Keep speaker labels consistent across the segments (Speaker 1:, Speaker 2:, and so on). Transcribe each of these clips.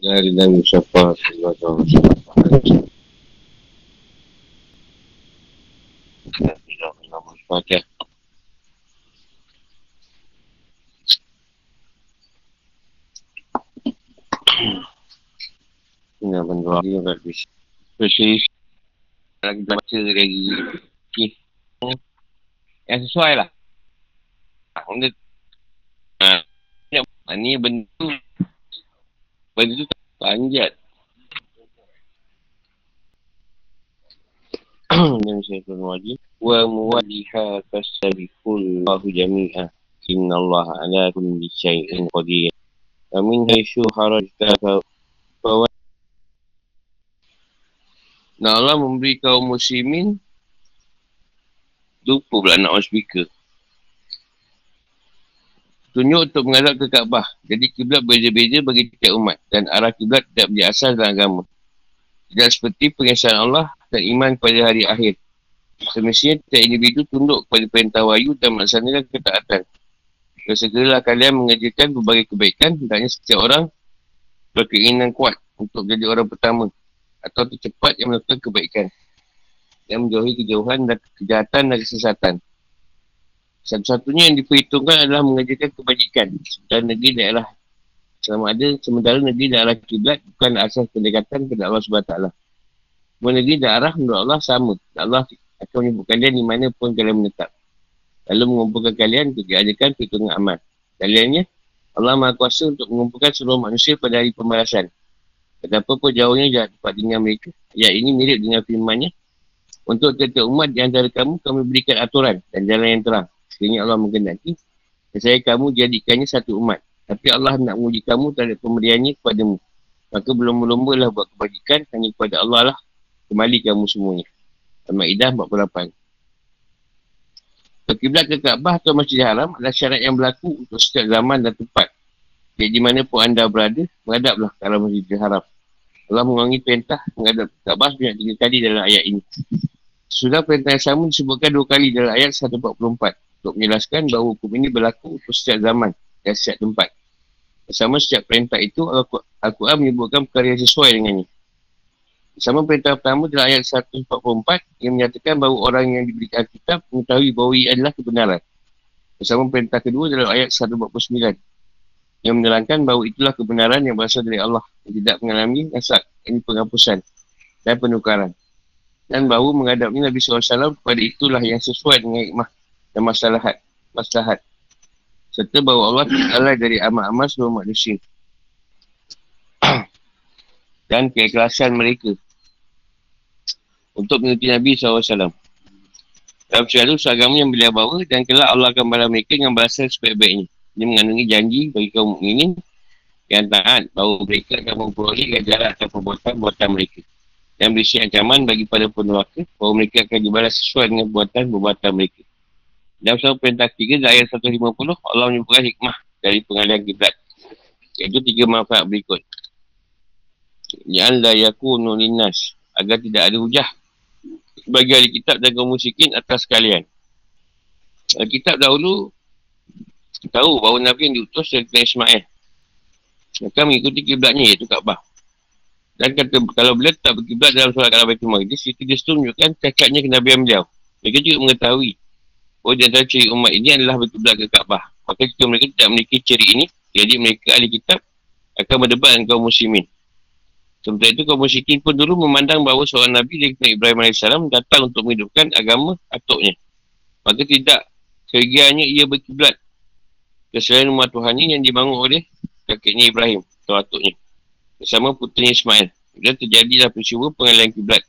Speaker 1: wasallam. Fatihah. Ini apa doa dia kat bis. Spesialis lagi baca lagi. Okey. Yang sesuai lah. Ah, benda ha. Ni benda tu Benda tu panjat. Yang saya turun wajib. Wa muwadiha kasabikul Allahu jami'ah. Inna Allah ala kulli syai'in qadir. Amin haisyu harajta fawa. Nah Allah memberi kaum muslimin Lupa pula nak speaker tunjuk untuk menghadap ke Kaabah. Jadi kiblat berbeza-beza bagi tiap umat dan arah kiblat tidak menjadi asal dalam agama. Tidak seperti pengesahan Allah dan iman pada hari akhir. Semestinya tiap individu tunduk kepada perintah wahyu dan melaksanakan ketaatan. Segeralah kalian mengerjakan berbagai kebaikan, hendaknya setiap orang berkeinginan kuat untuk jadi orang pertama atau tercepat yang melakukan kebaikan yang menjauhi kejauhan dan kejahatan dan kesesatan. Satu-satunya yang diperhitungkan adalah mengerjakan kebajikan dan negeri daerah selama ada sementara negeri daerah kiblat bukan asas pendekatan kepada Allah SWT. Semua negeri daerah menurut Allah sama. Allah akan menyebut kalian di mana pun kalian menetap. Lalu mengumpulkan kalian untuk diadakan perhitungan amal. Kaliannya, Allah Maha Kuasa untuk mengumpulkan seluruh manusia pada hari pembalasan. Betapa pun jauhnya jahat tempat tinggal mereka. Ya ini mirip dengan firmannya. Untuk tiap-tiap umat di antara kamu, kami berikan aturan dan jalan yang terang. Sekiranya Allah mengenaki, saya kamu jadikannya satu umat. Tapi Allah nak menguji kamu terhadap pemberiannya kepadamu. Maka belum berlomba lah buat kebajikan hanya kepada Allah lah. Kembali kamu semuanya. Al-Ma'idah 48. Kiblat ke Kaabah atau Masjid Haram adalah syarat yang berlaku untuk setiap zaman dan tempat. Jadi di mana pun anda berada, menghadaplah ke arah Masjid Haram. Allah mengulangi perintah menghadap Kaabah sebanyak tiga kali dalam ayat ini. Sudah perintah yang sama disebutkan dua kali dalam ayat 144 untuk menjelaskan bahawa hukum ini berlaku untuk setiap zaman dan setiap tempat. Bersama setiap perintah itu, Al-Quran menyebutkan perkara yang sesuai dengannya. Bersama perintah pertama dalam ayat 144 yang menyatakan bahawa orang yang diberikan kitab mengetahui bahawa ia adalah kebenaran. Bersama perintah kedua dalam ayat 149 yang menerangkan bahawa itulah kebenaran yang berasal dari Allah yang tidak mengalami nasak, ini penghapusan dan penukaran. Dan bahawa menghadapnya Nabi SAW kepada itulah yang sesuai dengan hikmah dan maslahat maslahat. Serta bahawa Allah adalah dari amat-amat seluruh manusia. Dan keikhlasan mereka. Untuk mengikuti Nabi SAW dalam syarat seagama yang beliau bawa dan kelak Allah akan balas mereka dengan balasan sebaik-baiknya. Ini mengandungi janji bagi kaum mukminin yang taat bahawa mereka akan memperoleh ganjaran atas perbuatan-buatan mereka. Dan berisi ancaman bagi para peneraka bahawa mereka akan dibalas sesuai dengan perbuatan-perbuatan mereka dalam satu perintah ketiga, ayat 150, Allah menyebutkan hikmah dari pengalian kiblat. Iaitu tiga manfaat berikut. Yang la yakunu linnas. Agar tidak ada hujah. Bagi ahli kitab dan kaum musyikin atas kalian. Kitab dahulu tahu bahawa Nabi yang diutus dari Ismail. Mereka mengikuti kiblatnya iaitu Kaabah. Dan kata kalau beliau tak berkiblat dalam solat Kaabah itu Maqdis, itu dia menunjukkan tekadnya kenabian beliau. Mereka juga mengetahui Oh, di antara ciri umat ini adalah berkiblat ke Kaabah. Maka jika mereka tidak memiliki ciri ini, jadi mereka ahli kitab akan berdebat dengan kaum muslimin. Sementara itu, kaum muslimin pun dulu memandang bahawa seorang Nabi dari Ibrahim AS datang untuk menghidupkan agama atuknya. Maka tidak kegiatannya ia berkiblat ke selain rumah Tuhan ini yang dibangun oleh kakeknya Ibrahim atau atuknya. Bersama putranya Ismail. Dan terjadilah peristiwa pengalian kiblat.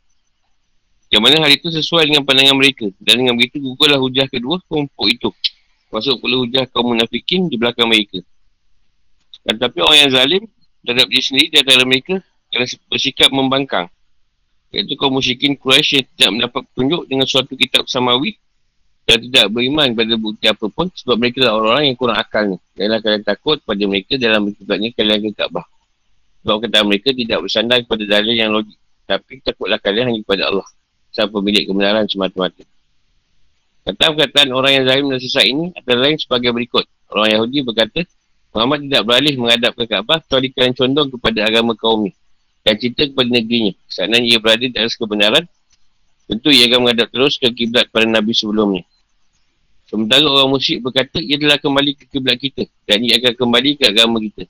Speaker 1: Yang mana hal itu sesuai dengan pandangan mereka. Dan dengan begitu gugurlah hujah kedua kelompok itu. Masuk pula hujah kaum munafikin di belakang mereka. Dan tapi orang yang zalim terhadap diri sendiri di antara mereka adalah bersikap membangkang. Iaitu kaum musyikin Quraisy yang tidak mendapat petunjuk dengan suatu kitab samawi dan tidak beriman pada bukti apapun sebab mereka adalah orang-orang yang kurang akalnya. Janganlah kalian takut pada mereka dalam berkibatnya kalian ke Kaabah. Sebab kata mereka tidak bersandar kepada dalil yang logik. Tapi takutlah kalian hanya kepada Allah sang pemilik kebenaran semata-mata. Kata perkataan orang yang zalim dan sesat ini adalah lain sebagai berikut. Orang Yahudi berkata, Muhammad tidak beralih menghadap ke Kaabah kecuali kalian condong kepada agama kaum ini dan cinta kepada negerinya. Seandainya ia berada di atas kebenaran, tentu ia akan menghadap terus ke kiblat pada Nabi sebelumnya. Sementara orang musyrik berkata, ia telah kembali ke kiblat kita dan ia akan kembali ke agama kita.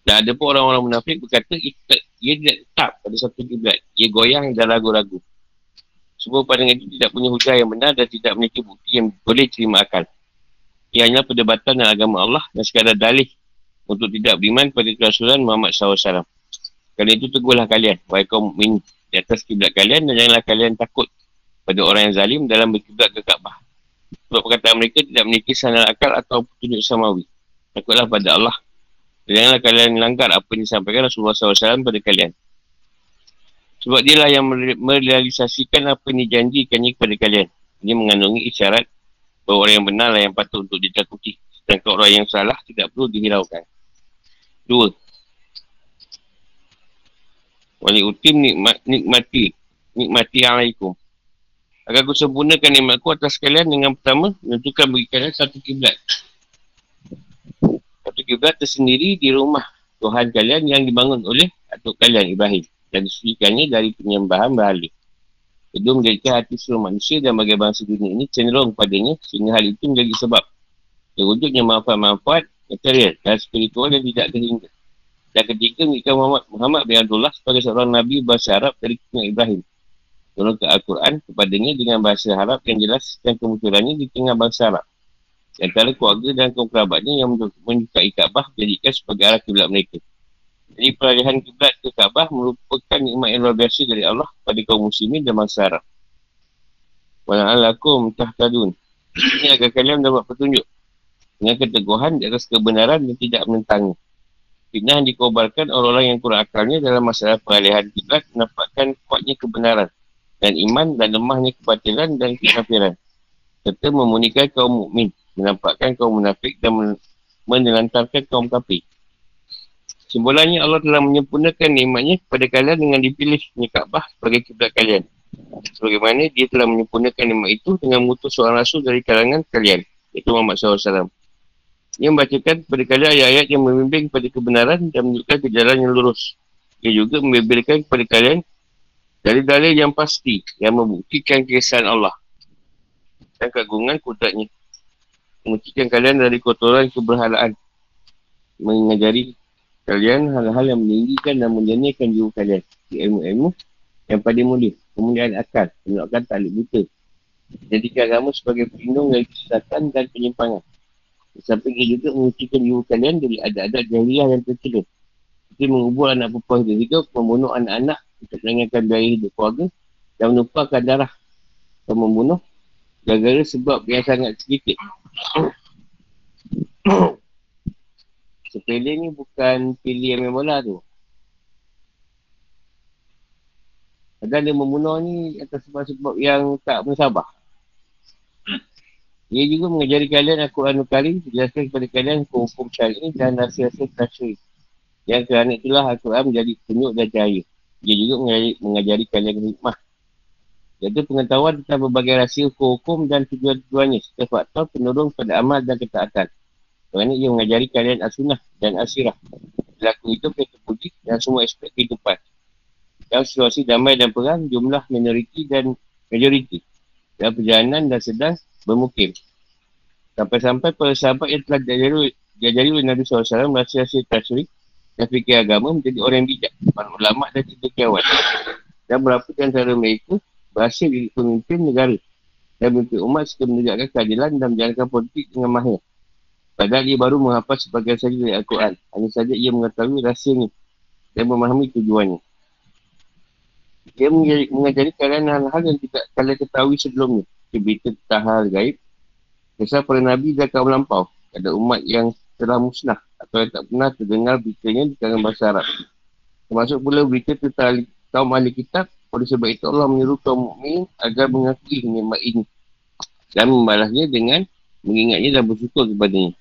Speaker 1: Dan ada pun orang-orang munafik berkata, ia tidak tetap pada satu kiblat. Ia goyang dan ragu-ragu. Semua pandangan itu tidak punya hujah yang benar dan tidak memiliki bukti yang boleh terima akal. Ia hanya perdebatan dengan agama Allah dan sekadar dalih untuk tidak beriman pada kerasulan Muhammad SAW. Kerana itu teguhlah kalian, wahai kaum mukmin di atas kiblat kalian dan janganlah kalian takut pada orang yang zalim dalam berkiblat ke Kaabah. Sebab perkataan mereka tidak memiliki sandal akal atau petunjuk samawi. Takutlah pada Allah. Dan janganlah kalian langgar apa yang disampaikan Rasulullah SAW pada kalian. Sebab dia lah yang merealisasikan apa yang dijanjikannya kepada kalian. Ini mengandungi isyarat bahawa orang yang benar lah yang patut untuk ditakuti. Sedangkan orang yang salah tidak perlu dihiraukan. Dua, Wali utim nikmat, nikmati. Nikmati alaikum. Agar aku sempurnakan nikmatku atas kalian dengan pertama, menentukan bagi kalian satu kiblat. Satu kiblat tersendiri di rumah Tuhan kalian yang dibangun oleh atuk kalian Ibrahim. Dan disucikannya dari penyembahan berhalih. Kedua menjadikan hati seluruh manusia dan bagi bangsa dunia ini cenderung padanya sehingga hal itu menjadi sebab terwujudnya manfaat-manfaat material dan spiritual yang tidak terhingga. Dan ketiga mengikat Muhammad, Muhammad bin Abdullah sebagai seorang Nabi bahasa Arab dari King Ibrahim. Turun ke Al-Quran kepadanya dengan bahasa Arab yang jelas dan kemunculannya di tengah bahasa Arab. Antara keluarga dan kerabatnya yang menyukai Kaabah jadikan sebagai arah kiblat mereka. Jadi peralihan kiblat ke Kaabah merupakan nikmat yang luar biasa dari Allah pada kaum muslimin dan bangsa Arab. Wala'alakum. Ini agar kalian dapat petunjuk dengan keteguhan di atas kebenaran dan tidak menentangnya. Fitnah yang dikobarkan orang-orang yang kurang akalnya dalam masalah peralihan kiblat menampakkan kuatnya kebenaran dan iman dan lemahnya kebatilan dan kekafiran. Serta memunikan kaum mukmin, menampakkan kaum munafik dan menelantarkan kaum kafir. Simbolannya Allah telah menyempurnakan nikmatnya kepada kalian dengan dipilih Kaabah sebagai kiblat kalian. Sebagaimana dia telah menyempurnakan nikmat itu dengan mengutus seorang rasul dari kalangan kalian, iaitu Muhammad SAW. Ia membacakan kepada kalian ayat-ayat yang membimbing kepada kebenaran dan menunjukkan ke jalan yang lurus. Ia juga membebelkan kepada kalian dari dalil yang pasti yang membuktikan kesan Allah dan keagungan kudratnya. Membuktikan kalian dari kotoran keberhalaan. Mengajari kalian hal-hal yang meninggikan dan menjadikan jiwa kalian. Ilmu-ilmu yang paling mulia. Kemuliaan akal. Menunjukkan talik buta. Jadikan agama sebagai pelindung dari kesesatan dan penyimpangan. Sampai ia juga mengucikan jiwa kalian dari adat-adat jahiliah yang tercela. Seperti mengubur anak perempuan yang hidup, membunuh anak-anak untuk meninggalkan biaya hidup keluarga dan menumpahkan darah atau membunuh gara-gara sebab yang sangat sedikit. Sepele ni bukan pilih yang bola tu. Ada dia membunuh ni atas sebab-sebab yang tak bersabar. Ia juga mengajari kalian Al-Quran Al-Karim Jelaskan kepada kalian hukum syar'i dan nasihat tasyri Yang kerana itulah Al-Quran menjadi penyuk dan cahaya Ia juga mengajari, mengajari kalian hikmah Iaitu pengetahuan tentang berbagai rahsia hukum-hukum dan tujuan-tujuannya Serta faktor penurung pada amal dan ketaatan Kerana ia mengajari kalian as-sunnah dan as-sirah Berlaku itu yang terpuji dan semua aspek kehidupan Dalam situasi damai dan perang, jumlah minoriti dan majoriti Dalam perjalanan dan sedang bermukim. Sampai-sampai para sahabat yang telah diajari, oleh Nabi SAW merasa hasil tasrik dan fikir agama menjadi orang bijak, para ulama dan cendekiawan. Dan berapa di antara mereka berhasil jadi pemimpin negara dan memimpin umat serta menegakkan keadilan dan menjalankan politik dengan mahir. Padahal dia baru menghafal sebagian saja dari Al-Quran. Hanya saja ia mengetahui rahsianya dan memahami tujuannya. Dia mengajari kalian hal-hal yang tidak kalian ketahui sebelumnya. Berita tentang hal gaib Kisah para Nabi dan kaum melampau Ada umat yang telah musnah Atau yang tak pernah terdengar beritanya di kalangan bahasa Arab. Termasuk pula berita tentang kaum ahli kitab. Oleh sebab itu Allah menyuruh kaum mukmin Agar mengakui nikmat ini Dan membalasnya dengan Mengingatnya dan bersyukur kepadanya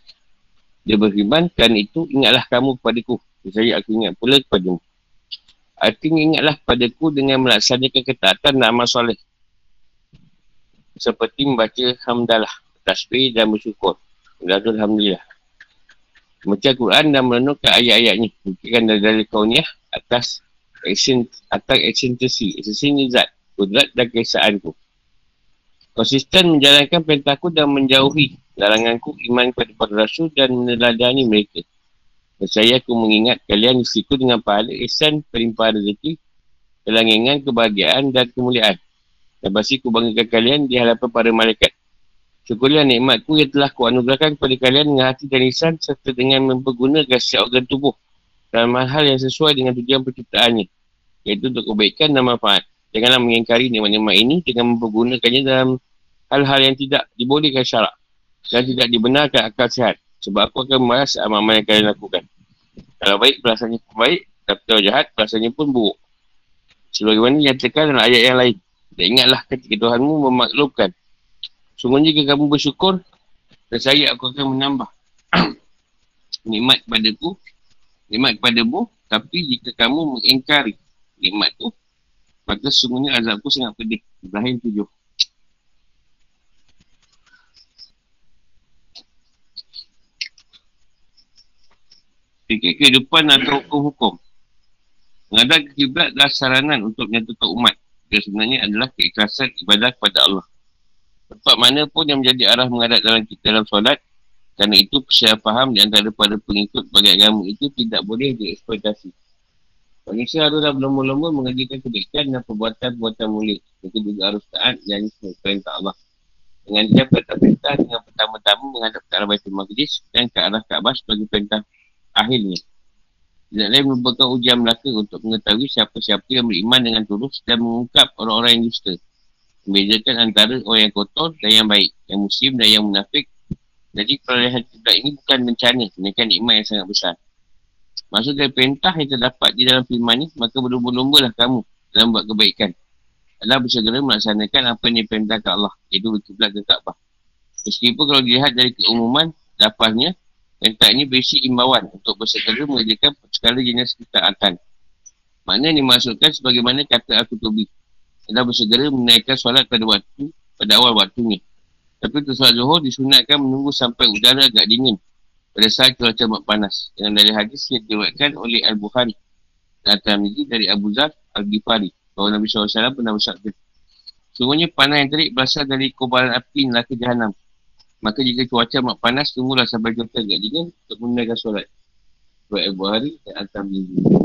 Speaker 1: Dia beriman dan itu ingatlah kamu kepadaku Saya aku ingat pula kepadamu Artinya ingatlah padaku dengan melaksanakan ketaatan dan amal soleh seperti membaca hamdalah, tasbih dan bersyukur. Alhamdulillah. Membaca Quran dan merenungkan ayat-ayatnya. Bukan dari, dari kauniyah atas action, atas eksentesi. Eksentesi zat, kudrat dan kesaanku. Konsisten menjalankan perintahku dan menjauhi laranganku iman kepada para rasul dan meneladani mereka. Percaya aku mengingat kalian istiku dengan pahala ihsan perimpah rezeki, kelangangan, kebahagiaan dan kemuliaan. Dan pasti ku banggakan kalian di hadapan para malaikat. Syukurlah nikmatku yang telah ku anugerahkan kepada kalian dengan hati dan lisan serta dengan mempergunakan setiap organ tubuh dalam hal yang sesuai dengan tujuan penciptaannya. Iaitu untuk kebaikan dan manfaat. Janganlah mengingkari nikmat-nikmat ini dengan mempergunakannya dalam hal-hal yang tidak dibolehkan syarak dan tidak dibenarkan akal sihat. Sebab aku akan membalas amal-amal yang kalian lakukan. Kalau baik, perasaannya pun baik. Tapi kalau jahat, perasaannya pun buruk. Sebagaimana dinyatakan dalam ayat yang lain. Dan ingatlah ketika Tuhanmu memaklumkan. Sungguhnya jika kamu bersyukur, dan saya aku akan menambah nikmat kepadaku, nikmat kepadamu. Tapi jika kamu mengingkari nikmat tu, maka sungguhnya azabku sangat pedih. Ibrahim tujuh. Fikir kehidupan atau hukum-hukum. Mengadap kiblat adalah saranan untuk menyatukan umat. Dia sebenarnya adalah keikhlasan ibadah kepada Allah. Tempat mana pun yang menjadi arah menghadap dalam kita dalam solat, kerana itu persyarah faham di antara para pengikut bagi agama itu tidak boleh dieksploitasi. Manusia haruslah berlomba-lomba mengajikan kebaikan dan perbuatan-perbuatan mulia. Mereka juga harus taat dan perintah Allah. Dengan dia perintah-perintah dengan pertama-tama menghadap ke arah Baitul Maqdis dan ke arah Kaabah sebagai perintah akhirnya. Tidak lain merupakan ujian Melaka untuk mengetahui siapa-siapa yang beriman dengan tulus dan mengungkap orang-orang yang dusta. Membezakan antara orang yang kotor dan yang baik, yang muslim dan yang munafik. Jadi perolehan kiblat ini bukan bencana, melainkan nikmat yang sangat besar. Maksud dari perintah yang terdapat di dalam firman ini, maka berlumba-lumba lah kamu dalam buat kebaikan. Allah bersegera melaksanakan apa yang diperintahkan Allah, iaitu berkiblat ke Kaabah. Meskipun kalau dilihat dari keumuman, dapatnya, Perintah ini berisi imbauan untuk bersegera mengerjakan segala jenis ketaatan. Mana yang dimaksudkan sebagaimana kata aku tubi. Adalah bersegera menaikkan solat pada waktu, pada awal waktunya. Tapi untuk solat zuhur disunatkan menunggu sampai udara agak dingin pada saat cuaca amat panas. Dengan dari hadis yang diwakilkan oleh Al-Bukhari dan Al-Tamidi dari Abu Zar Al-Ghifari. Bahawa Nabi SAW pernah bersabda. Sungguhnya panah yang terik berasal dari kobaran api neraka jahanam. Maka jika cuaca amat panas, tunggulah sampai cuaca agak dingin untuk menunaikan solat. Buat Abu Hari dan Al-Tam Minggu.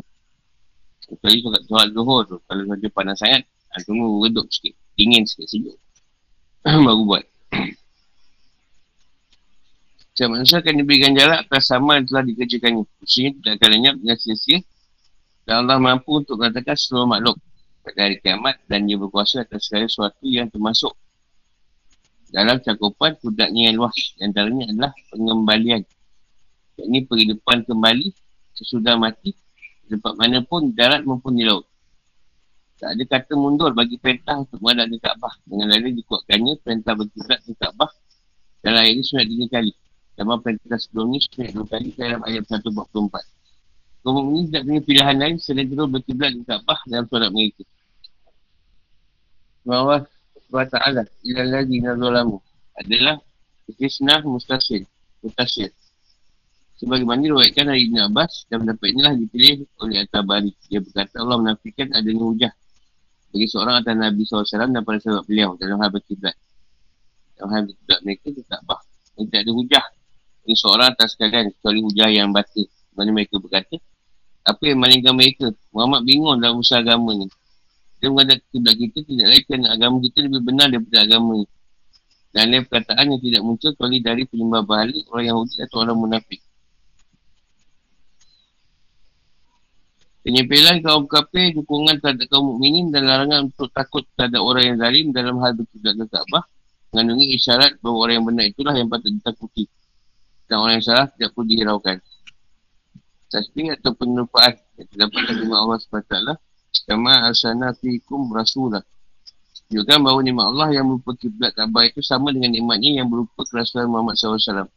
Speaker 1: Kecuali solat solat zuhur tu. Kalau cuaca panas sangat, ha, tunggu redup sikit. Dingin sikit, sejuk. Baru buat. Setiap manusia akan diberikan jarak atas sama yang telah dikerjakannya. Maksudnya tidak akan lenyap dengan sia-sia. Dan Allah mampu untuk mengatakan seluruh makhluk pada hari kiamat dan dia berkuasa atas segala sesuatu yang termasuk dalam cakupan kudaknya yang luas. Antaranya adalah pengembalian. Ini penghidupan kembali sesudah mati tempat mana pun darat maupun di laut. Tak ada kata mundur bagi perintah untuk menghadap di Kaabah. Dengan lain dikuatkannya perintah berkiblat di Kaabah dalam ayat ini sunat tiga kali. Dalam perintah sebelum ini sunat dua kali dalam ayat 144. Kemudian ini tidak punya pilihan lain selain terus berkiblat di Kaabah dalam surat mereka. Bahawa SWT ila lagi nazalamu adalah kisnah mustasil mustasil sebagaimana diriwayatkan dari Ibn Abbas dan pendapat inilah dipilih oleh At-Tabari dia berkata Allah menafikan adanya hujah bagi seorang atas Nabi SAW dan pada sahabat beliau dalam hal berkiblat. Dalam hal berkiblat mereka tetap bah tidak ada hujah bagi seorang atas sekalian kecuali hujah yang batal mana mereka berkata apa yang malingkan mereka? Muhammad bingung dalam usaha ni kita menghadap kiblat kita tidak lain kerana agama kita lebih benar daripada agama. Dan lain perkataan yang tidak muncul kecuali dari penyembah bahali orang Yahudi atau orang munafik. Penyempilan kaum kafir, dukungan terhadap kaum mukminin dan larangan untuk takut terhadap orang yang zalim dalam hal berkiblat ke Kaabah mengandungi isyarat bahawa orang yang benar itulah yang patut ditakuti. Dan orang yang salah tidak perlu dihiraukan. Tasbih atau penyerupaat yang terdapat dari Allah SWT Kama asana fikum rasulah. Juga bahawa nikmat Allah yang berupa kiblat Kaabah itu sama dengan nikmatnya yang berupa kerasulan Muhammad SAW.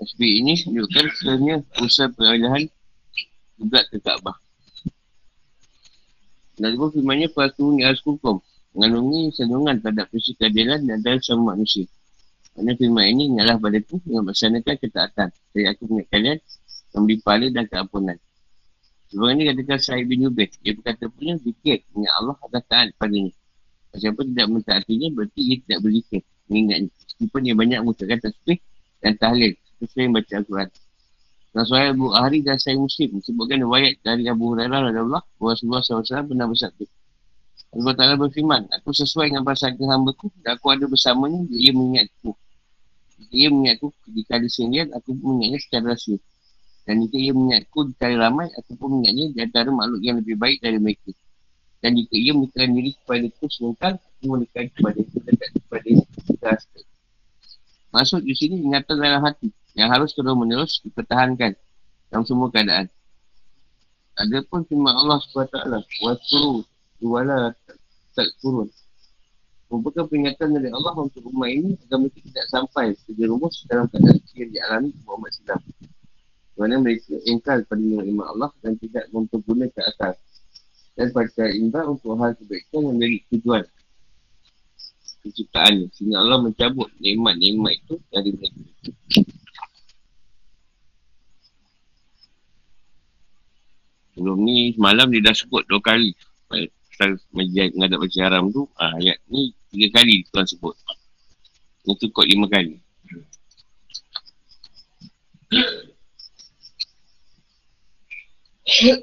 Speaker 1: SB ini menunjukkan sebenarnya usaha peralihan kiblat ke Kaabah. Dan juga firmannya Fatuhuni Askukum mengandungi sandungan terhadap prinsip keadilan dan dari semua manusia. Kerana firman ini adalah pada itu yang melaksanakan ketaatan. Jadi aku ingat kalian Memberi pahala dan keampunan. Sebelum ini katakan Syahid bin Yubeh. Dia berkata punya zikir. Ingat Allah akan taat padanya. Siapa tidak mentaatinya berarti dia tidak berzikir. Mengingatnya. Meskipun dia banyak mengucapkan tasbih dan tahlil. Sesuai yang baca Al-Quran. Dan suara Abu Ahri dan saya Muslim disebutkan riwayat dari Abu Hurairah dan Allah Rasulullah SAW pernah bersabda. Allah Ta'ala berfirman, aku sesuai dengan perasaan hamba ku dan aku ada bersamanya dia mengingatku. Jika ia mengingatku ketika ada sendirian, aku mengingatnya secara rahsia. Dan jika ia mengingatku di kali ramai, aku pun mengingatnya di antara makhluk yang lebih baik dari mereka. Dan jika ia menyerahkan diri kepada ku sementara, aku menyerahkan kepada ku dekat kepada ku. Maksud di sini ingatan dalam hati yang harus terus menerus dipertahankan dalam semua keadaan. Ada pun firman Allah SWT Wasuru Wala Tak turun Merupakan peringatan dari Allah untuk umat ini agar mereka tidak sampai terjerumus dalam keadaan yang dialami Muhammad SAW. Kerana mereka ingkar pada iman Allah dan tidak mempergunakan akal. Dan pada imbang untuk hal kebaikan yang beri tujuan penciptaannya. Sehingga Allah mencabut nikmat-nikmat itu dari mereka. Sebelum ni semalam dia dah sebut dua kali. Pasal majlis menghadap baca haram tu, ha, ayat ni tiga kali Tuhan sebut. Ini cukup lima kali. Ayat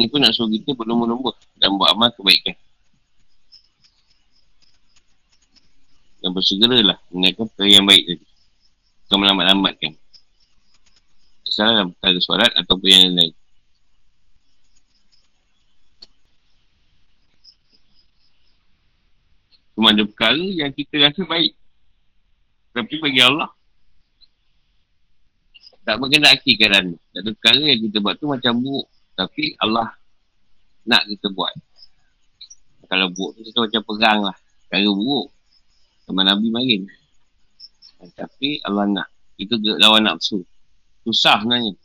Speaker 1: ni pun nak suruh kita berlumba-lumba dan buat amal kebaikan. Dan bersegeralah mengenaikan perkara yang baik tadi. Bukan melambat-lambatkan. Salah dalam perkara suarat ataupun yang lain. Cuma ada perkara yang kita rasa baik. Tapi bagi Allah, tak mengendaki keadaan tu. Tak ada perkara yang kita buat tu macam buruk. Tapi Allah nak kita buat. Kalau buruk tu macam perang lah. Kalau buruk. Sama Nabi marin. Tapi Allah nak. Itu lawan nafsu. Susah sebenarnya.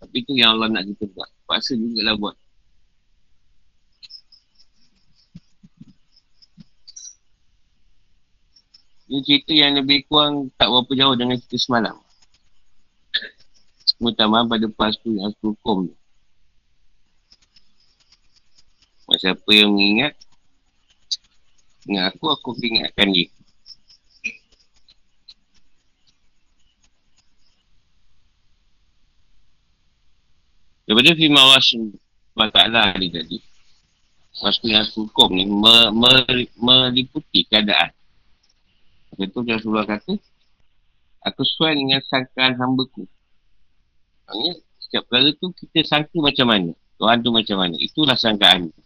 Speaker 1: Tapi itu yang Allah nak kita buat. Paksa juga lah buat. Ini cerita yang lebih kurang tak berapa jauh dengan cerita semalam. Terutama pada pas tu yang aku hukum. Siapa yang mengingat Dengan aku, aku ingatkan dia. Daripada firman Allah SWT tadi Maksud yang aku hukum ni me, me, Meliputi keadaan. Itu Rasulullah kata Aku sesuai dengan sangkaan hamba ku Maksudnya Setiap perkara tu kita sangka macam mana Tuhan tu macam mana. Itulah sangkaan tu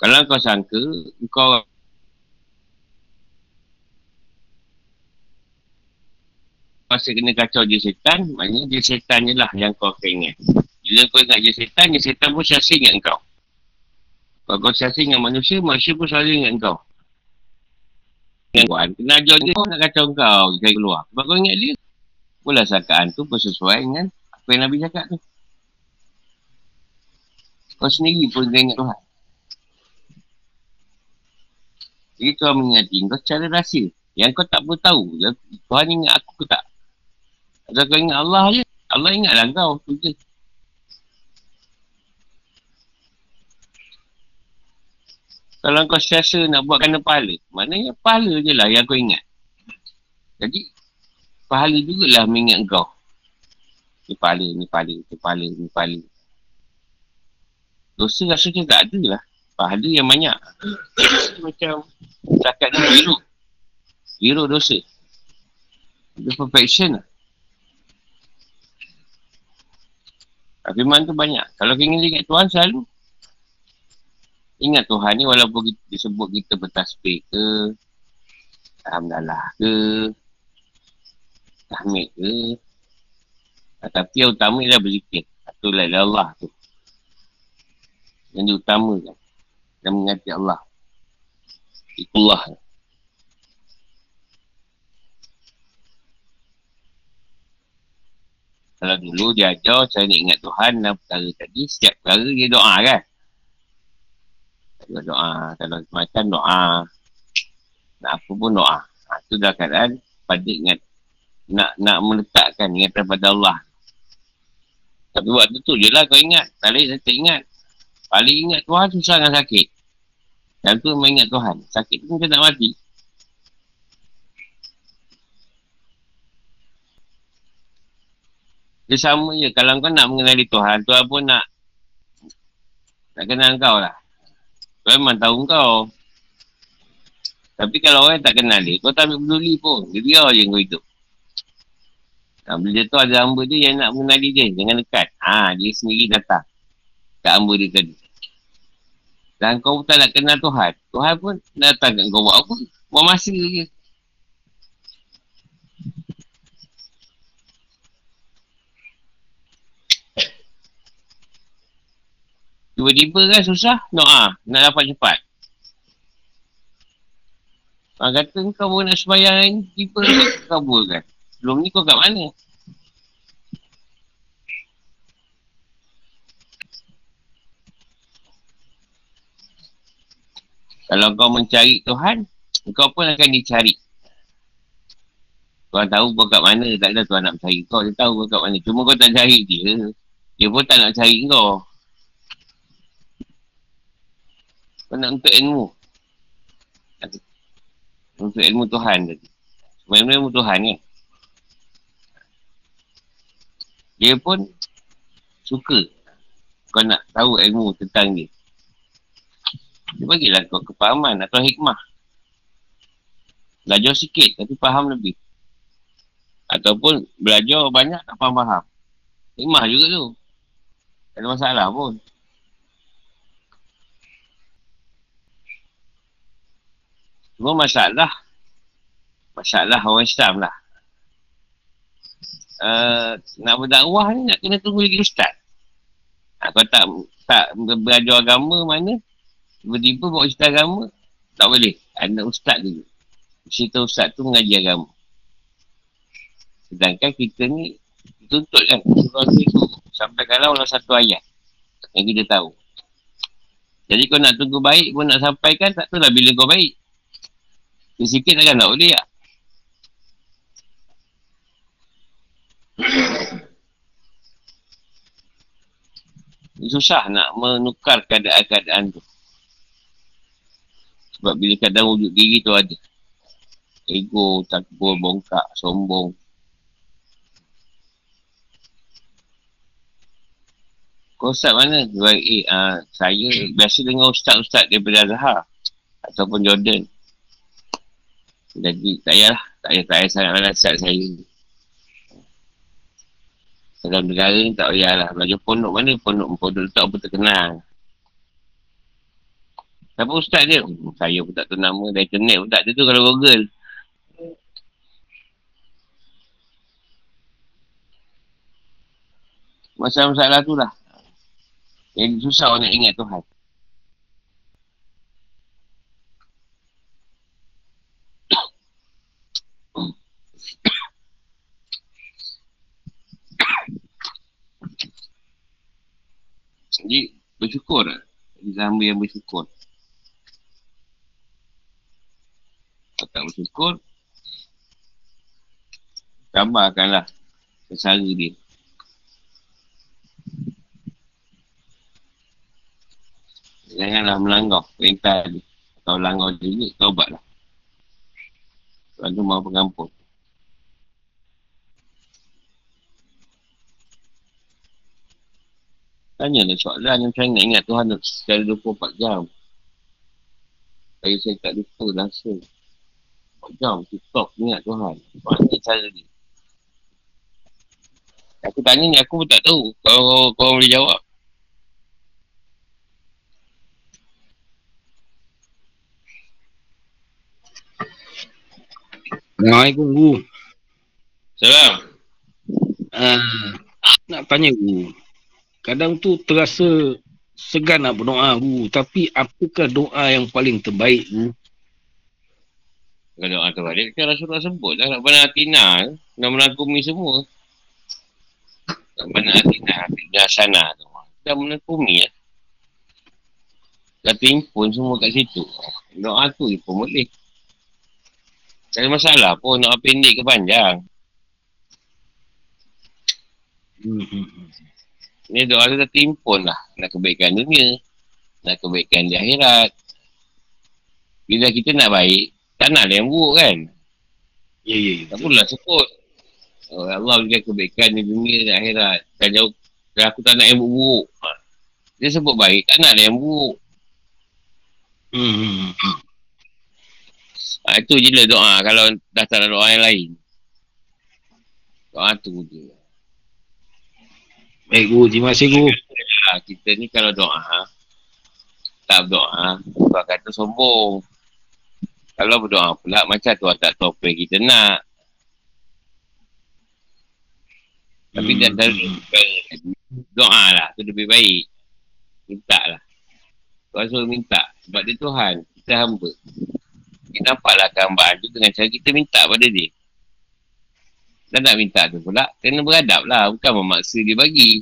Speaker 1: Kalau kau sangka, kau Masa kena kacau je setan, maknanya je setan je lah yang kau ingat. Bila kau ingat je setan, je setan pun siasa ingat kau. Kalau kau siasa ingat manusia, manusia pun selalu ingat kau. Yang kuat, kena ajar dia nak kacau kau, dia keluar. Sebab kau ingat dia. Pula sangkaan tu bersesuai dengan apa yang Nabi cakap tu. Kau sendiri pun ingat Tuhan. Jadi Tuhan mengingati kau secara rahsia. Yang kau tak perlu tahu. Tuhan ingat aku ke tak? Atau kau ingat Allah je. Allah ingatlah kau. Tu je. Kalau kau siasa nak buat kena pahala. Maknanya pahala je lah yang kau ingat. Jadi, pahala jugalah mengingat kau. Ni pahala, ni pahala, ni pahala, ni pahala. Dosa rasanya tak ada lah pahala yang banyak. Macam cakap ni biru. Biru dosa. Itu perfection lah. Firman tu banyak. Kalau kita ingin ingat Tuhan selalu ingat Tuhan ni walaupun kita disebut kita bertasbih ke Alhamdulillah ke Tahmid ke Tapi yang utama ialah berzikir. Itulah Allah tu. Yang diutamakan. Dan mengati Allah. Itulah. Kalau dulu dia ajar cara nak ingat Tuhan dan perkara tadi, setiap perkara dia doa kan? Dia doa. Kalau macam doa. Nak apa pun doa. Ha, itu dah keadaan pada ingat. Nak nak meletakkan ingatan pada Allah. Tapi waktu tu je lah kau ingat. Tak lain tak ingat. Paling ingat Tuhan susah dengan sakit. Dan tu memang ingat Tuhan. Sakit macam nak mati. Dia sama je. Kalau kau nak mengenali Tuhan, Tuhan pun nak nak kenal kau lah. Tuhan memang tahu kau. Tapi kalau orang tak kenal dia, kau tak ambil peduli pun. Dia biar je kau hidup. Nah, bila dia tu ada hamba dia yang nak mengenali dia. Jangan dekat. Ha, dia sendiri datang. Tak hamba dia tadi. Dan kau tak nak kenal Tuhan. Tuhan pun datang kat kau buat apa. Buat masa je. Tiba-tiba kan susah, doa. Nak dapat cepat. Ha, kata kau pun nak sembahyang tiba kabur kan. Sebelum ni kau kat mana? Kalau kau mencari Tuhan, kau pun akan dicari. Kau tahu kau kat mana, tak ada Tuhan nak mencari kau. Dia tahu kau kat mana. Cuma kau tak cari dia. Dia pun tak nak cari kau. Kau nak untuk ilmu. Untuk ilmu Tuhan tadi. Sebenarnya ilmu Tuhan kan. Dia pun suka kau nak tahu ilmu tentang dia. Dia bagilah kau kepahaman atau hikmah. Belajar sikit tapi faham lebih. Ataupun belajar banyak tak faham-faham. Hikmah juga tu. Tak ada masalah pun. Cuma masalah Masalah orang Islam lah uh, Nak berdakwah ni nak kena tunggu lagi ustaz ha, Kalau tak tak belajar agama mana Tiba-tiba bawa cerita agama Tak boleh. Ada ustaz dulu. Cerita ustaz tu mengaji agama. Sedangkan kita ni Tuntut kan Sampai kalau orang satu ayat Yang kita tahu. Jadi kau nak tunggu baik pun nak sampaikan Tak tahu lah bila kau baik. Sikit takkan tak boleh tak? Susah nak menukar keadaan-keadaan tu. Sebab bila kadang wujud diri tu ada. Ego, takbur, bongkak, sombong. Kau ustaz mana? Baik, eh, uh, saya biasa dengar ustaz-ustaz daripada Azhar. Ataupun Jordan. Jadi tak payahlah. Tak payah, tak payah sangat nasihat saya. Dalam negara ni tak payahlah. Belajar pondok mana pondok pondok tak apa terkenal. Siapa ustaz dia? Saya pun tak tahu nama. Dari internet pun tak ada tu kalau google. Masalah-masalah tu lah. Yang susah orang nak ingat Tuhan. Jadi bersyukur Jadi hamba yang bersyukur Kalau tak bersyukur Tambahkanlah Kesara dia. Janganlah melanggar perintah dia. Kalau langgar juga, taubatlah. Tuhan tu mahu pengampun. Tanya lah soalan yang saya nak ingat Tuhan secara 24 jam. Saya saya tak lupa rasa. 24 jam, stop ingat Tuhan. Mana cara dia? Aku tanya ni, aku pun tak tahu. Kalau kau, kau boleh jawab.
Speaker 2: Assalamualaikum, Bu.
Speaker 1: Salam.
Speaker 2: Uh, nak tanya guru. Kadang tu terasa segan nak berdoa guru. Tapi apakah doa yang paling terbaik guru?
Speaker 1: Kalau doa terbaik, kan Rasulullah sebut dah. Nak benar Atina. Nak menakumi semua. Nak benar Atina. Dah sana tu. Dah menakumi ya. Dah timpun semua kat situ. Doa tu je pun boleh. Tak ada masalah pun nak pendek ke panjang. Hmm. Ni doa tu dah timpun lah. Nak kebaikan dunia. Nak kebaikan di akhirat. Bila kita nak baik, tak nak yang buruk kan?
Speaker 2: Ya, ya, ya.
Speaker 1: Tak pula sebut. Oh, Allah berikan kebaikan di dunia di akhirat. Dan jauh, dan aku tak nak yang buruk. Ha. Dia sebut baik, tak nak yang buruk. Hmm. Ha, itu je lah doa kalau dah tak ada doa yang lain. Doa tu je.
Speaker 2: Baik guru, terima kasih guru.
Speaker 1: Ha, kita ni kalau doa, tak berdoa, sebab kata sombong. Kalau berdoa pula, macam tu tak tahu apa yang kita nak. Tapi hmm. dah doa lah, tu lebih baik. Minta lah. Tuan suruh minta. Sebab dia Tuhan, kita hamba. Kita nampaklah gambar tu dengan cara kita minta pada dia. Dan nak minta tu pula, kena beradab lah. Bukan memaksa dia bagi.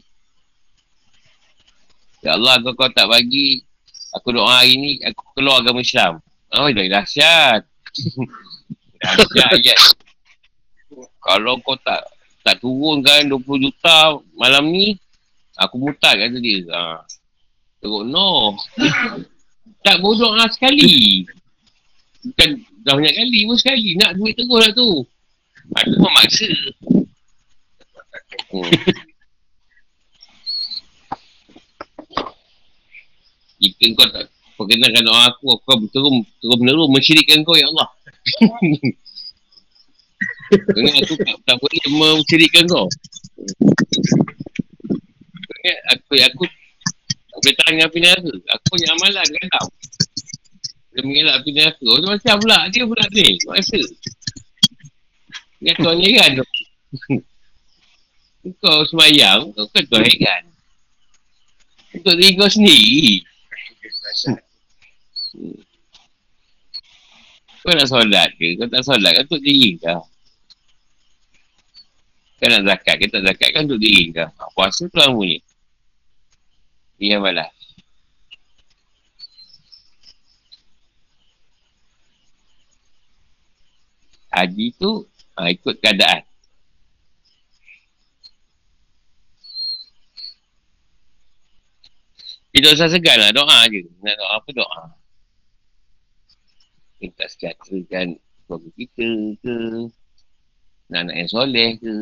Speaker 1: Ya Allah, kau, kau tak bagi, aku doa hari ni, aku keluar agama Islam. Oh, dah dahsyat. dahsyat ayat. Kalau kau tak tak turunkan 20 juta malam ni, aku mutat kata dia. Ha. Teruk, no. tak bodoh lah sekali. Bukan dah banyak kali pun sekali. Nak duit terus lah tu. Ada memaksa. Hmm. Jika kau tak perkenalkan doa aku, aku akan terus, terus menerus mensyirikkan kau, Ya Allah. Kerana aku tak, tak boleh mensyirikkan kau. Kerana aku, aku tak boleh tahan dengan api neraka. Aku punya amalan kan tau. Dia mengelak api neraka. Oh, macam pula. Dia pula ni. Masa. Ingat tuan heran tu. kau semayang, kau kan tuan heran. Untuk diri kau sendiri. Kau nak solat ke? Kau tak solat kan untuk diri kau. Kau nak zakat ke tak zakat kan untuk diri kau. Puasa tu orang punya. Dia balas. Haji tu Ha, ikut keadaan. Tidak usah segan lah. Doa je. Nak doa apa doa. Minta sejahterakan keluarga kita ke. Nak anak yang soleh ke.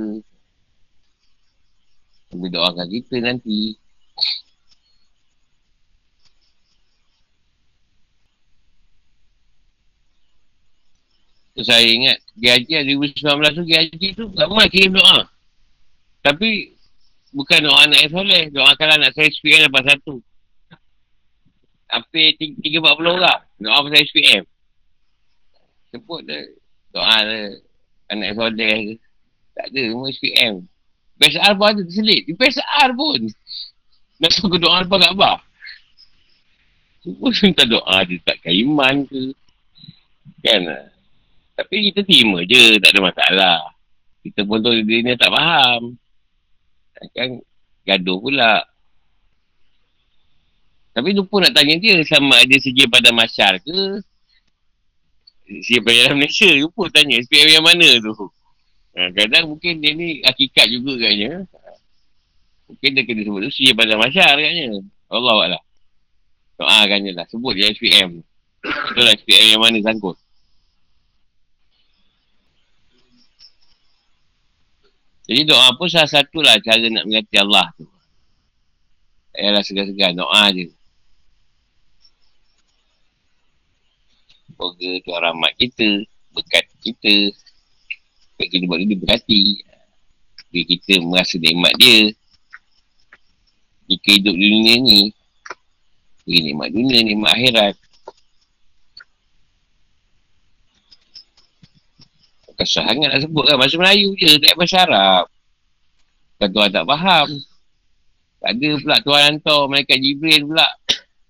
Speaker 1: Sambil doakan kita nanti. So, saya ingat GHG 2019 tu GHG tu ramai kirim doa. Tapi bukan doa anak yang soleh. Doa kalau anak saya SPM lepas satu. Hampir 3-40 orang. Doa pasal SPM. Sebut dia. Doa dia. Anak soleh ke. Tak ada. Semua SPM. PSR pun ada terselit. PSR pun. Nak suka doa apa kat Abah. Semua minta doa dia takkan iman ke. Kan tapi kita terima je, tak ada masalah. Kita pun tu dia ni tak faham. Kan gaduh pula. Tapi lupa nak tanya dia sama ada segi pada masyar ke segi pada Malaysia. Lupa tanya SPM yang mana tu. Ha, kadang mungkin dia ni hakikat juga katnya. Mungkin dia kena sebut tu segi pada masyar katnya. Allah Allah. Doakan je lah. Sebut dia SPM. Itulah SPM yang mana sangkut. Jadi doa pun salah satu lah cara nak mengerti Allah tu. Ayalah segar-segar doa je. Semoga Tuhan rahmat kita, berkat kita. Supaya kita buat dia berhati. Supaya kita merasa nikmat dia. Jika hidup dunia ni, beri nikmat dunia, nikmat akhirat. Kesah sangat nak sebut kan. Bahasa Melayu je. Tak bahasa Arab. Kan Tuhan tak faham. Tak ada pula Tuhan hantar Malaikat Jibril pula.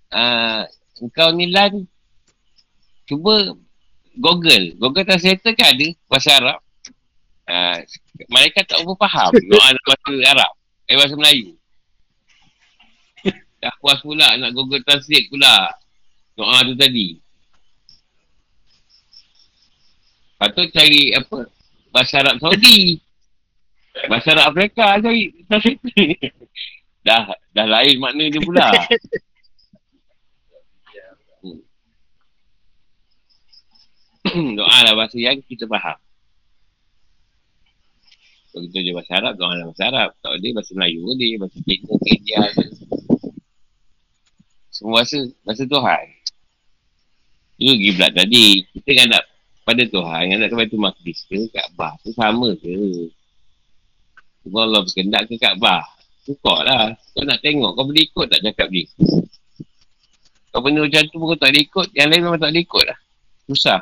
Speaker 1: Uh, engkau ni lan. Cuba Google. Google Translator kan ada bahasa Arab. Uh, malaikat tak apa faham. Doa bahasa Arab. Eh bahasa Melayu. Dah puas pula nak Google Translate pula. Doa tu tadi. Lepas tu cari apa? Bahasa Arab Saudi. Bahasa Arab Afrika cari Translate. dah, dah lain makna dia pula. doa lah bahasa yang kita faham. Kalau kita je bahasa Arab, doa lah bahasa Arab. Tak boleh bahasa Melayu boleh, bahasa Cina, India Semua bahasa, bahasa Tuhan. Itu giblat tadi. Kita ngadap pada Tuhan, ngadap kepada Tuhan Makdis ke Kaabah tu sama ke? Cuma Allah berkendak ke Kaabah. Tukar lah. Kau nak tengok, kau boleh ikut tak cakap dia? Kau benda macam tu pun kau tak boleh ikut, yang lain memang tak boleh ikut lah. Susah.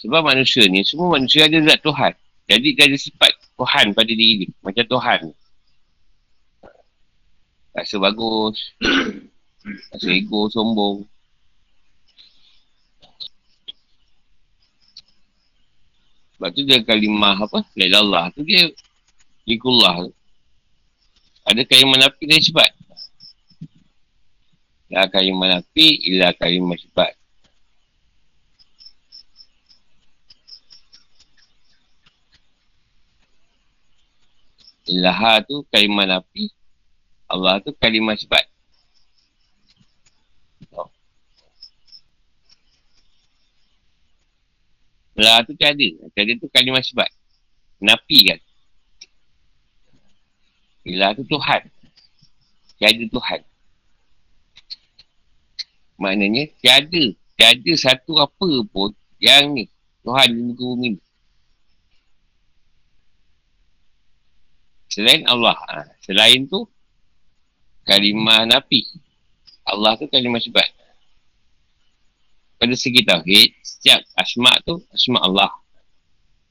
Speaker 1: Sebab manusia ni, semua manusia ada zat Tuhan. Jadi dia ada sifat Tuhan pada diri dia. Macam Tuhan. Rasa bagus. Rasa ego, sombong. Sebab tu dia kalimah apa? Laila Allah tu dia Ikullah Ada kalimah nafi dan sifat. La kalimah nafi illa kalimah sifat. Ilaha tu kalimah nafi. Allah tu kalimah sifat. Oh. Ilaha tu tiada. Tiada tu kalimah sifat. Nafi kan. Ilaha tu Tuhan. Tiada Tuhan. Maknanya tiada. Tiada satu apa pun yang ni. Tuhan di muka bumi ni. Selain Allah. Ha. Selain tu, kalimah nafi. Allah tu kalimah sifat. Pada segi tauhid, setiap asma' tu, asma' Allah.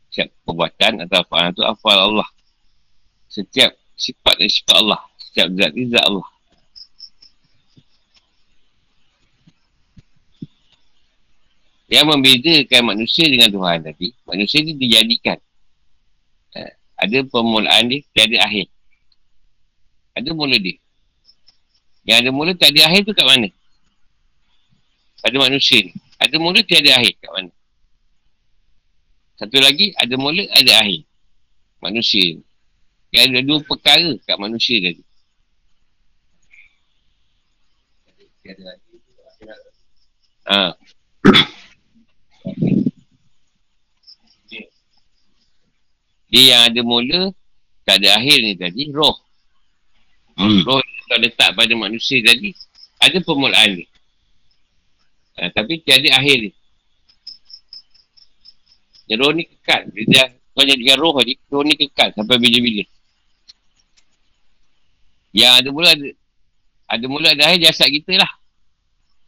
Speaker 1: Setiap perbuatan atau apa tu, afal Allah. Setiap sifat dan sifat Allah. Setiap zat ni zat Allah. Yang membedakan manusia dengan Tuhan tadi, manusia ni dijadikan ada permulaan dia, tiada akhir. Ada mula dia. Yang ada mula, tak ada akhir tu kat mana? Pada manusia ni. Ada mula, tiada akhir kat mana? Satu lagi, ada mula, ada akhir. Manusia ni. Yang ada dua perkara kat manusia tadi. Ha. Dia yang ada mula, tak ada akhir ni tadi, roh. Hmm. Roh yang letak pada manusia tadi, ada permulaan ni. Ha, tapi tiada akhir ni. Ya, roh ni kekal. Dia dah, kau jadikan roh tadi, roh ni kekal sampai bila-bila. Yang ada mula, ada, ada mula ada akhir jasad kita lah.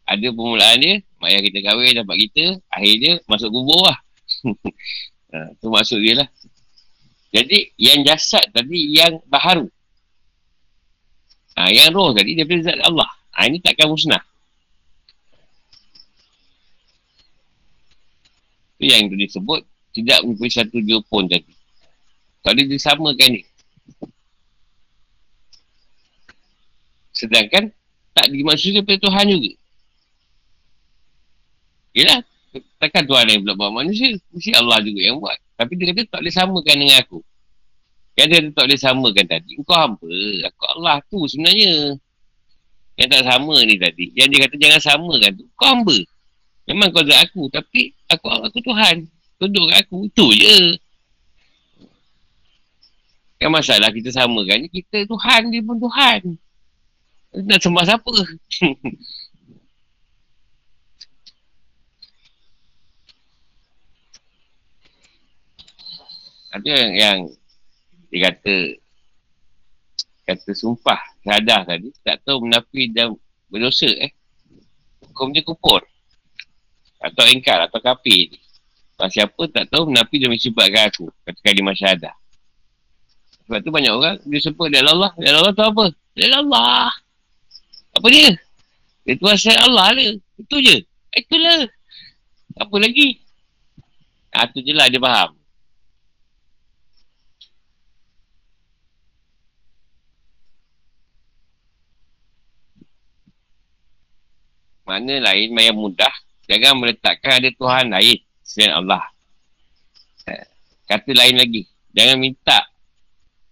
Speaker 1: Ada permulaan dia, mak ayah kita kahwin dapat kita, akhir dia masuk kubur lah. ha, tu maksud dia lah. Jadi yang jasad tadi yang baharu. Ha, yang roh tadi dia zat Allah. Ha, ini takkan musnah. Itu yang disebut tidak mempunyai satu pun tadi. Tak boleh disamakan ni. Sedangkan tak dimaksudkan pada Tuhan juga. Yelah, takkan Tuhan yang buat manusia. Mesti Allah juga yang buat. Tapi dia kata tak boleh samakan dengan aku. Kan dia tak boleh samakan tadi. Kau hamba. Aku Allah tu sebenarnya. Yang tak sama ni tadi. Yang dia kata jangan samakan tu. Kau hamba. Memang kau ada aku. Tapi aku aku Tuhan. Tunduk kat aku. Itu je. Kan masalah kita samakan. Kita Tuhan. Dia pun Tuhan. Nak sembah siapa? Ada yang, yang dia kata kata sumpah syahadah tadi tak tahu menafi dan berdosa eh hukum dia kupur Atau engkar atau kafir. Sebab siapa tak tahu menapi demi sebabkan aku. Katakan di masyarakat. Sebab tu banyak orang dia sebut dia Allah. Dia Allah tu apa? Dia Allah. Apa dia? Dia tu asal Allah dia. Itu je. Itulah. Apa lagi? Ha, tu je lah dia faham. Mana lain yang mudah. Jangan meletakkan ada Tuhan lain. Selain Allah. Ha, kata lain lagi. Jangan minta.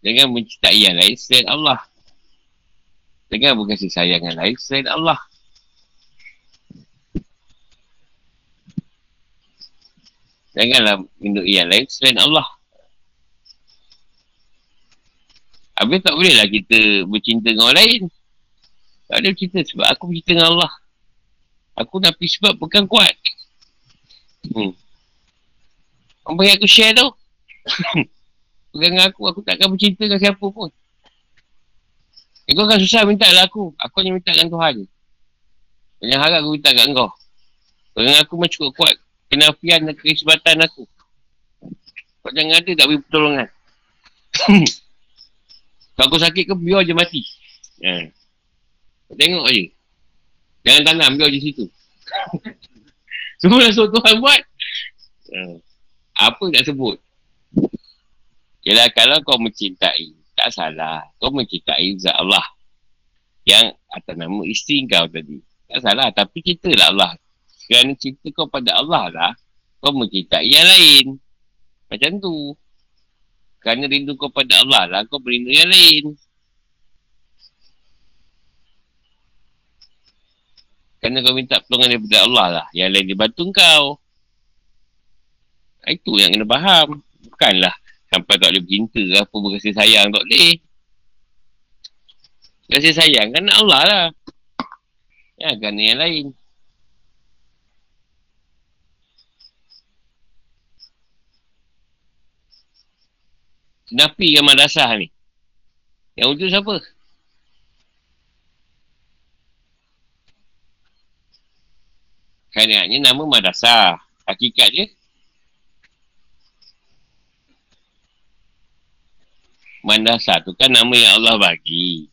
Speaker 1: Jangan mencintai yang lain selain Allah. Jangan berkasih sayang yang lain selain Allah. Janganlah minum yang lain selain Allah. Habis tak boleh lah kita bercinta dengan orang lain. Tak ada cerita sebab aku bercinta dengan Allah. Aku nak sebab bukan kuat. Hmm. Orang bagi aku share tu. Pegang dengan aku, aku takkan bercinta dengan siapa pun. Eh, kau kan susah minta lah aku. Aku hanya minta dengan Tuhan. Banyak harap aku minta kat kau. Pegang aku macam cukup kuat kenafian dan keisbatan aku. Kau jangan ada tak beri pertolongan. Kalau aku sakit ke, biar je mati. Ha. Kau tengok je. Jangan tanam, biar je situ. Semua suruh Tuhan buat. Ha. Apa nak sebut? Yalah, kalau kau mencintai, tak salah. Kau mencintai Zat Allah. Yang atas nama isteri kau tadi. Tak salah. Tapi kita lah Allah kerana cinta kau pada Allah lah, kau mencintai yang lain. Macam tu. Kerana rindu kau pada Allah lah, kau berindu yang lain. Kerana kau minta pertolongan daripada Allah lah. Yang lain dia bantu kau. Itu yang kena faham. Bukanlah sampai tak boleh bercinta ke apa berkasih sayang tak boleh. Kasih sayang kan Allah lah. Ya, kerana yang lain. Nafi yang madrasah ni. Yang wujud siapa? Kerana nama madrasah. Hakikat dia. Madrasah tu kan nama yang Allah bagi.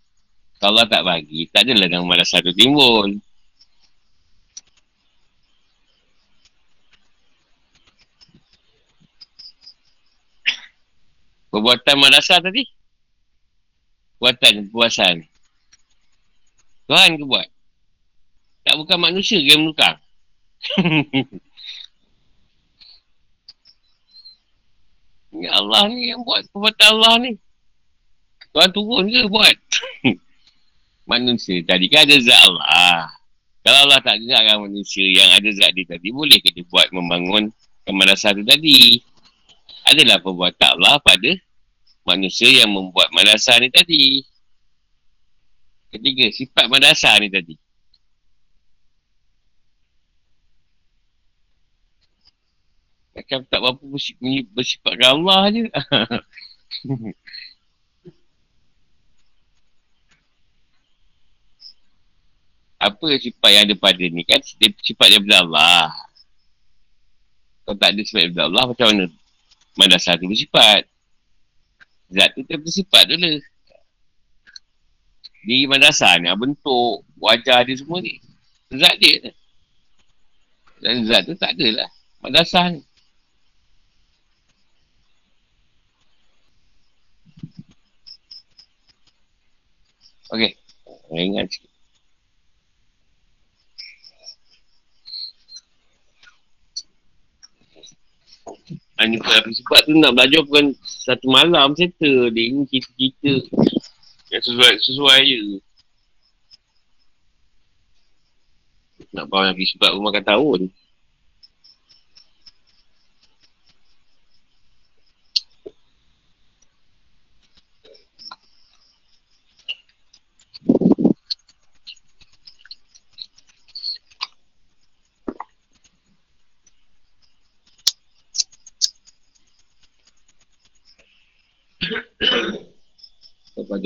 Speaker 1: Kalau Allah tak bagi, tak adalah nama madrasah tu timbul. Perbuatan madrasah tadi? Perbuatan, puasan. Tuhan ke buat? Tak bukan manusia ke yang menukang? ya Allah ni yang buat perbuatan Allah ni. Tuhan turun ke buat? manusia tadi kan ada zat Allah. Kalau Allah tak gerakkan manusia yang ada zat dia tadi, boleh ke dia buat membangun kemalasan tu tadi? Adalah perbuatan Allah pada manusia yang membuat madrasah ni tadi. Ketiga, sifat madrasah ni tadi. Macam tak berapa bersifatkan Allah je. Apa sifat yang ada pada ni kan sifat daripada Allah. Kalau tak ada sifat daripada Allah macam mana madrasah tu bersifat? Zat tu dia bersifat dulu. Di madrasah ni, bentuk, wajah dia semua ni. Zat dia. Dan zat tu tak adalah. Madrasah ni. Okey. Ingat sikit. Hanya sebab tu nak belajar bukan satu malam settle dia ni kita-kita yang sesuai sesuai je. Nak bawa lagi sebab rumah kata tahun.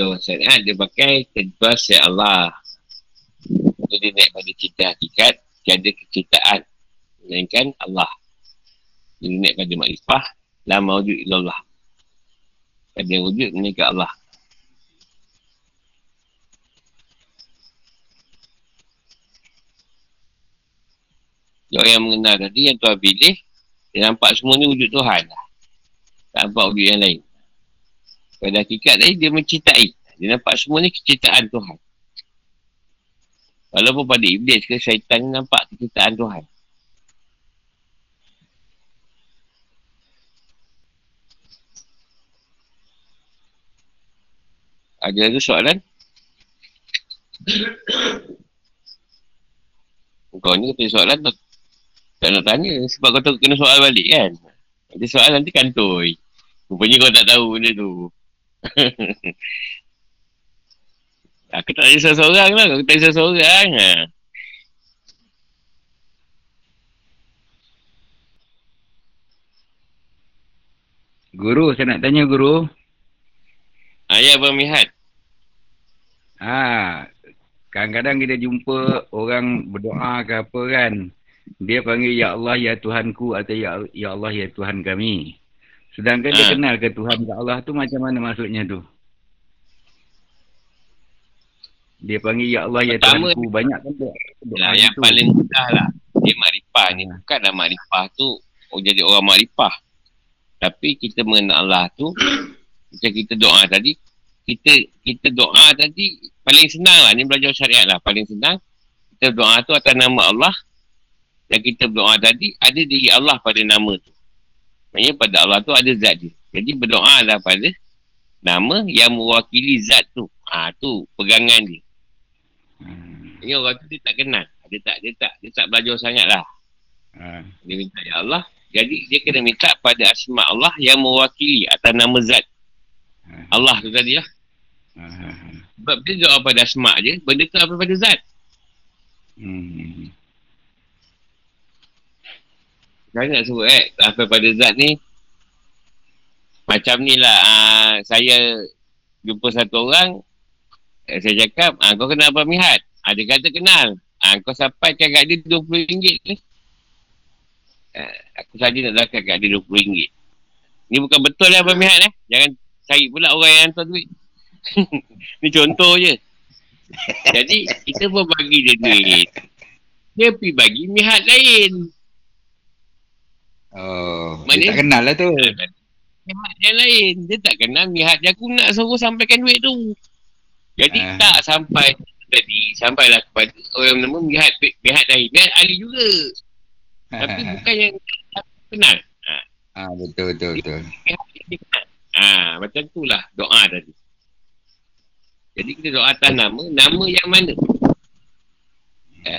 Speaker 1: Orang syariat dia pakai kedua ya Allah jadi naik pada cinta hakikat tiada kecintaan Melainkan Allah. Jadi naik pada makrifah. La mawujud ilallah. Ada wujud melainkan Allah. Orang yang mengenal tadi yang Tuhan pilih, dia nampak semua ni wujud Tuhan lah. Tak nampak wujud yang lain. Pada hakikat tadi, dia mencintai. Dia nampak semua ni kecintaan Tuhan. Walaupun pada iblis ke syaitan nampak kecintaan Tuhan. Ada lagi soalan? Kau ni kata soalan tak, tak nak tanya sebab kau tahu kena soal balik kan. Nanti soal nanti kantoi. Rupanya kau tak tahu benda tu. Aku tak risau seorang lah. Aku tak risau seorang. Ha.
Speaker 3: Guru, saya nak tanya guru.
Speaker 1: Ayah Abang Mihat.
Speaker 3: Ha, kadang-kadang kita jumpa orang berdoa ke apa kan. Dia panggil Ya Allah Ya Tuhanku atau Ya, ya Allah Ya Tuhan kami. Sedangkan dia kenal ke Tuhan Ya Allah tu macam mana maksudnya tu? Dia panggil Ya Allah Ya Pertama, Tuhanku. Banyak kan doa,
Speaker 1: doa yang tu. paling mudah lah. Dia makrifah ni. Ha. Bukanlah makrifah tu oh, jadi orang makrifah. Tapi kita mengenal Allah tu macam kita doa tadi kita kita doa tadi paling senang lah ni belajar syariat lah paling senang kita doa tu atas nama Allah dan kita doa tadi ada diri Allah pada nama tu maksudnya pada Allah tu ada zat dia jadi berdoa lah pada nama yang mewakili zat tu ha, tu pegangan dia hmm. ini orang tu dia tak kenal dia tak dia tak dia tak belajar sangat lah hmm. dia minta ya Allah jadi dia kena minta pada asma Allah yang mewakili atas nama zat Allah tu tadi lah. Sebab dia jawab pada asma' je, benda tu apa pada zat. Hmm. Saya nak sebut eh, apa pada zat ni, macam ni lah, uh, saya jumpa satu orang, eh, saya cakap, uh, kau kenal apa Mihat? Uh, dia kata kenal. Uh, kau sampai kat dia RM20 ni. Uh, aku saja nak zakat kat dia RM20. Ni bukan betul lah Abang Mihat eh. Jangan cari pula orang yang hantar duit. Ni contoh je. Jadi, kita pun bagi dia duit. Dia pergi bagi mihat lain.
Speaker 3: Oh, Mana dia tak kenal lah tu.
Speaker 1: Mihat yang lain. Dia tak kenal mihat yang aku nak suruh sampaikan duit tu. Jadi, uh. tak sampai jadi sampailah kepada orang nama mihat mihat lain. Mihat ahli juga. Tapi bukan yang kenal.
Speaker 3: Ha. Ah, betul, betul, betul.
Speaker 1: Ha, macam tu lah doa tadi. Jadi kita doa atas nama, nama yang mana? Ha.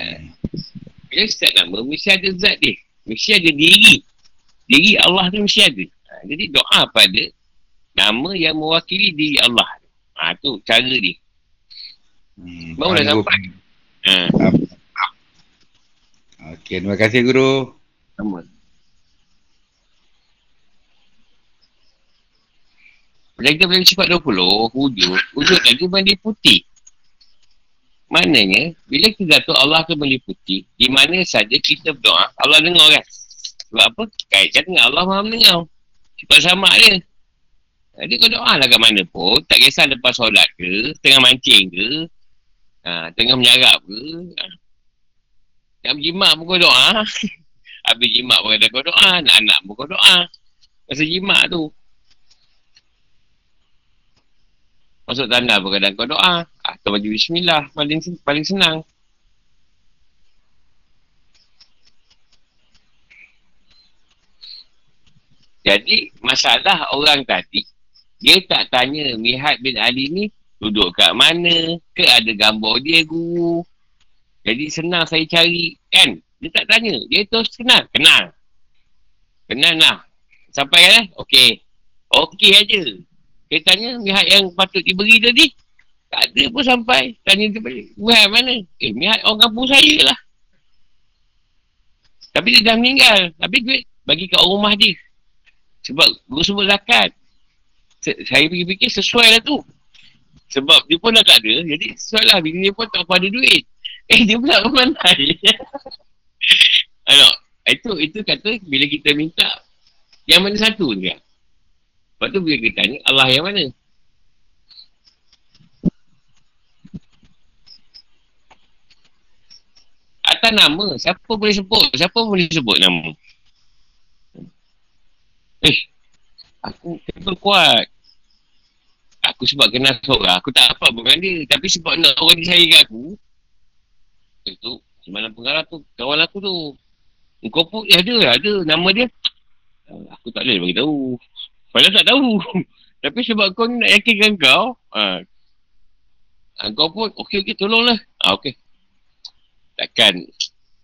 Speaker 1: Bila setiap nama, mesti ada zat dia. Mesti ada diri. Diri Allah tu mesti ada. Ha, jadi doa pada nama yang mewakili diri Allah. Ha, tu cara dia. Hmm, Baru dah sampai. Ha.
Speaker 3: Okey, terima kasih guru.
Speaker 1: Sama. Bila kita belajar sifat 20, wujud, wujud tadi meliputi. Maknanya, bila kita tahu Allah akan meliputi, di mana saja kita berdoa, Allah dengar kan? Sebab apa? Kaitkan dengan Allah maha mendengar. Sifat sama dia. Jadi kau doa lah kat mana pun, tak kisah lepas solat ke, tengah mancing ke, ha, tengah menyarap ke, ha. Nak berjimat pun kau doa. Habis jimat pun kau doa, anak-anak pun kau doa. Masa jimat tu, Masuk tanda berkadang kau doa. Atau baju bismillah. Paling, paling senang. Jadi, masalah orang tadi, dia tak tanya Mihat bin Ali ni duduk kat mana, ke ada gambar dia guru. Jadi, senang saya cari, kan? Dia tak tanya. Dia terus kenal. Kenal. Kenal lah. Sampai kan? Okey. Okey aja. Dia tanya Mihat yang patut diberi tadi. Tak ada pun sampai. Tanya dia balik. Mihat mana? Eh, Mihat orang kampung saya lah. Tapi dia dah meninggal. Tapi duit bagi kat rumah dia. Sebab guru sebut zakat. Saya fikir-fikir sesuai lah tu. Sebab dia pun dah tak ada. Jadi sesuai lah. Bila dia pun tak ada duit. Eh, dia pula ke mana? Anak. Itu itu kata bila kita minta yang mana satu dia. Lepas tu bila kita tanya Allah yang mana? Atas nama, siapa boleh sebut? Siapa boleh sebut nama? Eh, aku kenapa kuat? Aku sebab kenal seorang, aku tak apa dengan dia. Tapi sebab nak orang dia sayang aku, itu, semalam pengarah tu, kawan aku tu. Kau pun, ya ada, ada nama dia. Aku tak boleh bagi tahu. Padahal tak tahu. Tapi sebab kau nak yakinkan kau, ha, kau pun, okey, okey, tolonglah. Ha, okey. Takkan,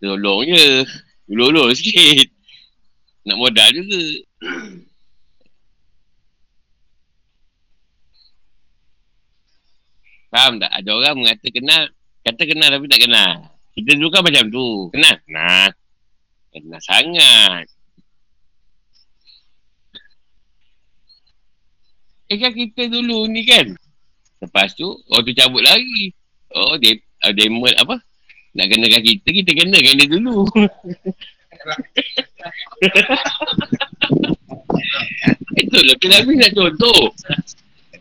Speaker 1: tolong je. Ulur-ulur sikit. Nak modal juga. Faham tak? Ada orang mengata kenal, kata kenal tapi tak kenal. Kita dulu kan macam tu. Kenal? Kenal. Kenal sangat. Eh kan kita dulu ni kan. Lepas tu, orang tu cabut lagi. Oh, dia, uh, demo apa? Nak kenakan kita, kita kenakan dia dulu. Itulah, kenapa nak contoh?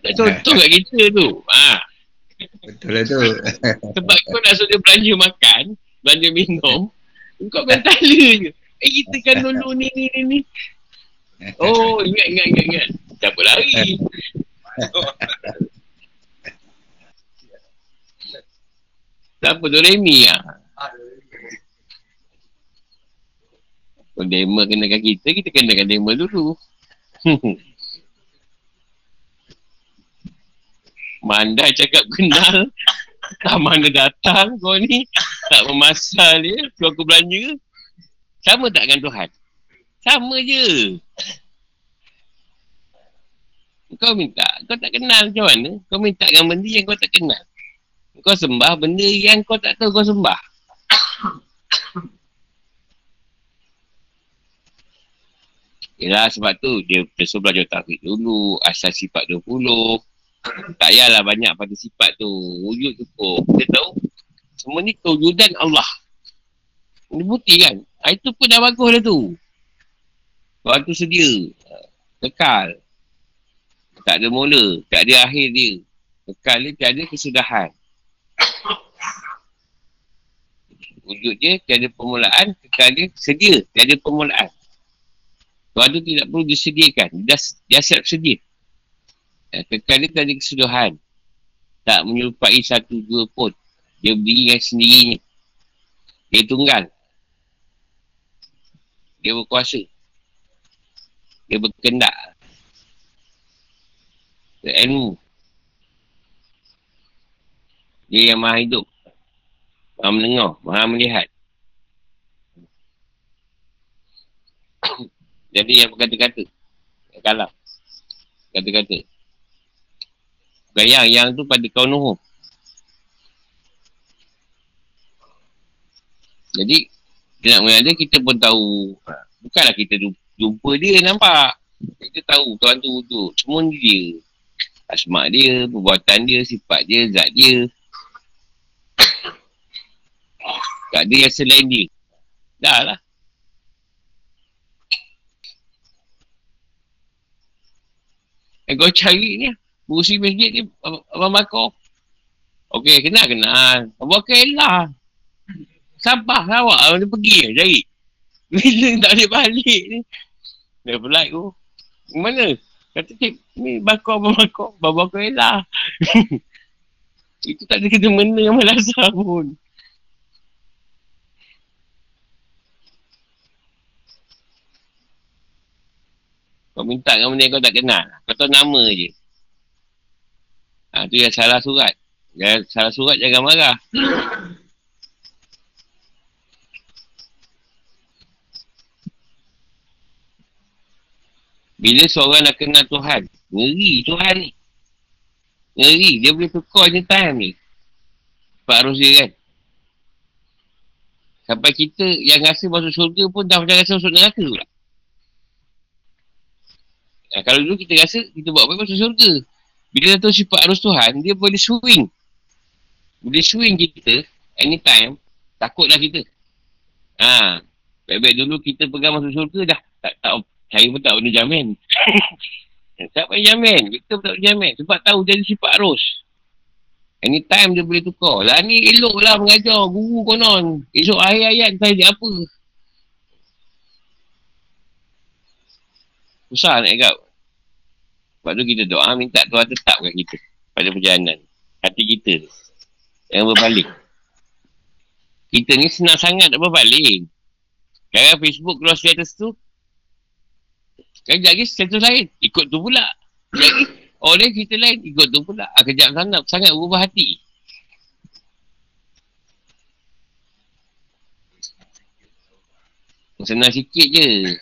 Speaker 1: Nak contoh kat kita tu. Ha.
Speaker 3: Betul lah tu.
Speaker 1: Sebab kau nak suruh dia belanja makan, belanja minum, kau main tala je. Eh kita kan dulu ni ni ni ni. Oh ingat ingat ingat ingat. Cabut lari. Siapa tu Remy lah. Kalau demo kenakan kita, kita kenakan demo dulu. Mandai cakap kenal. Tak mana datang kau ni. Tak memasal dia. Kau aku belanja. Sama tak dengan Tuhan? Sama je. Kau minta. Kau tak kenal macam mana? Kau minta dengan benda yang kau tak kenal. Kau sembah benda yang kau tak tahu kau sembah. Yelah sebab tu dia suruh belajar takwid dulu. Asal sifat 20 tak payahlah banyak pada sifat tu. Wujud cukup. Kita tahu semua ni kewujudan Allah. Ini bukti kan? Ha, itu pun dah bagus dah tu. Tuhan tu sedia. Kekal. Tak ada mula. Tak ada akhir dia. Kekal dia tak ada kesudahan. Wujud dia tiada permulaan. Kekal dia sedia. Tiada permulaan. Tu tidak perlu disediakan. Dia, dia siap sedia. Ya, kekal dia tak ada kesudahan. Tak menyerupai satu dua pun. Dia berdiri dengan sendirinya. Dia tunggal. Dia berkuasa. Dia berkendak. Dia ilmu. Dia yang maha hidup. Maha mendengar. Maha melihat. Jadi yang berkata-kata. Yang kalah. Kata-kata. Bukan yang, yang tu pada kaum Nuh. Jadi, dia nak mengada kita pun tahu. Bukanlah kita jumpa dia nampak. Kita tahu Tuhan tu wujud. Semua dia. Asma dia, perbuatan dia, sifat dia, zat dia. Tak ada yang selain dia. Dah lah. Eh, kau cari ni. Busi masjid ni Abang Bakar. Okey, kenal kenal. Abang Bakar lah. Sampah awak dia pergi je cari. Bila tak boleh balik ni. Dia flight tu. Mana? Kata cik, ni bakar Abang Bakar. Abang Bakar lah. Itu tak ada kena mena yang malasah pun. Kau minta dengan benda yang kau tak kenal. Kau tahu nama je. Ha, tu yang salah surat. Yang salah surat jangan marah. Bila seorang nak kenal Tuhan, ngeri Tuhan ni. Ngeri, dia boleh tukar je time ni. Pak Arus dia kan. Sampai kita yang rasa masuk syurga pun dah macam rasa masuk neraka pula. Ha, kalau dulu kita rasa kita buat apa masuk syurga. Bila dah tahu sifat arus Tuhan, dia boleh swing. Boleh swing kita anytime. Takutlah kita. Ha. Baik-baik dulu kita pegang masuk surga dah. Tak, tak, saya pun tak boleh jamin. tak boleh jamin. Kita pun tak boleh jamin. Sebab tahu jadi sifat arus. Anytime dia boleh tukar. Lah ni elok lah mengajar. Guru konon. Esok akhir ayat saya dia apa. Susah nak cakap. Sebab tu kita doa minta Tuhan tetapkan kita. Pada perjalanan. Hati kita. Yang berbalik. Kita ni senang sangat nak berbalik. Sekarang Facebook keluar status tu. Kejap lagi status lain. Ikut tu pula. Oleh kita lain. Ikut tu pula. Ah, kejap sangat. Sangat berubah hati. Senang sikit je.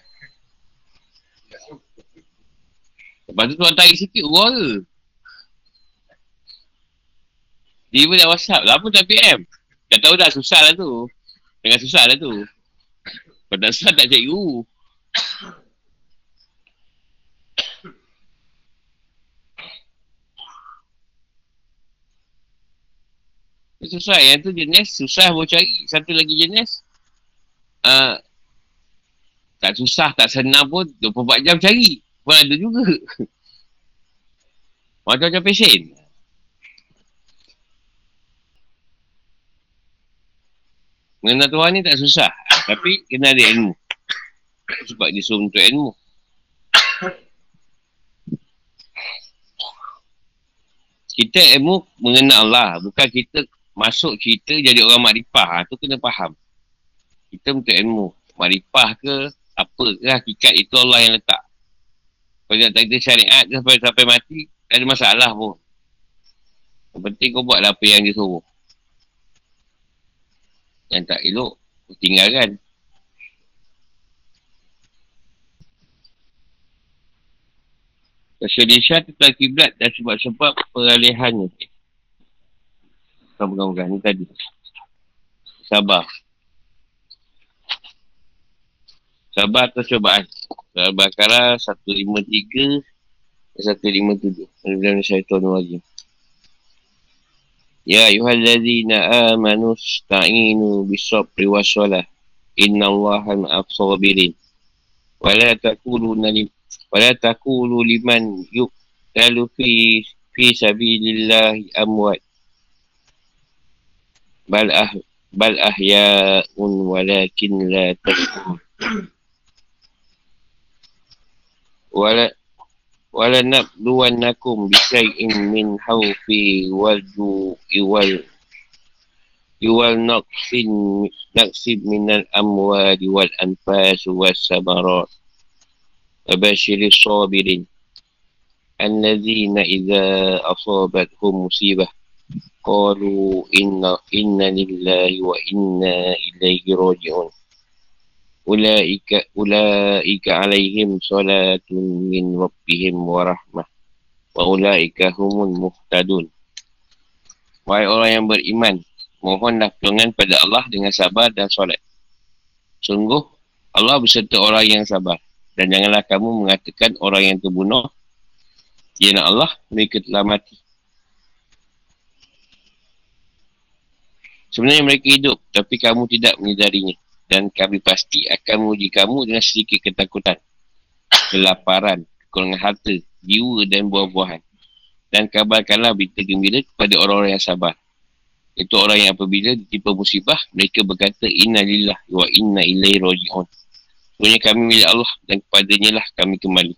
Speaker 1: Lepas tu tuan tarik sikit. Wah ke? Dia pun dah whatsapp. Lama tak PM. Dah tahu dah susah lah tu. Tengah susah lah tu. Kalau tak susah tak guru. Susah. Yang tu jenis susah boleh cari. Satu lagi jenis. Uh, tak susah, tak senang pun 24 jam cari. Pun ada juga. Macam-macam pesen. Mengenal Tuhan ni tak susah. Tapi kena ada ilmu. Sebab dia suruh untuk ilmu. Kita ilmu mengenal Allah. Bukan kita masuk cerita jadi orang makrifah. Ha, kena faham. Kita untuk ilmu. Makrifah ke apa ke hakikat itu Allah yang letak. Tak kita syariat sampai, sampai mati, tak ada masalah pun. Yang penting kau buatlah apa yang dia suruh yang tak elok tinggalkan Kesedihan tentang kiblat dan sebab-sebab peralihannya. Pegang-pegang ni tadi. Sabar. Sabar atau cobaan. Al-Baqarah 153 dan 157. Alhamdulillah syaitan wajib. Ya ayuhalladzina amanu sta'inu bisabri wassalah. Inna allaha ma'af sabirin. Wala takulu nalim. Wala takulu liman yuk lalu fi fi sabilillahi amwat. Bal ah bal ahya'un walakin la tashkur. Wala ولنبلونكم بشيء من خوف والجوع وال والنقص نقص من الأموال والأنفاس والثمرات. وبشر الصابرين الذين إذا أصابتهم مصيبة قالوا إن إن لله وإنا إليه راجعون. Ulaika ulaika alaihim salatun min rabbihim wa rahmah. Wa ulaika humul muhtadun. Wahai orang yang beriman mohonlah pertolongan pada Allah dengan sabar dan solat. Sungguh Allah berserta orang yang sabar. Dan janganlah kamu mengatakan orang yang terbunuh ialah Allah mereka telah mati. Sebenarnya mereka hidup tapi kamu tidak menyedarinya dan kami pasti akan menguji kamu dengan sedikit ketakutan, kelaparan, kekurangan harta, jiwa dan buah-buahan. Dan kabarkanlah berita gembira kepada orang-orang yang sabar. Itu orang yang apabila ditimpa musibah, mereka berkata, Inna lillah wa inna ilai roji'un. Sebenarnya kami milik Allah dan kepadanya lah kami kembali.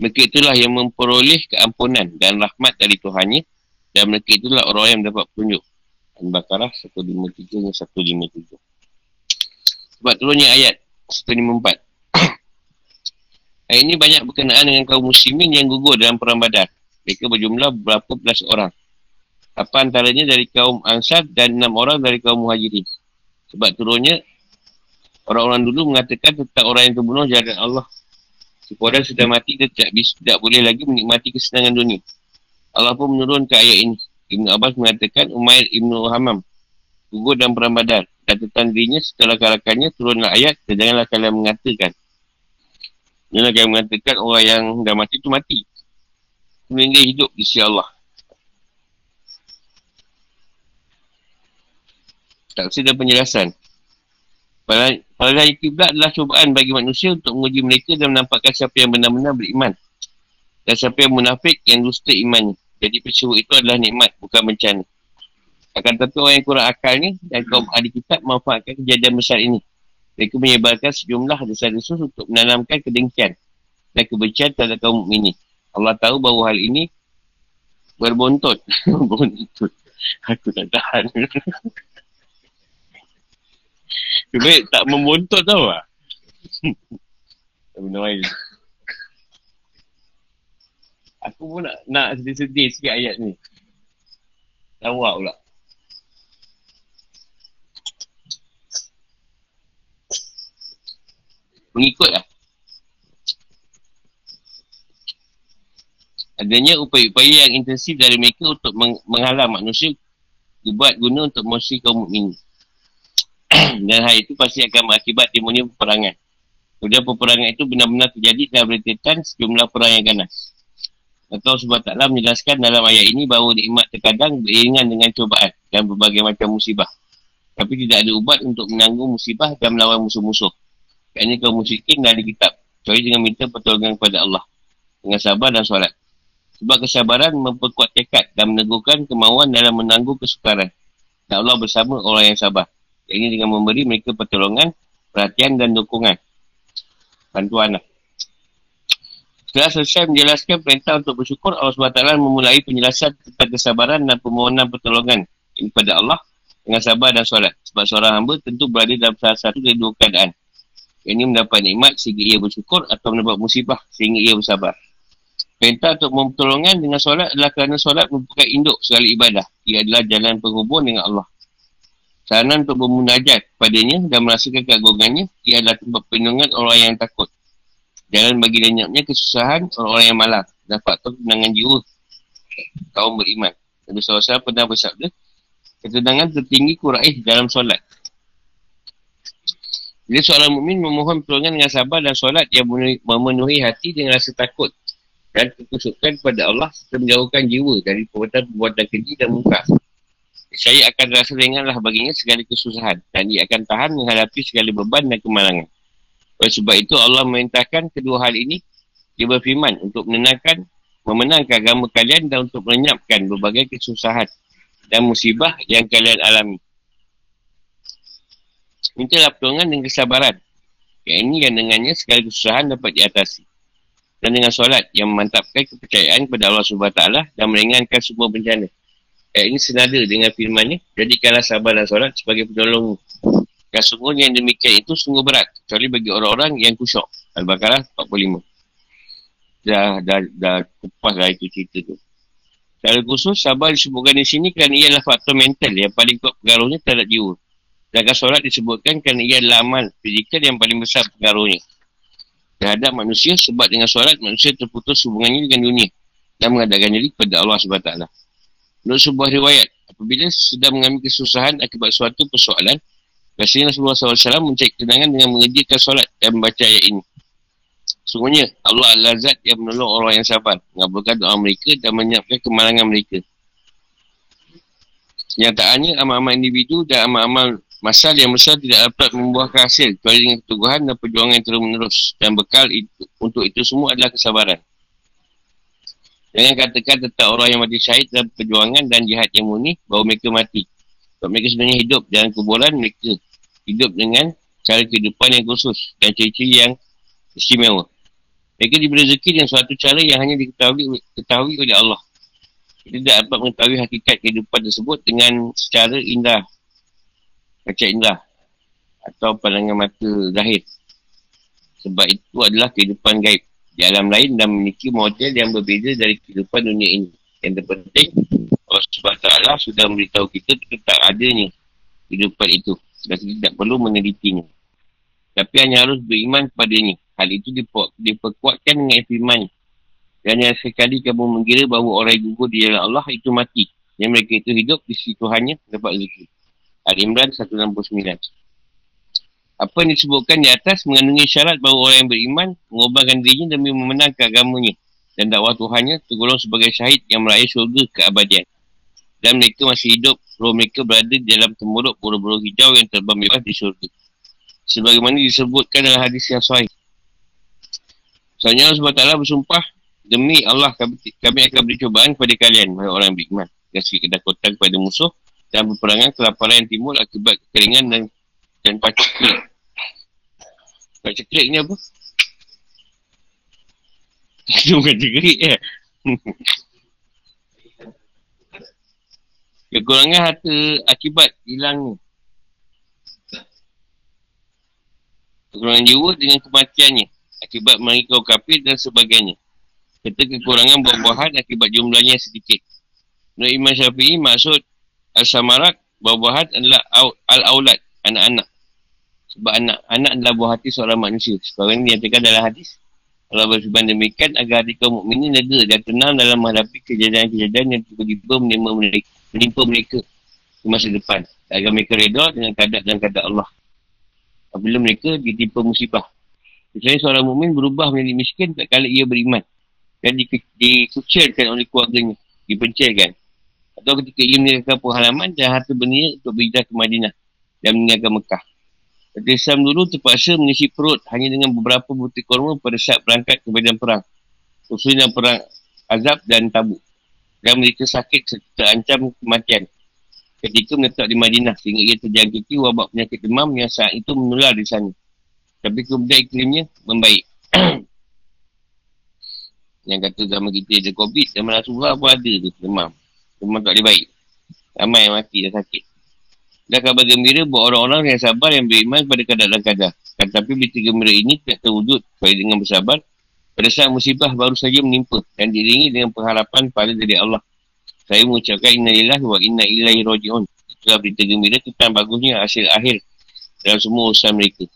Speaker 1: Mereka itulah yang memperoleh keampunan dan rahmat dari Tuhannya dan mereka itulah orang yang mendapat petunjuk. Al-Baqarah 153 dan 157. Sebab turunnya ayat 154. ayat ini banyak berkenaan dengan kaum muslimin yang gugur dalam perang badar. Mereka berjumlah berapa belas orang. Apa antaranya dari kaum Ansar dan enam orang dari kaum Muhajirin. Sebab turunnya orang-orang dulu mengatakan tentang orang yang terbunuh jalan Allah. Sekolah sudah mati dia tidak, tidak boleh lagi menikmati kesenangan dunia. Allah pun menurunkan ayat ini. Ibn Abbas mengatakan Umair Ibn Hamam gugur dalam perang badar tentang dirinya setelah kalakannya turunlah ayat dan janganlah kalian mengatakan janganlah kalian mengatakan orang yang dah mati tu mati dia hidup di sisi Allah taksir dan penjelasan Kalau raya kiblat adalah cubaan bagi manusia untuk menguji mereka dan menampakkan siapa yang benar-benar beriman. Dan siapa yang munafik yang dusta iman. Jadi peristiwa itu adalah nikmat, bukan bencana. Akan tetapi orang yang kurang akal ni dan kaum ahli kitab memanfaatkan kejadian besar ini. Mereka menyebarkan sejumlah desas-desus untuk menanamkan kedengkian dan kebencian terhadap kaum ini. Allah tahu bahawa hal ini berbontot. berbontot. Aku tak tahan. Baik tak membontot tau lah. Minum air. Aku pun nak, nak sedih-sedih sikit ayat ni. Lawak pula. Mengikut lah. Adanya upaya-upaya yang intensif dari mereka untuk meng- menghalang manusia dibuat guna untuk musuh kaum mukmin. Dan hal itu pasti akan berakibat timbulnya peperangan. Kemudian peperangan itu benar-benar terjadi dalam rentetan sejumlah perang yang ganas. Atau sebab taklah menjelaskan dalam ayat ini bahawa nikmat terkadang beriringan dengan cobaan dan berbagai macam musibah. Tapi tidak ada ubat untuk menanggung musibah dan melawan musuh-musuh. Kerana kaum musyrikin dari kitab. Kecuali dengan minta pertolongan kepada Allah. Dengan sabar dan solat. Sebab kesabaran memperkuat tekad dan meneguhkan kemauan dalam menanggung kesukaran. Dan Allah bersama orang yang sabar. Ini dengan memberi mereka pertolongan, perhatian dan dukungan. Bantuan lah. Setelah selesai menjelaskan perintah untuk bersyukur, Allah SWT memulai penjelasan tentang kesabaran dan permohonan pertolongan kepada Allah dengan sabar dan solat. Sebab seorang hamba tentu berada dalam salah satu dari dua keadaan. Yang ini mendapat nikmat sehingga ia bersyukur atau mendapat musibah sehingga ia bersabar. Perintah untuk mempertolongan dengan solat adalah kerana solat merupakan induk segala ibadah. Ia adalah jalan penghubung dengan Allah. Sarana untuk bermunajat kepadanya dan merasakan keagungannya, ia adalah tempat perlindungan orang yang takut. Jalan bagi lenyapnya kesusahan orang-orang yang malam dan faktor ketenangan jiwa kaum beriman. Nabi SAW pernah bersabda, ketenangan tertinggi kuraih dalam solat. Jadi seorang mukmin memohon pertolongan dengan sabar dan solat yang memenuhi hati dengan rasa takut dan kekusukan kepada Allah serta menjauhkan jiwa dari perbuatan-perbuatan keji dan muka. Saya akan rasa ringanlah baginya segala kesusahan dan ia akan tahan menghadapi segala beban dan kemalangan. Oleh sebab itu Allah memerintahkan kedua hal ini dia berfirman untuk menenangkan memenangkan agama kalian dan untuk melenyapkan berbagai kesusahan dan musibah yang kalian alami. Mintalah pertolongan dengan kesabaran. Yang ini yang dengannya segala kesusahan dapat diatasi dan dengan solat yang memantapkan kepercayaan kepada Allah SWT dan meringankan semua bencana. Ayat ini senada dengan firmannya, jadikanlah sabar dan solat sebagai penolong. Dan sungguhnya yang demikian itu sungguh berat, kecuali bagi orang-orang yang kusyok. Al-Baqarah 45. Dah, dah, dah kupas lah itu cerita tu. Secara khusus, sabar disebutkan di sini kerana ia adalah faktor mental yang paling kuat pengaruhnya terhadap jiwa. Sedangkan solat disebutkan kerana ia adalah amal fizikal yang paling besar pengaruhnya terhadap manusia sebab dengan solat manusia terputus hubungannya dengan dunia dan mengadakan diri kepada Allah SWT. Menurut sebuah riwayat, apabila sedang mengalami kesusahan akibat suatu persoalan, Rasulullah SAW mencari ketenangan dengan mengerjakan solat dan membaca ayat ini. Sungguhnya, Allah adalah zat yang menolong orang yang sabar, mengabulkan doa mereka dan menyiapkan kemalangan mereka. Kenyataannya, amal-amal individu dan amal-amal Masal yang besar tidak dapat membuahkan hasil kecuali dengan keteguhan dan perjuangan yang terus menerus. Dan bekal itu, untuk itu semua adalah kesabaran. Jangan katakan tentang orang yang mati syahid dalam perjuangan dan jihad yang murni bahawa mereka mati. Sebab mereka sebenarnya hidup dalam kuburan mereka. Hidup dengan cara kehidupan yang khusus dan ciri-ciri yang istimewa. Mereka diberi rezeki dengan suatu cara yang hanya diketahui, diketahui oleh Allah. Kita tidak dapat mengetahui hakikat kehidupan tersebut dengan secara indah kaca indah atau pandangan mata zahir. Sebab itu adalah kehidupan gaib di alam lain dan memiliki model yang berbeza dari kehidupan dunia ini. Yang terpenting, Allah SWT sudah memberitahu kita tentang adanya kehidupan itu dan kita tidak perlu menelitinya. Tapi hanya harus beriman kepadanya. Hal itu diperkuatkan dengan firman. Dan yang sekali kamu mengira bahawa orang yang gugur di jalan Allah itu mati. Yang mereka itu hidup di situ hanya dapat rezeki. Al-Imran 169. Apa yang disebutkan di atas mengandungi syarat bahawa orang yang beriman mengubahkan dirinya demi memenangkan agamanya dan dakwah Tuhannya tergolong sebagai syahid yang meraih syurga keabadian. Dan mereka masih hidup, roh mereka berada di dalam temuruk buru-buru hijau yang terbang bebas di syurga. Sebagaimana disebutkan dalam hadis yang sahih. Soalnya Allah SWT bersumpah, demi Allah kami, kami akan beri cobaan kepada kalian, orang yang beriman. Kasih kedakutan kepada musuh dan peperangan kelaparan yang timbul akibat kekeringan dan dan paceklik. Paceklik ni apa? Itu bukan ceklik ya. Kekurangan harta akibat hilang Kekurangan jiwa dengan kematiannya. Akibat mereka kafir dan sebagainya. Kata kekurangan buah-buahan akibat jumlahnya sedikit. Menurut Imam Syafi'i maksud Al-Samarat buah-buahan adalah Al-Aulad, anak-anak. Sebab anak-anak adalah buah hati seorang manusia. Sekarang ini yang dalam hadis. Allah berfirman demikian agar hati kaum mukminin lega dan tenang dalam menghadapi kejadian-kejadian yang tiba-tiba menimpa mereka, menimpa mereka di masa depan. Agar mereka reda dengan kadar dan kadar Allah. Apabila mereka ditimpa musibah. Misalnya seorang mukmin berubah menjadi miskin tak kala ia beriman. Dan dikucilkan oleh keluarganya. Dipencilkan. Atau ketika ia meninggalkan penghalaman dan harta berniat untuk berhijrah ke Madinah. Dan meninggalkan Mekah. Kata Islam dulu terpaksa mengisi perut hanya dengan beberapa butir korma pada saat berangkat ke medan perang. Khususnya perang azab dan tabuk. Dan mereka sakit serta terancam kematian. Ketika menetap di Madinah sehingga ia terjangkiti wabak penyakit demam yang saat itu menular di sana. Tapi kemudian iklimnya membaik. yang kata zaman kita ada COVID, zaman Rasulullah pun ada demam. Demam tak boleh baik. Ramai yang mati dan sakit. Dan kabar gembira buat orang-orang yang sabar yang beriman pada kadar dan kadar. Tetapi berita gembira ini tidak terwujud supaya dengan bersabar pada saat musibah baru saja menimpa dan diringi dengan pengharapan pada dari Allah. Saya mengucapkan inna lillah wa inna ilaihi roji'un. Itulah berita gembira tentang bagusnya hasil akhir dalam semua usaha mereka.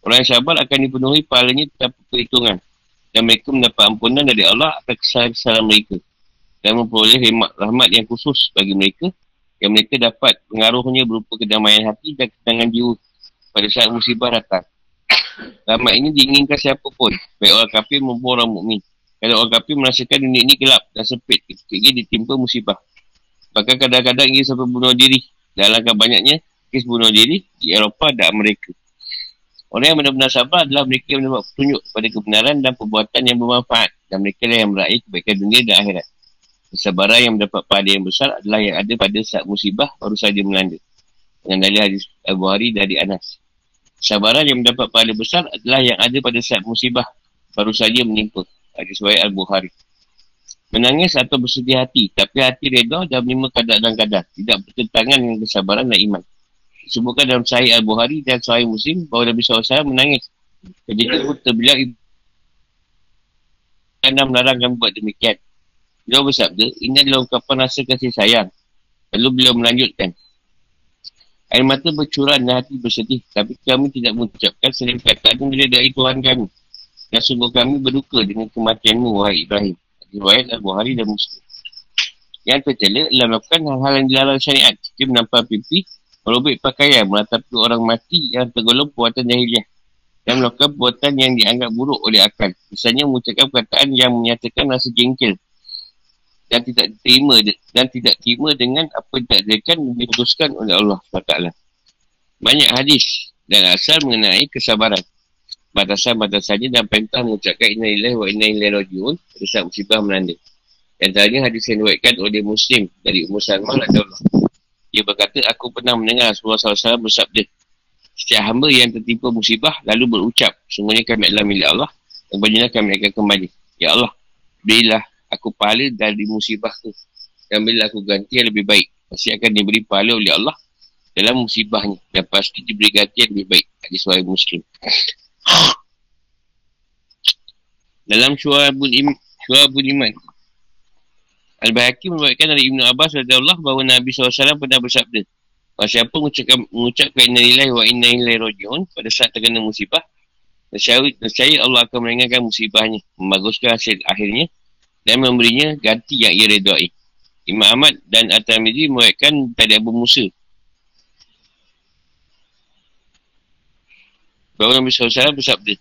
Speaker 1: Orang yang sabar akan dipenuhi pahalanya tanpa perhitungan. Dan mereka mendapat ampunan dari Allah atas kesalahan-kesalahan mereka. Dan memperoleh rahmat yang khusus bagi mereka yang mereka dapat pengaruhnya berupa kedamaian hati dan ketenangan jiwa pada saat musibah datang. Rahmat ini diinginkan siapa pun, baik orang kafir maupun orang mukmin. Kalau orang kafir merasakan dunia ini gelap dan sempit ketika ia ditimpa musibah. Bahkan kadang-kadang ia sampai bunuh diri. Alangkah banyaknya kes bunuh diri di Eropah dan Amerika. Orang yang benar-benar sabar adalah mereka yang mendapat petunjuk pada kebenaran dan perbuatan yang bermanfaat. Dan mereka yang meraih kebaikan dunia dan akhirat. Kesabaran yang mendapat pahala yang besar adalah yang ada pada saat musibah baru saja melanda. Dengan dalil hadis Abu Hari dari Anas. Kesabaran yang mendapat pahala besar adalah yang ada pada saat musibah baru saja menimpa. Hadis Wahid Al-Bukhari. Menangis atau bersedih hati. Tapi hati reda dan menerima kadar dan kadar. Tidak bertentangan dengan kesabaran dan iman. Disebutkan dalam Sahih Al-Bukhari dan Sahih Muslim bahawa Nabi SAW menangis. Ketika pun terbilang ibu. Anda melarang kami buat demikian. Beliau bersabda, ini adalah ungkapan rasa kasih sayang. Lalu beliau melanjutkan. Air mata bercurah dan hati bersedih. Tapi kami tidak mengucapkan selain perkataan dari dari Tuhan kami. Dan sungguh kami berduka dengan kematianmu, wahai Ibrahim. Riwayat Abu Hari dan Muslim. Yang tercela adalah melakukan hal-hal yang dilarang syariat. Dia menampar pipi, merobek pakaian, meratapi orang mati yang tergolong perbuatan jahiliah. Dan melakukan perbuatan yang dianggap buruk oleh akal. Misalnya mengucapkan perkataan yang menyatakan rasa jengkel dan tidak terima dan tidak terima dengan apa yang ditakdirkan dan diputuskan oleh Allah SWT. Banyak hadis dan asal mengenai kesabaran. Batasan-batasannya dan perintah mengucapkan inna ilaih wa inna ilaih rajiun saat musibah melanda. Yang tadi hadis yang diwakilkan oleh Muslim dari Umar Salman Allah. Ia berkata, aku pernah mendengar Rasulullah SAW bersabda. Setiap hamba yang tertimpa musibah lalu berucap, semuanya kami adalah milik Allah dan banyak kami akan kembali. Ya Allah, berilah aku pahala dari musibah tu. Dan bila aku ganti yang lebih baik. Pasti akan diberi pahala oleh Allah dalam musibahnya. Dan pasti diberi ganti yang lebih baik. Hadis suara Muslim. dalam syuabul iman, syuabul iman. Al-Bahaki membuatkan dari Ibn Abbas Allah bahawa Nabi SAW pernah bersabda. Bahawa siapa mengucapkan, mengucapkan inna lillahi wa inna ilaihi roji'un pada saat terkena musibah, Nescaya Allah akan meringankan musibahnya, membaguskan hasil akhirnya dan memberinya ganti yang ia redai. Imam Ahmad dan At-Tirmidzi meriwayatkan dari Abu Musa. Bahawa Nabi SAW bersabda,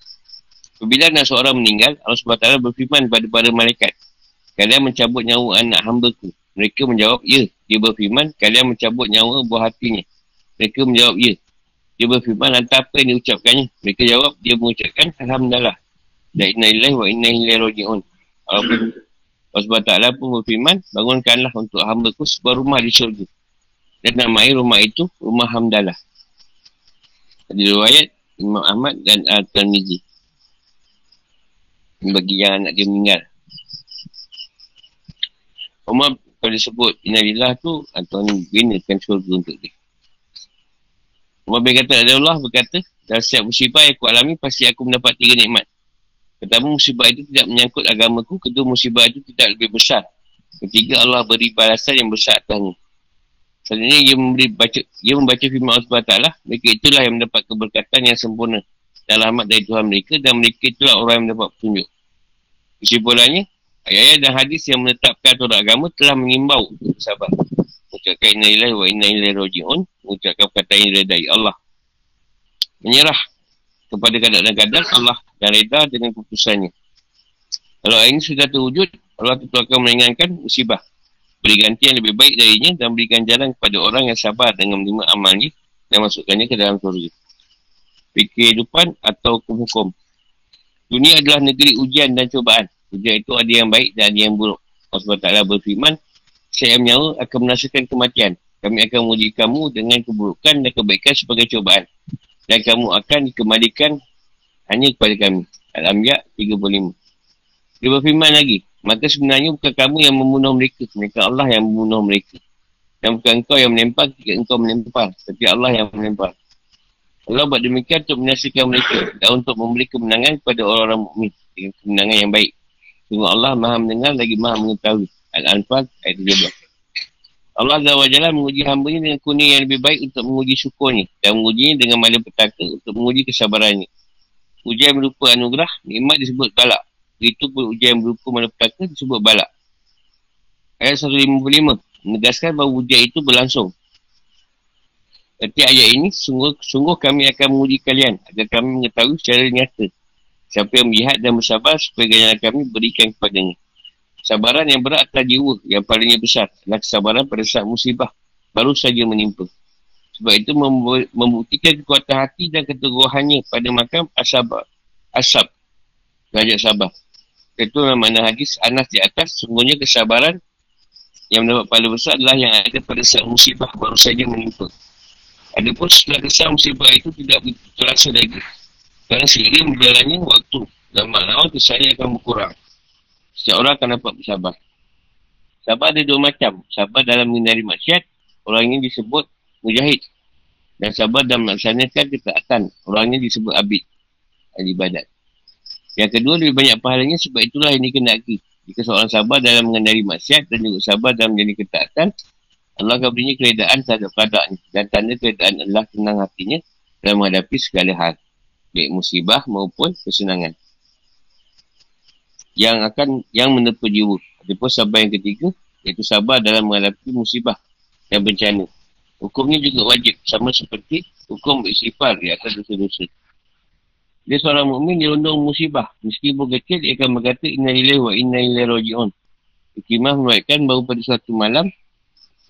Speaker 1: Apabila anak seorang meninggal, Allah SWT berfirman kepada para malaikat, Kalian mencabut nyawa anak hamba ku. Mereka menjawab, ya. Dia berfirman, kalian mencabut nyawa buah hatinya. Mereka menjawab, ya. Dia berfirman lantas apa yang diucapkannya. Mereka jawab, dia mengucapkan Alhamdulillah. Dan inna ilaih wa inna ilaih roji'un. Walaupun Allah SWT pun berfirman, bangunkanlah untuk hamba ku sebuah rumah di syurga. Dan namai rumah itu, rumah Hamdalah. Ada riwayat Imam Ahmad dan Al-Tirmizi. Bagi yang anak dia meninggal. Umar kalau disebut Innalillah tu Tuhan binakan syurga untuk dia Umar bin kata ada Allah berkata Dalam setiap musibah yang aku alami Pasti aku mendapat tiga nikmat Pertama musibah itu tidak menyangkut agamaku Kedua musibah itu tidak lebih besar Ketiga Allah beri balasan yang besar atasnya Selanjutnya ia, memberi baca, ia membaca firman Allah SWT Mereka itulah yang mendapat keberkatan yang sempurna Dan rahmat dari Tuhan mereka Dan mereka itulah orang yang mendapat petunjuk Kesimpulannya Ayat-ayat dan hadis yang menetapkan aturan agama telah mengimbau bersabar. Mengucapkan inna ilahi wa inna ilahi roji'un. Mengucapkan kata ini dari Allah. Menyerah kepada kadang-kadang Allah dan reda dengan keputusannya. Kalau ini sudah terwujud, Allah tentu akan meringankan musibah. Beri ganti yang lebih baik darinya dan berikan jalan kepada orang yang sabar dengan menerima amalnya dan masukkannya ke dalam surga. Fikir kehidupan atau hukum. Dunia adalah negeri ujian dan cobaan. Ujian itu ada yang baik dan ada yang buruk. Allah SWT berfirman, saya yang nyawa akan merasakan kematian. Kami akan menguji kamu dengan keburukan dan kebaikan sebagai cobaan. Dan kamu akan dikembalikan hanya kepada kami. Al-Ambiya 35. Dia berfirman lagi, maka sebenarnya bukan kamu yang membunuh mereka. Mereka Allah yang membunuh mereka. Dan bukan engkau yang menempah ketika engkau menempah. Tapi Allah yang menempah. Allah buat demikian untuk menyaksikan mereka dan untuk memberi kemenangan kepada orang-orang mukmin dengan kemenangan yang baik. Sungguh Allah maha mendengar lagi maha mengetahui. Al-Anfal ayat 17. Allah Azza wa Jalla menguji hamba ini dengan kuning yang lebih baik untuk menguji syukurnya. Dan mengujinya dengan malam petaka untuk menguji kesabarannya. Ujian berupa anugerah, nikmat disebut balak. Itu pun ujian berupa malam petaka disebut balak. Ayat 155 menegaskan bahawa ujian itu berlangsung. Ketika ayat ini, sungguh, sungguh kami akan menguji kalian agar kami mengetahui secara nyata Siapa yang melihat dan bersabar supaya ganjaran kami berikan kepadanya. Sabaran yang berat atas jiwa yang palingnya besar adalah kesabaran pada saat musibah baru saja menimpa. Sebab itu membuktikan kekuatan hati dan keteguhannya pada makam asab. Asab. Derajat sabar. Itu mana hadis Anas di atas. Sungguhnya kesabaran yang mendapat pahala besar adalah yang ada pada saat musibah baru saja menimpa. Adapun setelah kesan musibah itu tidak terasa lagi. Kerana seiring berjalannya waktu dan makna kesannya akan berkurang. Setiap orang akan dapat bersabar. Sabar ada dua macam. Sabar dalam menghindari maksiat, orang ini disebut mujahid. Dan sabar dalam melaksanakan ketaatan, orang ini disebut abid. Ahli ibadat. Yang kedua, lebih banyak pahalanya sebab itulah ini dikenaki. Jika seorang sabar dalam menghindari maksiat dan juga sabar dalam menjadi ketaatan, Allah akan berinya keredaan terhadap keadaannya. Dan tanda keredaan adalah tenang hatinya dalam menghadapi segala hal baik musibah maupun kesenangan yang akan yang menerpa jiwa ataupun sabar yang ketiga iaitu sabar dalam menghadapi musibah dan bencana. Hukum ni juga wajib sama seperti hukum bersifar di atas dosa-dosa. Dia seorang mukmin dia undang musibah. Meskipun kecil dia akan berkata inna ilaih wa inna ilaih roji'un hikimah menuatkan bahawa pada suatu malam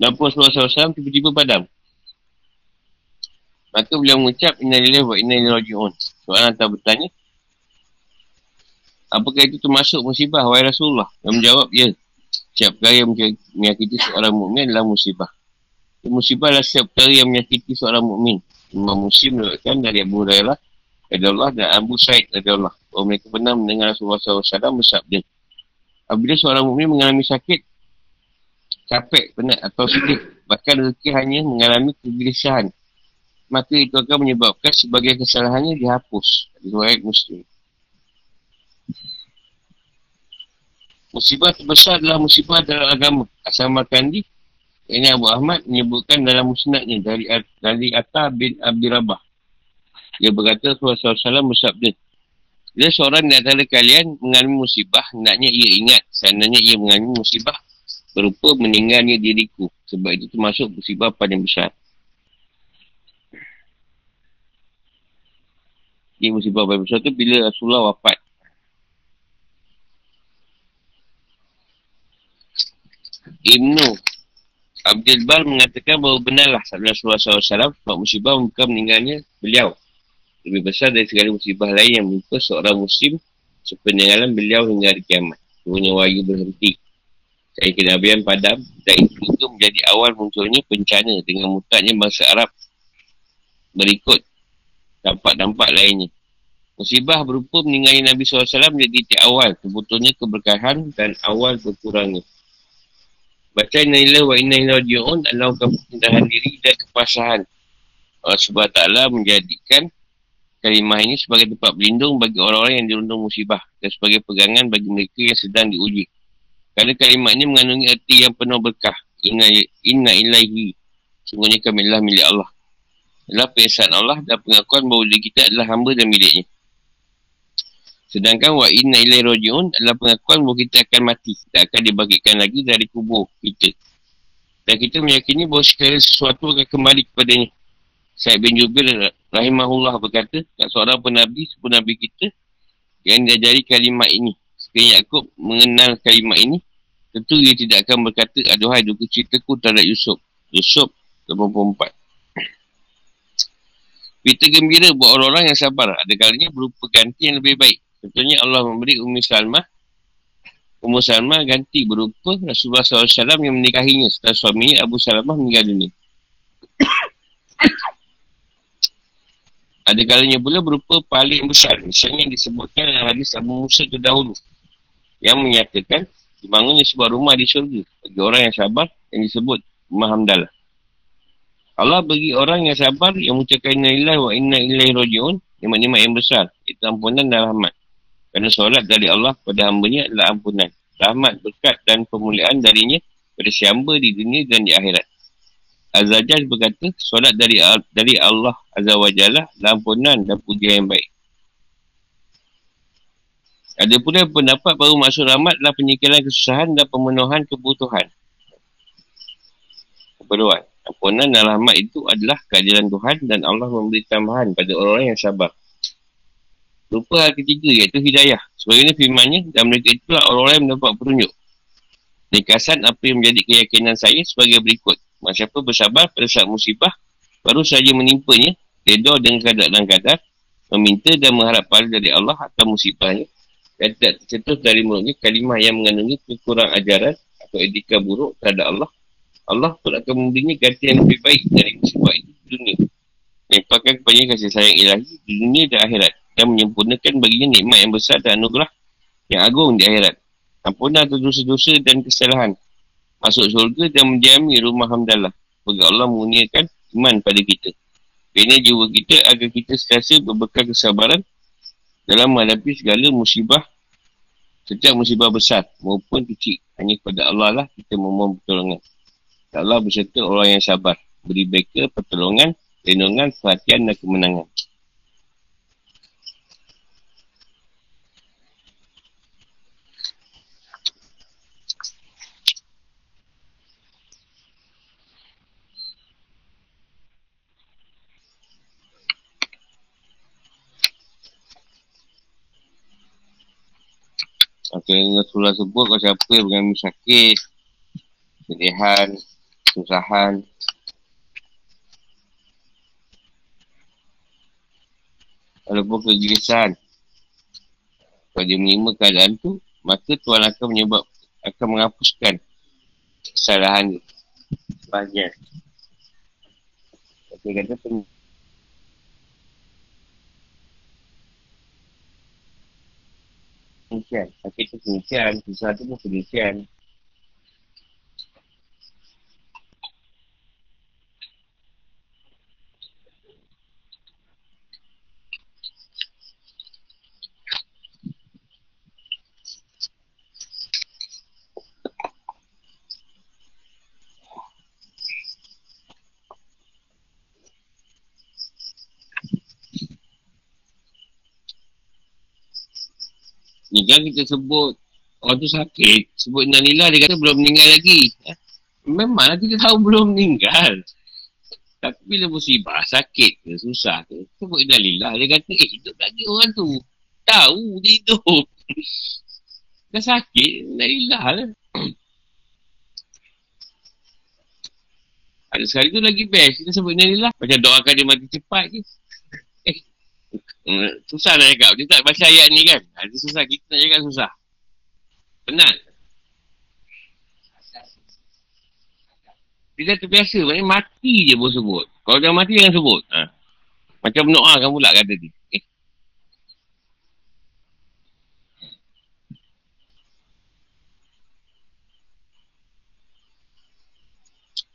Speaker 1: lampu Rasulullah SAW tiba-tiba padam. Maka beliau mengucap Inna lillahi wa inna ilaihi raji'un. Soalan hantar bertanya. Apakah itu termasuk musibah wahai Rasulullah? Yang menjawab ya. Setiap perkara yang menyakiti seorang mukmin adalah musibah. Musibah adalah setiap perkara yang menyakiti seorang mukmin. Imam Muslim menyebutkan dari Abu Hurairah dari Allah dan Abu Said dari Allah. Bahawa mereka pernah mendengar Rasulullah SAW bersabda. Apabila seorang mukmin mengalami sakit, capek, penat atau sedih, bahkan rezeki hanya mengalami kegelisahan maka itu akan menyebabkan sebagai kesalahannya dihapus. Riwayat Muslim. Musibah terbesar adalah musibah dalam agama. Asal Makandi, ini Abu Ahmad menyebutkan dalam musnadnya dari dari Atta bin Abdi Rabah. Dia berkata Rasulullah SAW bersabda, Bila seorang di antara kalian mengalami musibah, hendaknya ia ingat seandainya ia mengalami musibah berupa meninggalnya diriku. Sebab itu termasuk musibah paling besar. Ini musibah paling besar tu bila Rasulullah wafat. Ibnu Abdul Bar mengatakan bahawa benarlah Rasulullah SAW sebab musibah bukan meninggalnya beliau. Lebih besar dari segala musibah lain yang menimpa seorang muslim sepeninggalan beliau hingga hari kiamat. Turunnya wahyu berhenti. Saya kenabian padam dan itu menjadi awal munculnya bencana dengan mutatnya bangsa Arab berikut dampak-dampak lainnya. Musibah berupa meninggalnya Nabi SAW menjadi titik awal sebetulnya keberkahan dan awal berkurangnya. Baca inna ilah wa inna ilah ji'un adalah kemudahan diri dan kepasahan. Allah SWT menjadikan kalimah ini sebagai tempat berlindung bagi orang-orang yang dirundung musibah dan sebagai pegangan bagi mereka yang sedang diuji. Kerana kalimah ini mengandungi arti yang penuh berkah. Inna, inna ilahi. Sungguhnya kami adalah milik Allah. Adalah perasaan Allah dan pengakuan bahawa kita adalah hamba dan miliknya. Sedangkan wa inna ilai roji'un adalah pengakuan bahawa kita akan mati. Tak akan dibangkitkan lagi dari kubur kita. Dan kita meyakini bahawa sekali sesuatu akan kembali kepadanya. Syed bin Jubir rahimahullah berkata, tak seorang pun Nabi sebelum Nabi kita yang diajari kalimat ini. Sekali Yaakob mengenal kalimat ini, tentu dia tidak akan berkata, aduhai duka ceritaku terhadap Yusuf. Yusuf 84. Kita gembira buat orang-orang yang sabar. Ada kalanya berupa ganti yang lebih baik. Contohnya Allah memberi Ummi Salmah Ummu Salmah ganti berupa Rasulullah SAW yang menikahinya setelah suami Abu Salmah meninggal dunia. Ada kalanya pula berupa paling besar. Misalnya yang disebutkan dalam hadis Abu Musa terdahulu. Yang menyatakan dibangunnya sebuah rumah di syurga. Bagi orang yang sabar yang disebut Rumah Hamdalah. Allah bagi orang yang sabar yang mengucapkan inna ilaih wa inna ilaih roji'un. Nikmat-nikmat yang besar. Itu ampunan dan rahmat. Kerana solat dari Allah pada hambanya adalah ampunan. Rahmat, berkat dan pemuliaan darinya pada siamba di dunia dan di akhirat. Az-Zajjaj berkata, solat dari dari Allah Azza wa Jalla adalah ampunan dan pujian yang baik. Ada pula pendapat bahawa maksud rahmat adalah penyingkiran kesusahan dan pemenuhan kebutuhan. Keperluan. Ampunan dan rahmat itu adalah keadilan Tuhan dan Allah memberi tambahan pada orang-orang yang sabar. Lupa hal ketiga iaitu hidayah. Sebagainya firmannya dan mereka itulah orang-orang yang mendapat petunjuk. Nikasan apa yang menjadi keyakinan saya sebagai berikut. Siapa bersabar pada saat musibah baru saja menimpanya, redor dengan kadar dan kadar, meminta dan mengharap pahala dari Allah atau musibahnya dan tidak tercetus dari mulutnya kalimah yang mengandungi kekurang ajaran atau etika buruk terhadap Allah. Allah pun akan memberinya ganti yang lebih baik dari musibah itu dunia. Mempakan kepada kasih sayang ilahi dunia dan akhirat dan menyempurnakan baginya nikmat yang besar dan anugerah yang agung di akhirat. Ampunlah dosa-dosa dan kesalahan. Masuk surga dan mendiami rumah hamdalah. Bagi Allah menguniakan iman pada kita. Kerana jiwa kita agar kita setiasa berbekal kesabaran dalam menghadapi segala musibah setiap musibah besar maupun kecil. Hanya kepada Allah lah kita memohon pertolongan. Allah berserta orang yang sabar. Beri mereka pertolongan, lindungan, perhatian dan kemenangan. Maka Rasulullah sebut kau siapa yang mengalami sakit, kesedihan, kesusahan. Walaupun kegelisahan. Kalau dia menerima keadaan tu, maka Tuhan akan menyebab, akan menghapuskan kesalahan dia. Banyak. Dia kata penelitian. Tapi itu penelitian, sesuatu pun penelitian. Kan kita sebut orang tu sakit. Sebut Nalila dia kata belum meninggal lagi. Eh? Memanglah kita tahu belum meninggal. Tapi bila musibah, sakit ke, susah ke. Sebut Nalila dia kata eh hidup lagi orang tu. Tahu dia hidup. Dah sakit, Nalila lah. Ada sekali tu lagi best. Kita sebut ni lah. Macam doakan dia mati cepat je. Eh. Susah nak cakap. Dia tak baca ayat ni kan. Ha, susah. Kita nak cakap susah. Penat. Dia dah terbiasa. Maksudnya mati je pun sebut. Kalau dah mati jangan sebut. Ha. Macam doa kan pula kata dia. Eh.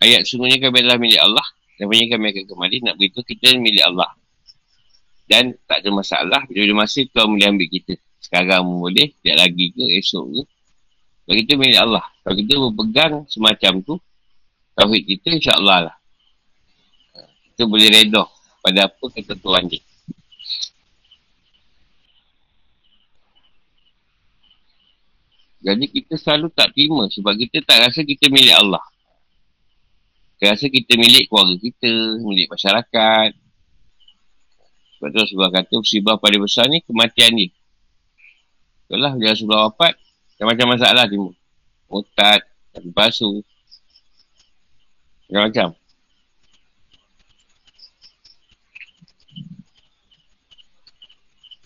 Speaker 1: Ayat sungguhnya kami adalah milik Allah. Dan punya kami akan kembali nak beritahu kita milik Allah. Dan tak ada masalah bila masa Tuhan boleh ambil kita. Sekarang boleh, tidak lagi ke, esok ke. Kalau kita milik Allah. Kalau kita berpegang semacam tu, tauhid kita insyaAllah lah. Kita boleh redha pada apa kata Tuhan dia. Jadi kita selalu tak terima sebab kita tak rasa kita milik Allah. Kita rasa kita milik keluarga kita, milik masyarakat. Sebab Rasulullah kata musibah paling besar ni kematian ni. Itulah dia Rasulullah wafat, macam-macam masalah timbul. Mutad, tapi palsu. Macam-macam.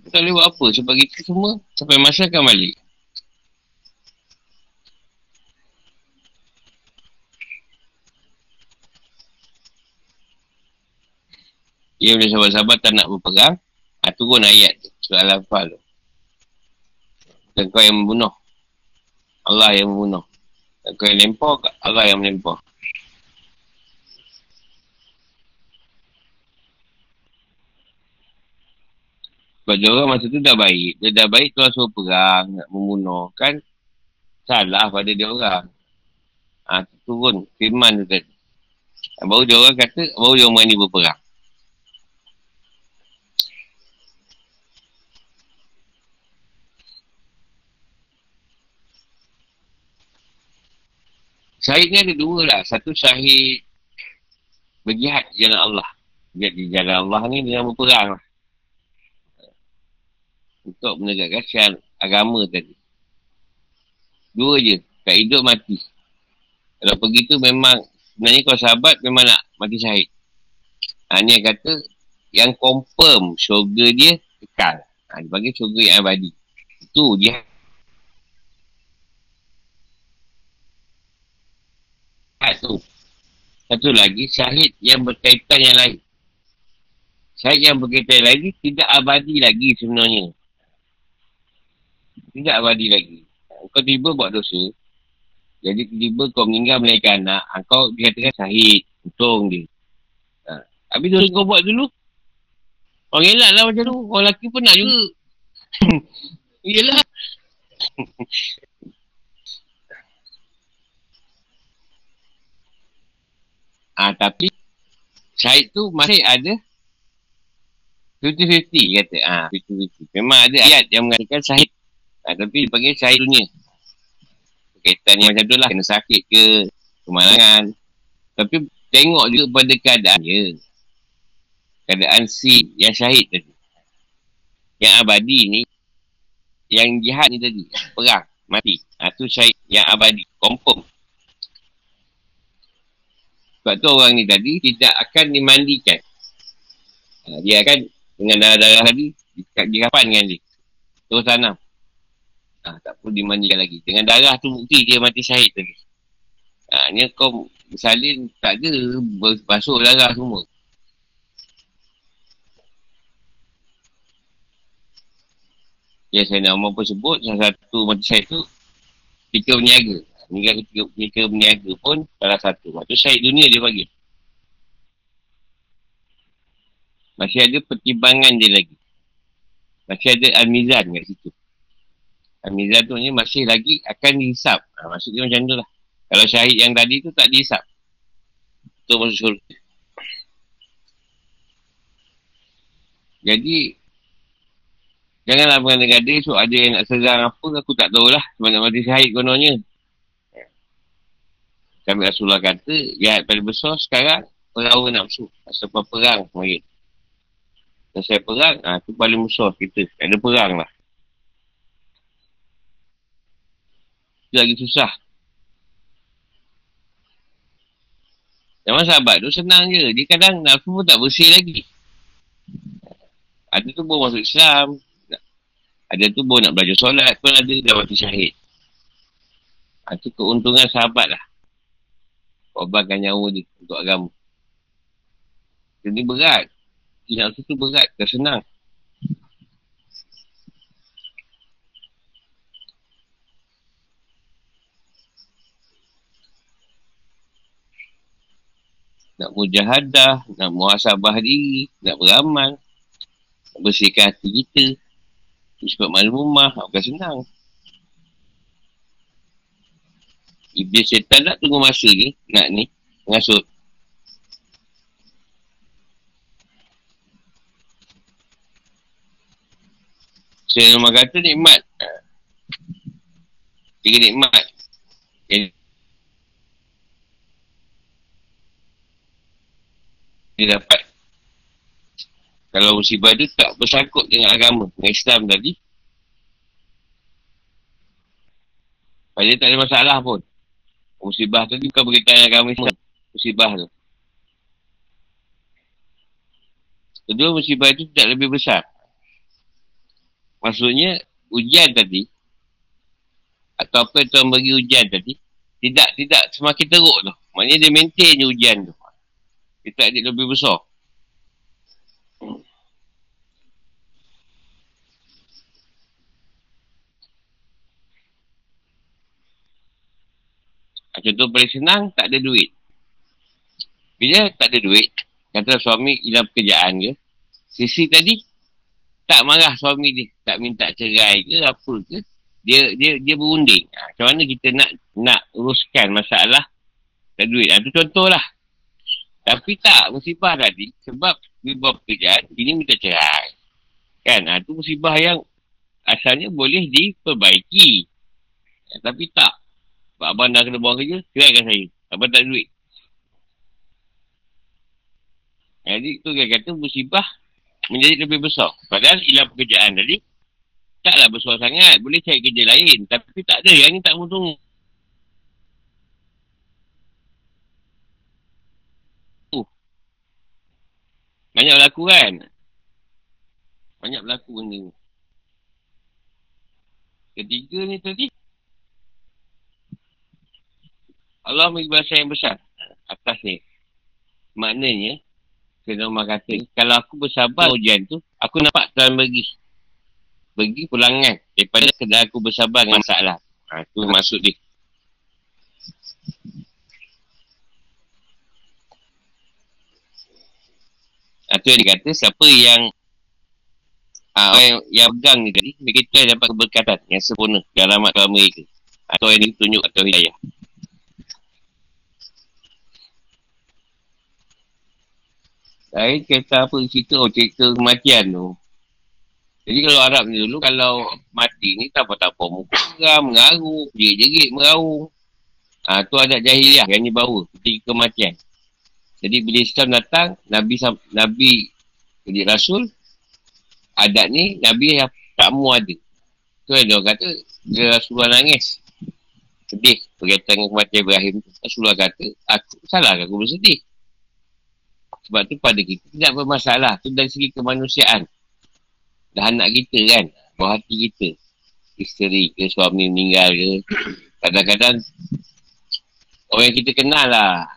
Speaker 1: Tak boleh buat apa sebab kita semua sampai masa akan balik. Ia boleh sahabat-sahabat tak nak berperang. Ha, turun ayat tu. Surah Al-Anfal tu. Kau yang membunuh. Allah yang membunuh. Dan kau yang lempar, Allah yang melempar. Sebab dia orang masa tu dah baik. Dia dah baik tu suruh perang, nak membunuh. Kan salah pada dia orang. Ha, turun firman tu tadi. Baru dia orang kata, baru dia orang berani berperang. Syahid ni ada dua lah. Satu syahid berjihad jalan Allah. Berjihad di jalan Allah ni dengan berperang lah. Untuk menegakkan syiar agama tadi. Dua je. Tak hidup mati. Kalau pergi tu memang, sebenarnya kalau sahabat memang nak mati syahid. Ha, ni yang kata, yang confirm syurga dia kekal. Ha, dia panggil syurga yang abadi. Itu jihad satu. Satu lagi, syahid yang berkaitan yang lain. Syahid yang berkaitan yang lain tidak abadi lagi sebenarnya. Tidak abadi lagi. Kau tiba buat dosa. Jadi tiba kau meninggal melahirkan anak. Kau dikatakan syahid. Untung dia. Ha. Habis dosa kau buat dulu. Orang elak lah macam tu. Orang lelaki pun nak juga. Yelah. Ah, tapi Syahid tu masih ada 50-50 kata. Ah, 50-50. Memang ada ayat yang mengatakan Syahid. Ah, tapi dia panggil Syahid dunia. Berkaitan yang macam tu lah. Kena sakit ke, kemalangan. Tapi tengok juga pada keadaan dia. Keadaan si yang syahid tadi. Yang abadi ni, yang jihad ni tadi. Perang, mati. Ah, tu syahid yang abadi. Confirm. Sebab tu orang ni tadi tidak akan dimandikan. Ha, dia akan dengan darah-darah tadi dirapankan dia. Terus tanam. Ha, tak perlu dimandikan lagi. Dengan darah tu bukti dia mati syahid tadi. Ha, ni kau salin tak ada basuh darah semua. Ya saya nak pun sebut salah satu mati syahid tu tiga berniaga meninggal ketika mereka berniaga pun salah satu. Waktu syahid dunia dia bagi. Masih ada pertimbangan dia lagi. Masih ada al-mizan kat situ. Al-mizan tu ni masih lagi akan dihisap. Ha, maksudnya macam tu lah. Kalau syahid yang tadi tu tak dihisap. Tu masuk surga. Jadi, janganlah mengada-gada so ada yang nak serang apa, aku tak tahulah. Sebab nak mati syahid kononnya. Kami Rasulullah kata, jahat paling besar sekarang, perang nafsu. Sebab perang mungkin. Dan saya perang, ha, tu paling besar kita. Ada perang lah. Itu lagi susah. Zaman sahabat tu senang je. Dia kadang nafsu pun tak bersih lagi. Ada tu pun masuk Islam. Ada tu pun nak belajar solat pun ada dah mati syahid. Itu ha, keuntungan sahabat lah. Korbankan nyawa dia untuk agama. Jadi berat. Nafsu tu berat. Tak senang. nak mujahadah, nak muhasabah diri, nak beramal, nak bersihkan hati kita, sebab malu rumah, bukan senang. Iblis syaitan nak tunggu masa ni, nak ni, mengasut. Saya nama kata nikmat. Tiga nikmat. Dia dapat kalau musibah tu tak bersangkut dengan agama dengan Islam tadi Pada tak ada masalah pun musibah tu bukan berkaitan agama Islam musibah tu. Kedua musibah itu tidak lebih besar. Maksudnya ujian tadi atau apa yang Tuhan bagi ujian tadi tidak tidak semakin teruk tu. Maknanya dia maintain ujian tu. Kita adik lebih besar. Contoh paling senang, tak ada duit. Bila tak ada duit, kata suami hilang pekerjaan ke, sisi tadi tak marah suami dia, tak minta cerai ke apa ke, dia dia dia berunding. Ha, macam mana kita nak nak uruskan masalah tak duit. Itu ha, contoh lah. Tapi tak, musibah tadi. Sebab dia buat pekerjaan, ini minta cerai. Kan? Ha, tu musibah yang asalnya boleh diperbaiki. Ya, tapi tak. Sebab abang dah kena buang kerja, ceraikan saya. Abang tak duit. Jadi tu dia kata musibah menjadi lebih besar. Padahal hilang pekerjaan tadi, taklah besar sangat. Boleh cari kerja lain. Tapi tak ada. Yang ni tak mau tunggu. Banyak berlaku kan? Banyak berlaku benda ni. Ketiga ni tadi. Allah bagi bahasa yang besar. Atas ni. Maknanya. Kena Umar kata. Kalau aku bersabar ujian tu. Aku nampak Tuhan bagi. Bagi pulangan. Daripada kedai aku bersabar dengan masalah. Ha, tu maksud dia. Itu yang dikata siapa yang orang yang, yang pegang ni tadi, mereka dapat keberkatan yang sempurna dalam mereka. Atau yang ditunjuk atau hidayah. Lain kata apa cerita, oh cerita kematian tu. Jadi kalau Arab ni dulu, kalau mati ni tak apa-apa. Muka geram, mengaruk, jerit-jerit, meraung. Ha, tu ada jahiliah yang ni bawa ketika kematian. Jadi bila Islam datang, Nabi Nabi jadi Rasul, adat ni Nabi yang tak mau ada. Tu yang dia kata, dia Rasulullah nangis. Sedih berkaitan dengan kematian Ibrahim. Rasulullah kata, aku salah aku bersedih. Sebab tu pada kita tidak bermasalah. Tu dari segi kemanusiaan. Dah anak kita kan, buah hati kita. Isteri ke, suami meninggal ke. Kadang-kadang orang yang kita kenal lah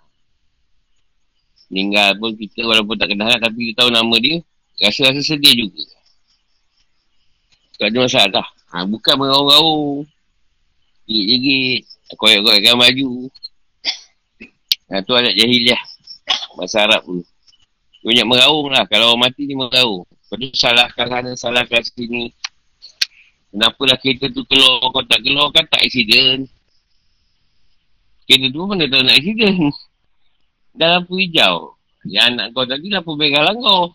Speaker 1: meninggal pun kita walaupun tak kenal tapi kita tahu nama dia rasa-rasa sedih juga tak ada masalah ha, bukan meraung-raung gigit-gigit koyak-koyakkan baju ha, tu adat jahiliah bahasa Arab pun banyak meraung lah kalau orang mati ni meraung lepas tu salahkan sana salahkan sini Kenapa lah kereta tu keluar kau tak keluar kan tak accident kereta tu mana tahu nak accident dah lampu hijau. Yang anak kau tadi lampu merah kau.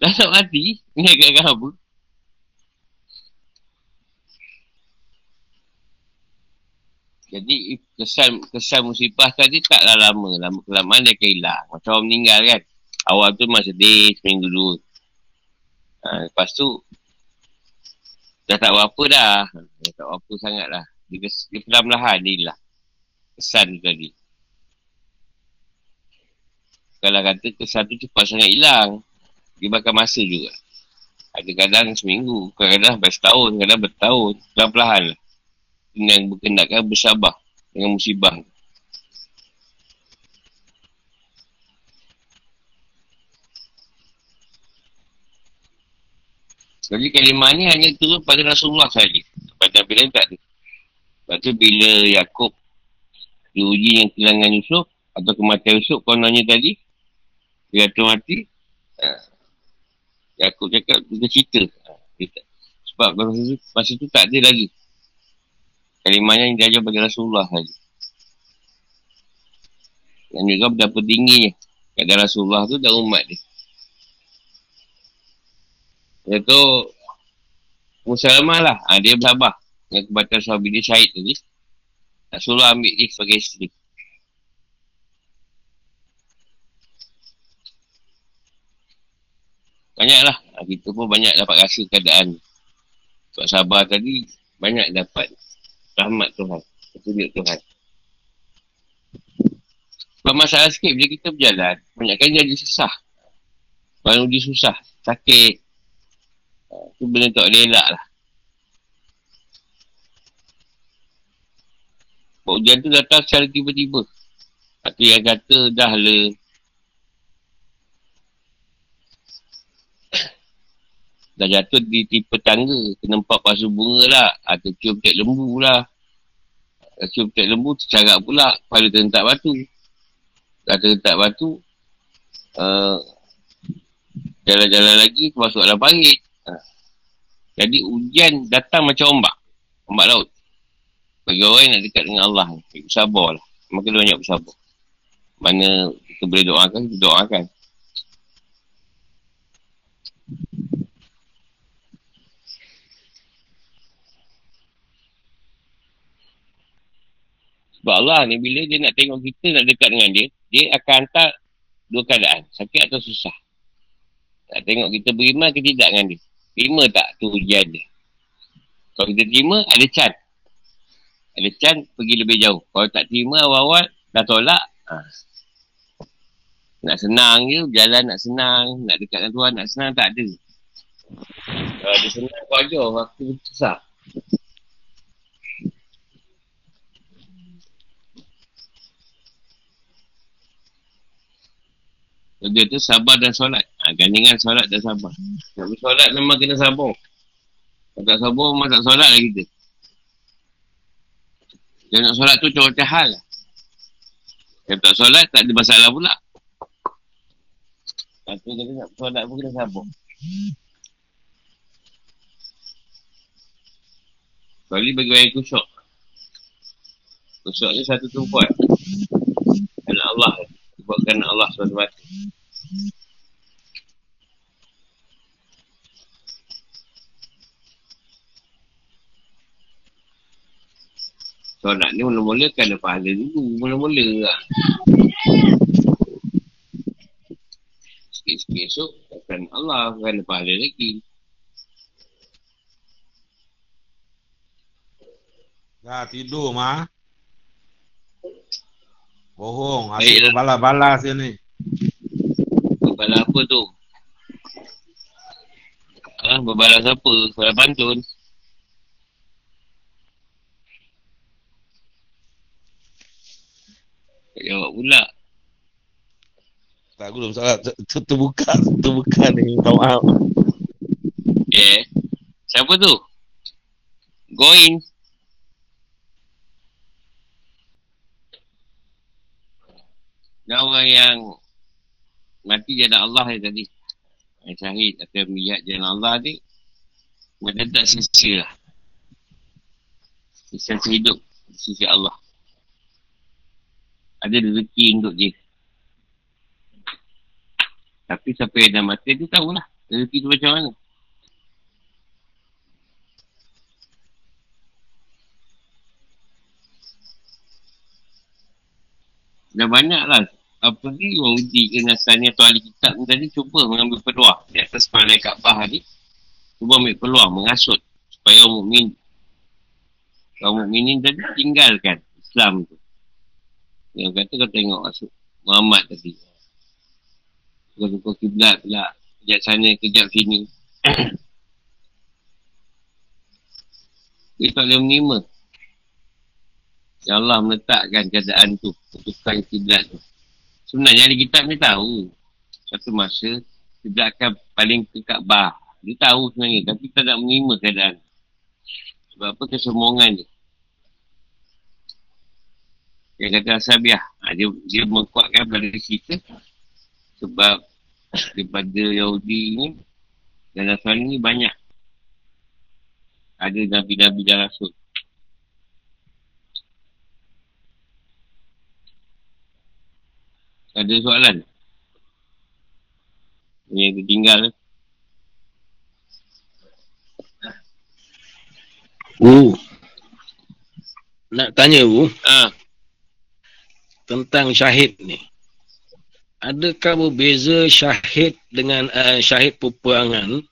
Speaker 1: Dah tak mati. Ni agak-agak apa? Jadi kesan kesan musibah tadi taklah lama. Lama kelamaan dia akan hilang. Macam orang meninggal kan. Awal tu masih sedih seminggu dulu. Ha, lepas tu dah tak apa dah. Dah tak apa sangat lah. Dia, dia perlahan-lahan dia hilang. Kesan tu tadi. Kalau kata kesan tu cepat sangat hilang. Dia bakal masa juga. Ada kadang seminggu. Kadang-kadang bersetahun. Kadang bertahun. Perlahan-lahan lah. Yang berkendakan bersabar dengan musibah. Jadi kalimah ni hanya turun pada Rasulullah saja. Pada Nabi lain tak ada. Lepas tu bila Yaakob diuji yang kehilangan Yusuf atau kematian Yusuf kononnya tadi dia tu mati uh, Yaakob cakap kita cerita uh, sebab masa tu, masa tu tak ada lagi kalimahnya yang diajar bagi Rasulullah saja. Dan juga berapa tinggi keadaan Rasulullah tu dan umat dia. Iaitu Musalamah lah. Ha, dia bersabar. Dengan kebatan suami dia syahid tadi. Rasulullah ambil dia sebagai isteri. Banyaklah. Ha, kita pun banyak dapat rasa keadaan. Sebab sabar tadi, banyak dapat rahmat Tuhan. Ketunjuk Tuhan. Sebab masalah sikit, bila kita berjalan, banyak kali jadi susah. Kalau dia susah, sakit, tu benda tak boleh elak lah. Hujan tu datang secara tiba-tiba. Atau yang kata dah le. Dah jatuh di tipe tangga. Kena empat pasu bunga lah. Atau cium tek lembu lah. Cium tek lembu tercarak pula. Pada tentak batu. Dah tentak batu. Uh, jalan-jalan lagi masuk dalam parit. Jadi hujan datang macam ombak. Ombak laut. Bagi orang yang nak dekat dengan Allah. Bersabar lah. Maka dia banyak bersabar. Mana kita boleh doakan, kita doakan. Sebab Allah ni bila dia nak tengok kita nak dekat dengan dia, dia akan hantar dua keadaan. Sakit atau susah. Nak tengok kita beriman ke tidak dengan dia. Terima tak tu ujian dia? Kalau kita terima, ada can. Ada can, pergi lebih jauh. Kalau tak terima awal-awal, dah tolak. Ha. Nak senang je, jalan nak senang. Nak dekat dengan Tuhan, nak senang, tak ada. Kalau ada senang, kau ajar. Aku susah. Dia tu sabar dan solat. Ha, gandingan solat dan sabar. Nak bersolat memang kena sabar. Kalau tak sabar, memang tak solat lah kita. Dan nak solat tu macam hal lah. Kalau tak solat, tak ada masalah pula. Tapi kita nak solat pun kena sabar. Kali bagi orang yang kusuk. Kusuk ni satu tumpuan. Anak Allah. Buatkan Allah SWT. Solat ni mula-mula kan ada pahala dulu. Mula-mula lah. Sikit-sikit esok, akan Allah kan ada pahala lagi.
Speaker 4: Dah tidur mah. Bohong, asyik balas-balas je ni.
Speaker 1: Berbalas apa tu? Ah, berbalas apa? Balas pantun. Tak jawab pula.
Speaker 4: Tak aku belum salah. Terbuka, terbuka ni. Minta maaf.
Speaker 1: Yeah. Siapa tu? Going. Dan orang yang mati jalan Allah ni tadi. Yang syahid atau miyat jalan Allah ni. Mereka tak sisi lah. Sisi hidup. Sisi Allah. Ada rezeki untuk dia. Tapi siapa yang dah mati dia tahulah. Rezeki tu macam mana. Dah banyak lah. Apa ni orang uji kenasan atau ahli kitab ni tadi cuba mengambil peluang. Di atas pandai Kaabah ni. Cuba ambil peluang, mengasut. Supaya orang mukmin Orang mukminin tadi tinggalkan Islam tu. Yang kata kau tengok masuk Muhammad tadi. Tukar-tukar kiblat pula. Kejap sana, kejap sini. Dia tak boleh menerima. Yang Allah meletakkan keadaan tu. Tukar kiblat tu. Sebenarnya ahli kitab ni tahu. Satu masa, kiblat akan paling ke Kaabah. Dia tahu sebenarnya. Tapi tak nak menerima keadaan. Sebab apa kesombongan dia. Yang kata Asabiah. Ha, dia, dia mengkuatkan pada kita. Sebab daripada Yahudi ni dan Nasrani ni banyak. Ada Nabi-Nabi dan Rasul. Ada soalan? Yang tertinggal.
Speaker 2: Oh. Nak tanya Bu,
Speaker 1: Ah,
Speaker 2: tentang syahid ni. Adakah berbeza syahid dengan uh, syahid peperangan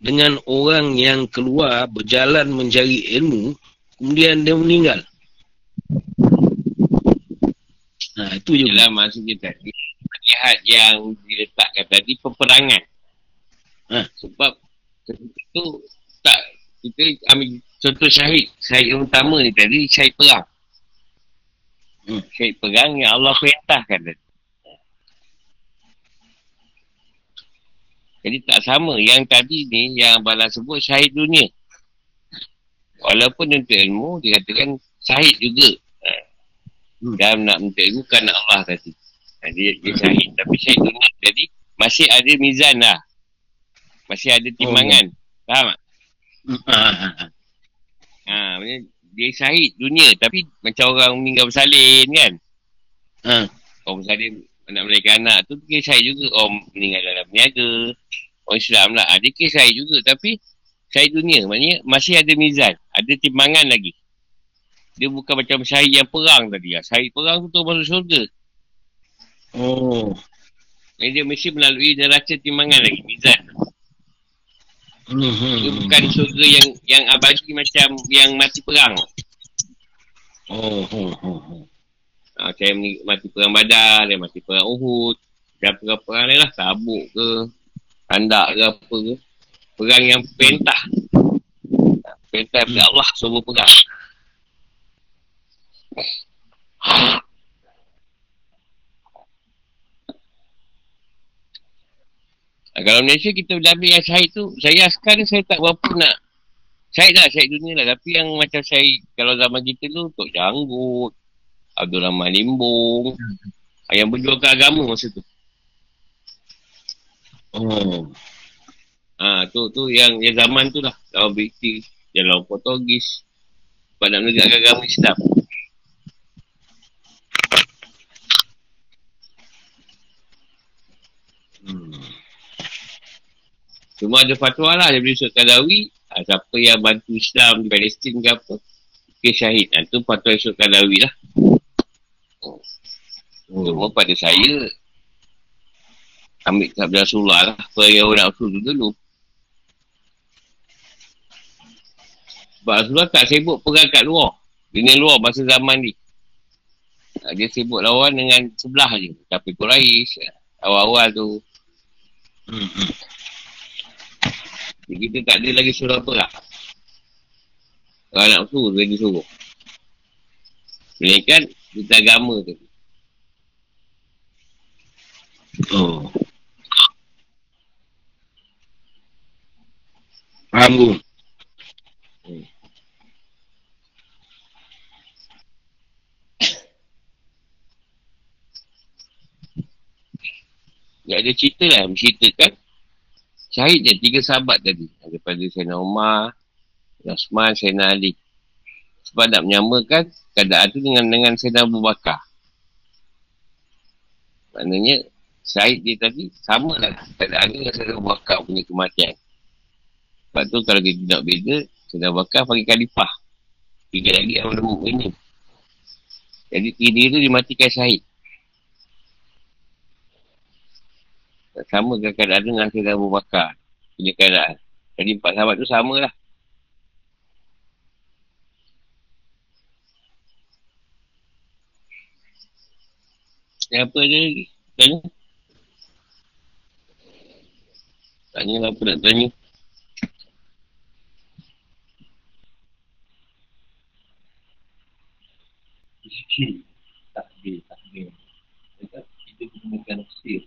Speaker 2: dengan orang yang keluar berjalan mencari ilmu kemudian dia meninggal? Nah, itu je. Bu.
Speaker 1: Ialah maksudnya tadi Jihad yang diletakkan tadi Peperangan
Speaker 2: Ha.
Speaker 1: Sebab Ketika tu Tak Kita ambil Contoh syahid Syahid yang utama ni tadi Syahid perang
Speaker 2: Hmm.
Speaker 1: Syahid perang yang Allah perintahkan tadi Jadi tak sama Yang tadi ni Yang Abang sebut Syahid dunia Walaupun untuk ilmu Dia katakan Syahid juga ha. Dan nak minta ilmu Kan Allah tadi. Ha, dia, dia syahid. Tapi syahid dunia Jadi Masih ada mizan lah. Masih ada timbangan. Faham tak?
Speaker 2: Ah, ah, ah.
Speaker 1: Ha, maksudnya dia syahid dunia. Tapi macam orang meninggal bersalin kan?
Speaker 2: Ah.
Speaker 1: Orang bersalin Nak melahirkan anak tu Dia syahid juga. Orang meninggal dalam niaga. Orang Islam lah. Ha, Dia syahid juga. Tapi Syahid dunia. Maknanya masih ada mizan. Ada timbangan lagi Dia bukan macam syahid yang perang tadi lah. Syahid perang tu masuk syurga
Speaker 2: Oh.
Speaker 1: Jadi dia mesti melalui neraca timbangan lagi Mizan
Speaker 2: Hmm, hmm,
Speaker 1: Dia
Speaker 2: hmm.
Speaker 1: bukan syurga yang Yang abadi macam Yang mati perang
Speaker 2: Oh, oh, oh, oh.
Speaker 1: ha, Macam mati perang badar Dia mati perang Uhud Dan perang-perang lain lah Tabuk ke Tandak ke apa ke Perang yang perintah Perintah daripada Allah Semua perang Ha, kalau Malaysia kita dah ambil yang syahid tu Saya askar ni saya tak berapa nak Syahid lah, syahid dunia lah Tapi yang macam syahid Kalau zaman kita tu Tok Janggut Abdul Rahman Limbong ha, Yang berjuang ke agama masa tu
Speaker 2: Oh.
Speaker 1: Ha, tu tu yang yang zaman tu lah. Lawan British, yang lawan Portugis. Sebab nak menegakkan agama Islam. Cuma ada fatwa lah daripada Yusuf Kadawi. Ha, siapa yang bantu Islam di Palestin ke apa. Ke syahid. Ha, tu fatwa Yusuf Kadawi lah.
Speaker 2: Oh.
Speaker 1: Cuma pada saya. Ambil sabda Rasulullah lah. Apa yang orang Rasul tu dulu. Sebab Rasulullah tak sibuk perang kat luar. Dunia luar masa zaman ni. Ha, Dia sibuk lawan dengan sebelah je. Tapi Quraisy awal-awal tu. Jadi kita tak ada lagi suruh apa lah. Kalau anak suruh, dia disuruh. Melainkan kita agama tu.
Speaker 2: Oh. Faham tu?
Speaker 1: Dia ada cerita lah. Menceritakan syahid dia tiga sahabat tadi. Daripada Sayyidina Umar, Osman, Sayyidina Ali. Sebab nak menyamakan keadaan tu dengan dengan Sayyidina Abu Bakar. Maknanya syahid dia tadi sama lah keadaan dia dengan Sayyidina Abu Bakar punya kematian. Sebab tu kalau kita nak beza, Sayyidina Abu Bakar panggil khalifah. Tiga lagi yang menemuk ini. Jadi tiga tu dimatikan syahid. Sama ke keadaan dengan Sayyidina Abu Bakar punya keadaan. Jadi empat sahabat tu sama lah. Yang apa dia lagi? Tanya? Tanya lah apa nak tanya.
Speaker 5: Takbir, takbir. Kita gunakan sir.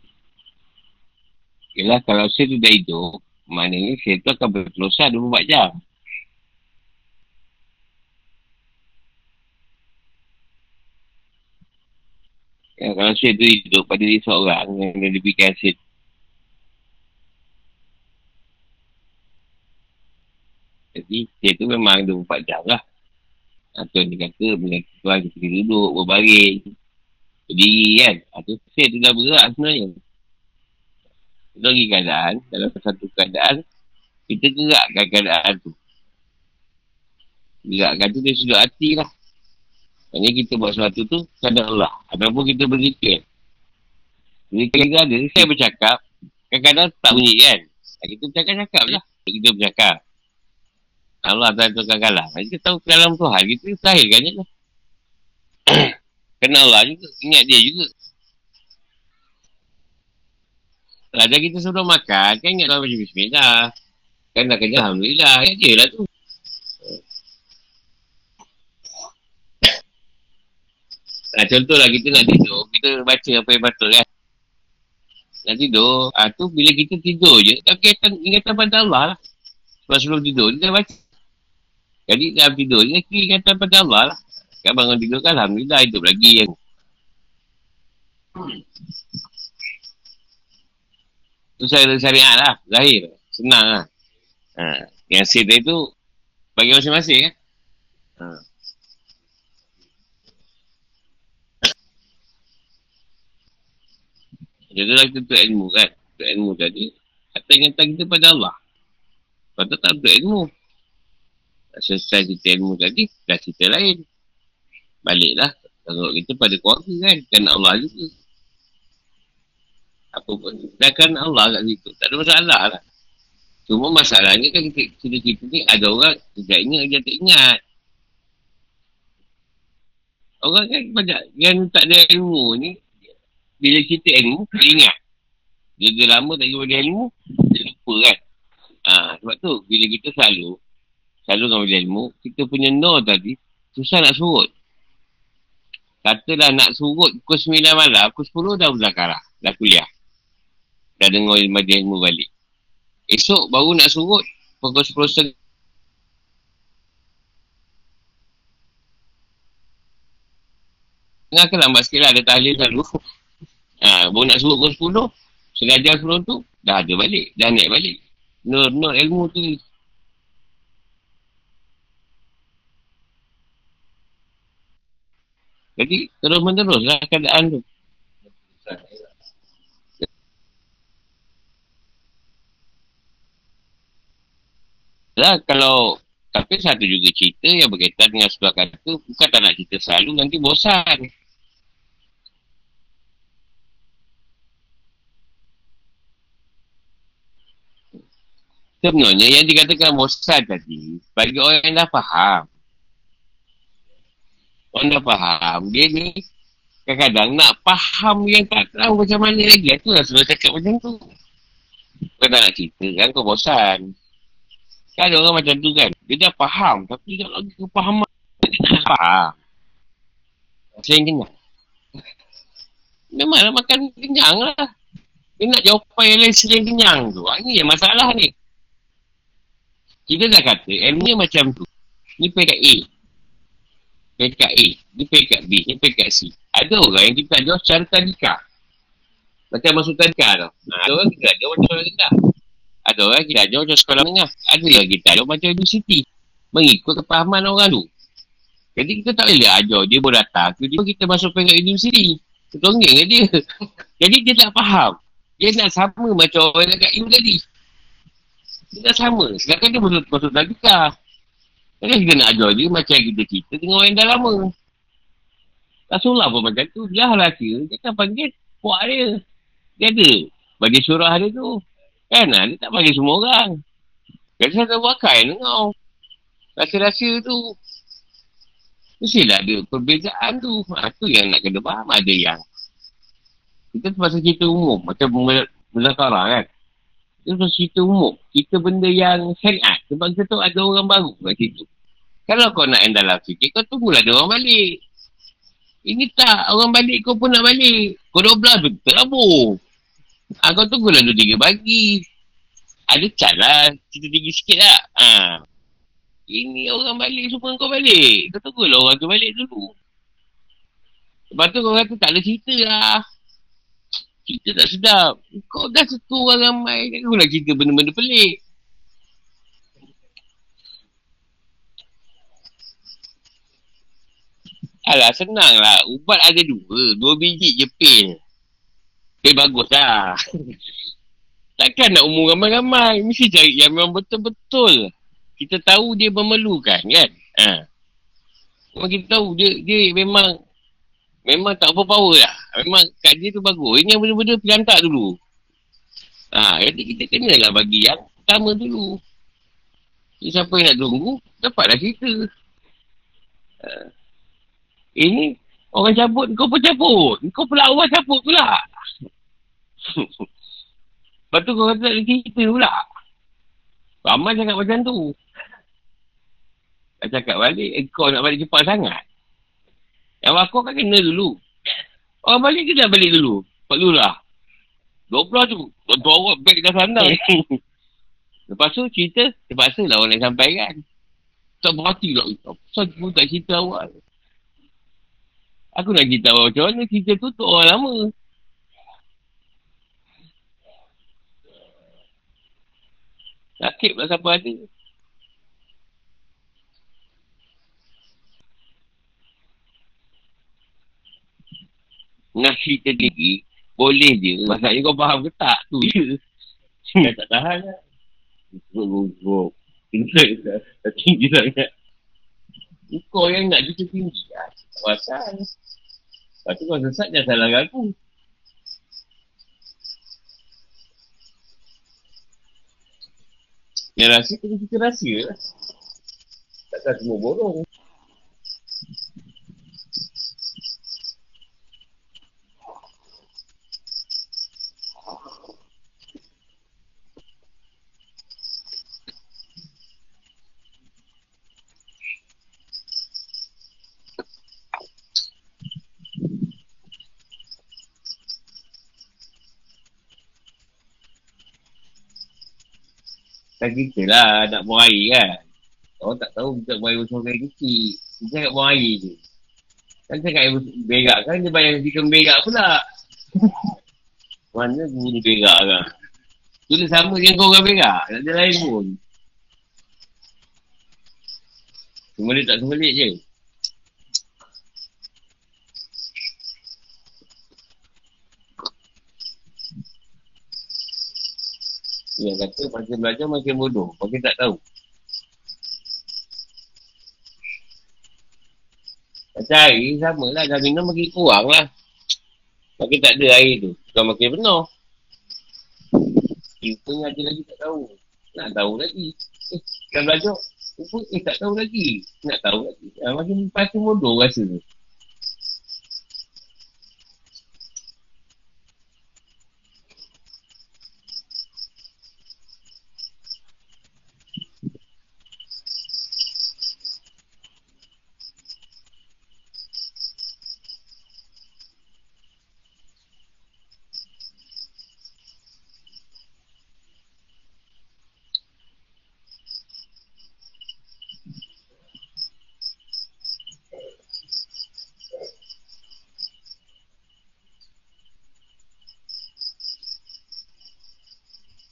Speaker 1: Yelah kalau saya tu dah hidup, maknanya saya tu akan berterusan 24 jam. Ya, kalau saya tu hidup pada diri seorang yang diberikan hasil. Jadi, saya tu memang 24 jam lah. Atau dia kata, bila Tuhan kita duduk, berbaring, berdiri kan. Atau saya tu dah berat sebenarnya. Lagi keadaan, dalam satu keadaan, kita gerakkan keadaan tu. Gerakkan tu dia sudah hati lah. Maksudnya kita buat sesuatu tu, kadang Allah. Ataupun kita berzikir. Berzikir kita ada. Saya bercakap, kadang-kadang tak bunyi kan. Kita bercakap-cakap lah. Kita bercakap. Allah tak tukar kalah. Kita tahu dalam Tuhan, kita sahilkan je lah. Kenal Allah juga. Ingat dia juga. Dan kita suruh makan, kan ingat macam bismillah. Kan dah kerja Alhamdulillah. Ingat je lah tu. Nah, contohlah kita nak tidur, kita baca apa yang patut kan. Nak tidur, ah, tu bila kita tidur je, tapi ingatan, ingatan pada Allah lah. Sebab sebelum tidur, kita baca. Jadi dalam tidur je, kita ingatan pada Allah lah. Kan bangun tidur kan, Alhamdulillah hidup lagi yang syariat lah, zahir. Senang lah. Ha. Yang set tu, bagi masing-masing kan. Ha. Lah kita tutup ilmu kan. Tutup ilmu tadi. Kata ingatan kita pada Allah. Tu tak tutup ilmu. Tak selesai cerita ilmu tadi, dah cerita lain. Baliklah. Tengok kita pada keluarga kan. Kan Allah juga. Apa pun. Dah kan Allah kat situ. Tak ada masalah lah. Cuma masalahnya kan kita, kita, kita ni ada orang tidak ingat, dia tak ingat. Orang kan banyak yang tak ada ilmu ni, bila kita ilmu, dia ingat. Bila dia lama tak jumpa dia ilmu, dia lupa kan. Ha, sebab tu, bila kita selalu, selalu dengan ilmu, kita punya no tadi, susah nak surut. Katalah nak surut pukul 9 malam, pukul 10 dah berzakarah, dah kuliah. Dah dengar ilmu dia ilmu balik. Esok baru nak surut, pukul 10 setengah. Tengah ke lambat sikit lah, ada tahlil selalu. Ha, baru nak suruh pukul 10, sengaja sebelum tu, dah ada balik, dah naik balik. Nur, nur ilmu tu. Jadi, terus menerus lah keadaan tu. Lah, kalau tapi satu juga cerita yang berkaitan dengan sebuah kata bukan tak nak cerita selalu nanti bosan. Sebenarnya yang dikatakan bosan tadi, bagi orang yang dah faham. Orang dah faham, dia ni kadang-kadang nak faham yang tak tahu macam mana lagi. Itulah sudah cakap macam tu. Kau tak nak cerita kan, kau bosan. Kan ada orang macam tu kan. Dia dah faham, tapi tak lagi kepahaman. Dia faham. Saya kenyang. Memanglah makan kenyang lah. Dia nak jawapan yang lain selain kenyang tu. Ha, ni yang masalah ni. Kita dah kata, ilmu macam tu. Ni pekat A. Pekat A. Ni pekat B. Ni pekat C. Ada orang yang kita ajar secara tadika. Macam masuk tadika tau. Nah, ada orang kita ajar macam orang rendah. Ada orang kita ajar macam sekolah menengah. Ada yang kita ajar macam universiti. Mengikut kepahaman orang tu. Jadi kita tak boleh ajar. Dia boleh datang. Tiba kita masuk pekat universiti. Ketonggeng ke dia. Jadi dia tak faham. Dia nak sama macam orang yang kat you tadi. Dia tak sama. Sedangkan dia masuk, masuk tadika. Jadi kita nak ajar dia macam kita cerita dengan orang yang dah lama. Rasulullah pun macam tu. Dia rahsia. Dia kan panggil puak dia. Dia ada. Bagi surah dia tu. Kan lah. Dia tak panggil semua orang. Jadi saya tak buat kain kau. Rahsia-rahsia tu. Mestilah ada perbezaan tu. Ha, tu yang nak kena faham. Ada yang. Kita terpaksa cerita umum. Macam Muzakarah kan. Itu tu cerita umum. Cerita benda yang hangat. Sebab kita tahu ada orang baru kat situ. Kalau kau nak yang dalam sikit, kau tunggulah ada orang balik. Ini tak, orang balik kau pun nak balik. Kau 12 tu terabur. Kau tunggulah dua tiga pagi. Ada cat lah, cerita tinggi sikit lah. Ha. Ini orang balik semua kau balik. Kau tunggulah orang tu balik dulu. Lepas tu kau kata tak ada cerita lah. Cerita tak sedap. Kau dah satu orang ramai. Kau nak cerita benda-benda pelik. Alah senang lah. Ubat ada dua. Dua biji je pil. Pil bagus lah. Takkan nak umur ramai-ramai. Mesti cari yang memang betul-betul. Kita tahu dia memerlukan kan. Ha. Memang kita tahu dia, dia memang memang tak apa power lah. Memang kat dia tu bagus. Ini yang betul-betul pelantak dulu. Ha, jadi kita kena lah bagi yang pertama dulu. Jadi siapa yang nak tunggu, dapatlah cerita. Ha. Ini orang cabut, kau pun cabut. Kau pula awal cabut pula. Lepas tu kau kata tak ada cerita pula. Ramai cakap macam tu. Tak cakap balik, eh, kau nak balik cepat sangat. Yang aku kan kena dulu. Orang balik ke dah balik dulu? Dulu lah. Dua puluh tu. Tuan-tuan awak baik dah sana. Lepas tu cerita, terpaksa lah orang nak sampaikan. Tak berhati lah. Kenapa pun tak cerita awal? Aku nak cerita awal macam mana cerita tu tu orang lama. Sakit pula siapa ada. Cerita lagi, boleh je. Masalahnya kau faham ke tak? Tu je.
Speaker 5: Dah tak tahan lah. Dah tinggi sangat.
Speaker 1: Kau yang nak cerita tinggi lah. Tak pasal.
Speaker 5: Lepas tu kau sesat jangan salahkan aku. Yang rahsia kena cerita rahsia lah. Takkan semua borong.
Speaker 1: Kan kita lah nak buang air kan. Orang tak tahu kita buang air besar kali kecil. Kita cakap buang air je. Kan cakap air berak kan dia bayang kita berak pula. Mana bunyi berak kan. Tu dia sama dengan kau orang berak. Tak ada lain pun. Semelit tak semelit je. Yang kata makin belajar makin bodoh. Makin tak tahu. Macam air sama lah. Dah minum makin kurang lah. Makin tak ada air tu. Bukan makin penuh. Kita ni ada lagi tak tahu. Nak tahu lagi. Eh, dah belajar. Rupa, eh tak tahu lagi. Nak tahu lagi. Ha, makin pasti bodoh rasa tu.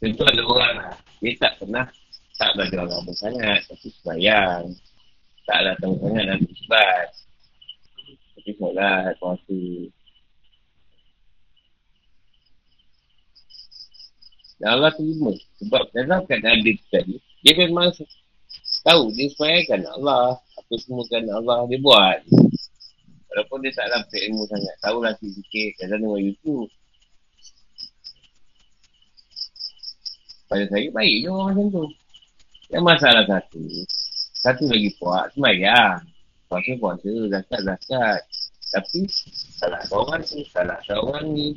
Speaker 1: Tentu ada orang lah. Dia tak pernah tak belajar agama sangat. Tapi sebayang. Taklah tahu sangat dalam isbat. Tapi solat, puasa. Dan Allah terima. Sebab dalam keadaan dia tadi, dia memang tahu dia semayangkan Allah. Apa semua kan Allah dia buat. Walaupun dia tak dapat ilmu sangat. Tahulah sikit-sikit. Kadang dengan YouTube. Pada saya baik je orang macam tu. Yang masalah satu. Satu lagi puak, semayang. Puasa puasa, zakat zakat. Tapi salah seorang ni, salah seorang ni.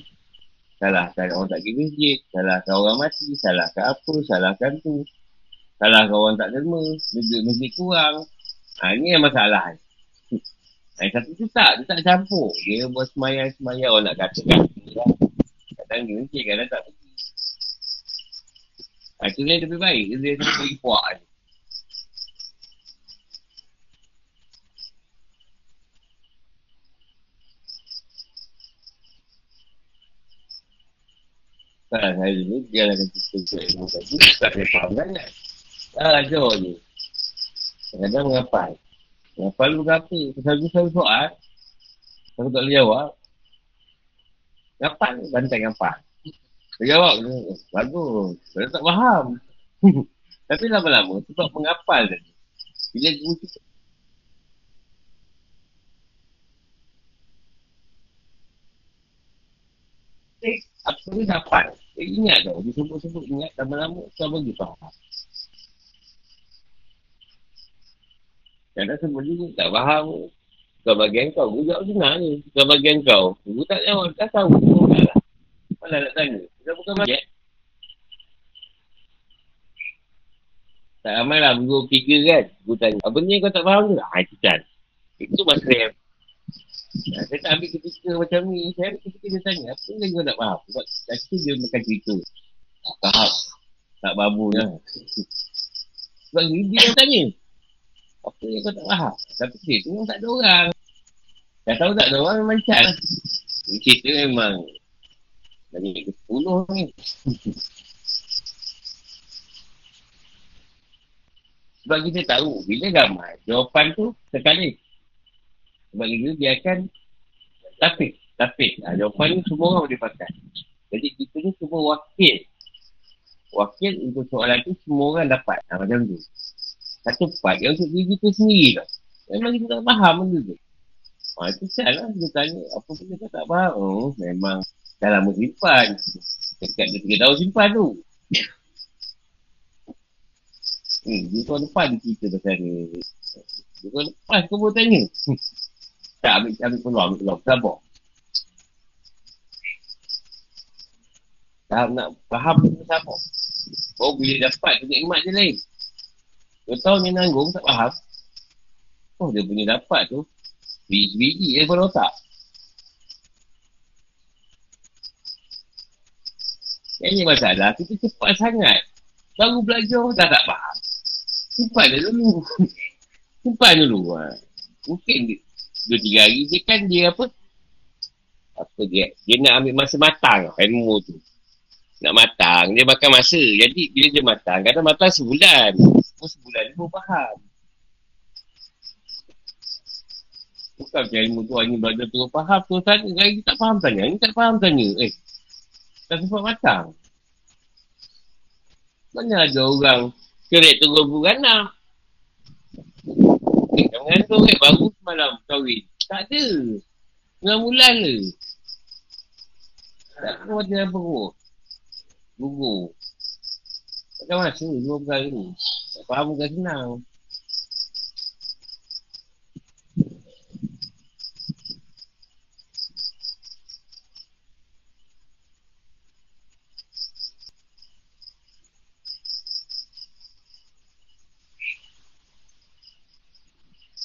Speaker 1: Salahkan orang tak pergi masjid. Salahkan orang mati. Salahkan apa. Salahkan tu. Salahkan orang tak derma. Masjid, masjid kurang. Ha, ni yang masalah. Ha, satu tu tak. Dia tak campur. Dia buat semayang-semayang. Orang nak katakan. Kadang dia mencik. Kadang tak itu dia lebih baik. Dia tak pergi puak ni. Kan, hari ni dia akan cerita untuk ilmu tadi. Tak boleh faham sangat. Ah, ajar je. Kadang-kadang mengapal. Mengapal apa? Selalu selalu soal. Aku tak boleh jawab. Ngapal, bantai ngapal. Dia jawab tu. Bagus. Saya tak faham. Tapi lama-lama sebab mengapal tadi. Bila guru tu apa ni dapat? Eh, ingat tau. Dia sebut-sebut ingat lama-lama kau bagi faham. Kadang sebut juga tak faham. Kau bagian kau, guru jawab senang ni. Kau bagian kau, guru tak jawab. Tak tahu. Tak lah. Mana nak tanya? Kita bukan bagian. Tak ramai lah guru tiga kan. Guru tanya, apa ni kau tak faham ke? Ah, itu kan. Itu masa yang Ya, saya tak ambil ketika macam ni. Saya ambil ketika dia tanya, apa lagi kau tak faham? Sebab kata dia makan cerita. Tak faham. Tak babu lah. Sebab dia yang tanya. Apa yang kau tak faham? Tapi dia tu memang tak ada orang. Dah tahu tak ada orang memang cat lah. Cerita memang lagi ke sepuluh ni. Sebab kita tahu, bila ramai, jawapan tu sekali. Sebab itu dia akan tapik. Tapik. Ha, jawapan ni semua orang boleh pakai. Jadi kita ni semua wakil. Wakil untuk soalan tu semua orang dapat. Ha, macam tu. Satu part yang untuk diri kita sendiri tau. Memang kita tak faham benda tu. Ha, itu sial lah. Dia tanya apa pun kita tak faham. Oh, memang dah lama simpan. Dekat dia tiga tahun simpan tu. Hmm, dia tahun depan dia cerita pasal ni. Dia tahun lepas kau boleh tanya. Tak ambil, ambil peluang, ambil peluang. Sabar. Tak nak faham pun sabar. Oh, bila dapat tu nikmat je lain. Dua tahun dia nanggung, tak faham. Oh, dia punya dapat tu. Biji-biji je pada otak. Yang ni masalah, kita cepat sangat. Baru belajar, dah tak faham. Simpan dia dulu. Simpan dulu. Ha. Mungkin dia, dua tiga hari je kan dia apa apa dia dia nak ambil masa matang ilmu tu nak matang dia makan masa jadi bila dia matang kadang matang sebulan oh sebulan dia pun faham bukan macam ilmu tu hanya belajar tu faham tu tanya lagi tak faham tanya ni tak faham tanya eh tak sempat matang mana ada orang kerek turun beranak Eh, jangan tu eh, baru semalam kahwin. Tak ada. Tengah bulan ke. Tak tahu macam apa perut. Gugur. Tak masa dua perkara ni. Tak faham bukan senang.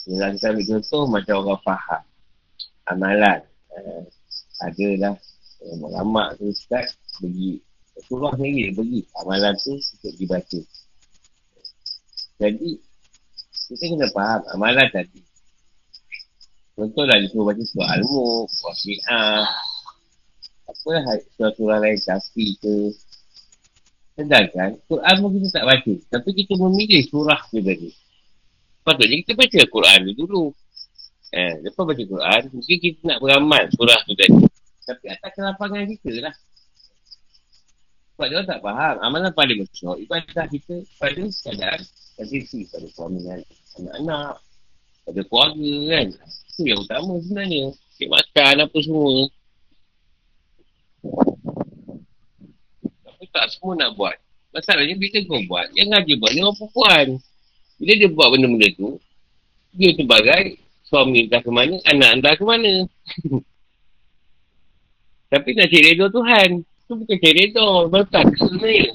Speaker 1: Bila kita ambil contoh macam orang faham. Amalan. Eh, ada lah. Eh, tu Ustaz bagi. Surah sendiri dia bagi. Amalan tu untuk dibaca. Jadi, kita kena faham amalan tadi. Contohlah dia suruh baca surah Al-Mulk, Wafi'ah, apalah surah-surah lain, Kafi ke. Sedangkan, Quran pun kita tak baca. Tapi kita memilih surah tu tadi. Patutnya kita baca Quran dulu. Eh, lepas baca Quran, mungkin kita nak beramal surah tu tadi. Tapi atas kelapangan kita lah. Sebab dia tak faham. Amalan paling besar, ibadah kita pada keadaan kondisi pada suami dan anak-anak, pada keluarga kan. Itu yang utama sebenarnya. Cik makan apa semua. Tapi tak semua nak buat. Masalahnya bila kau buat, jangan je buat ni orang perempuan. Bila dia buat benda-benda tu, dia sebagai suami entah ke mana, anak entah ke mana. Tapi nak cari redha Tuhan. Tu bukan cari redha. Betul sebenarnya.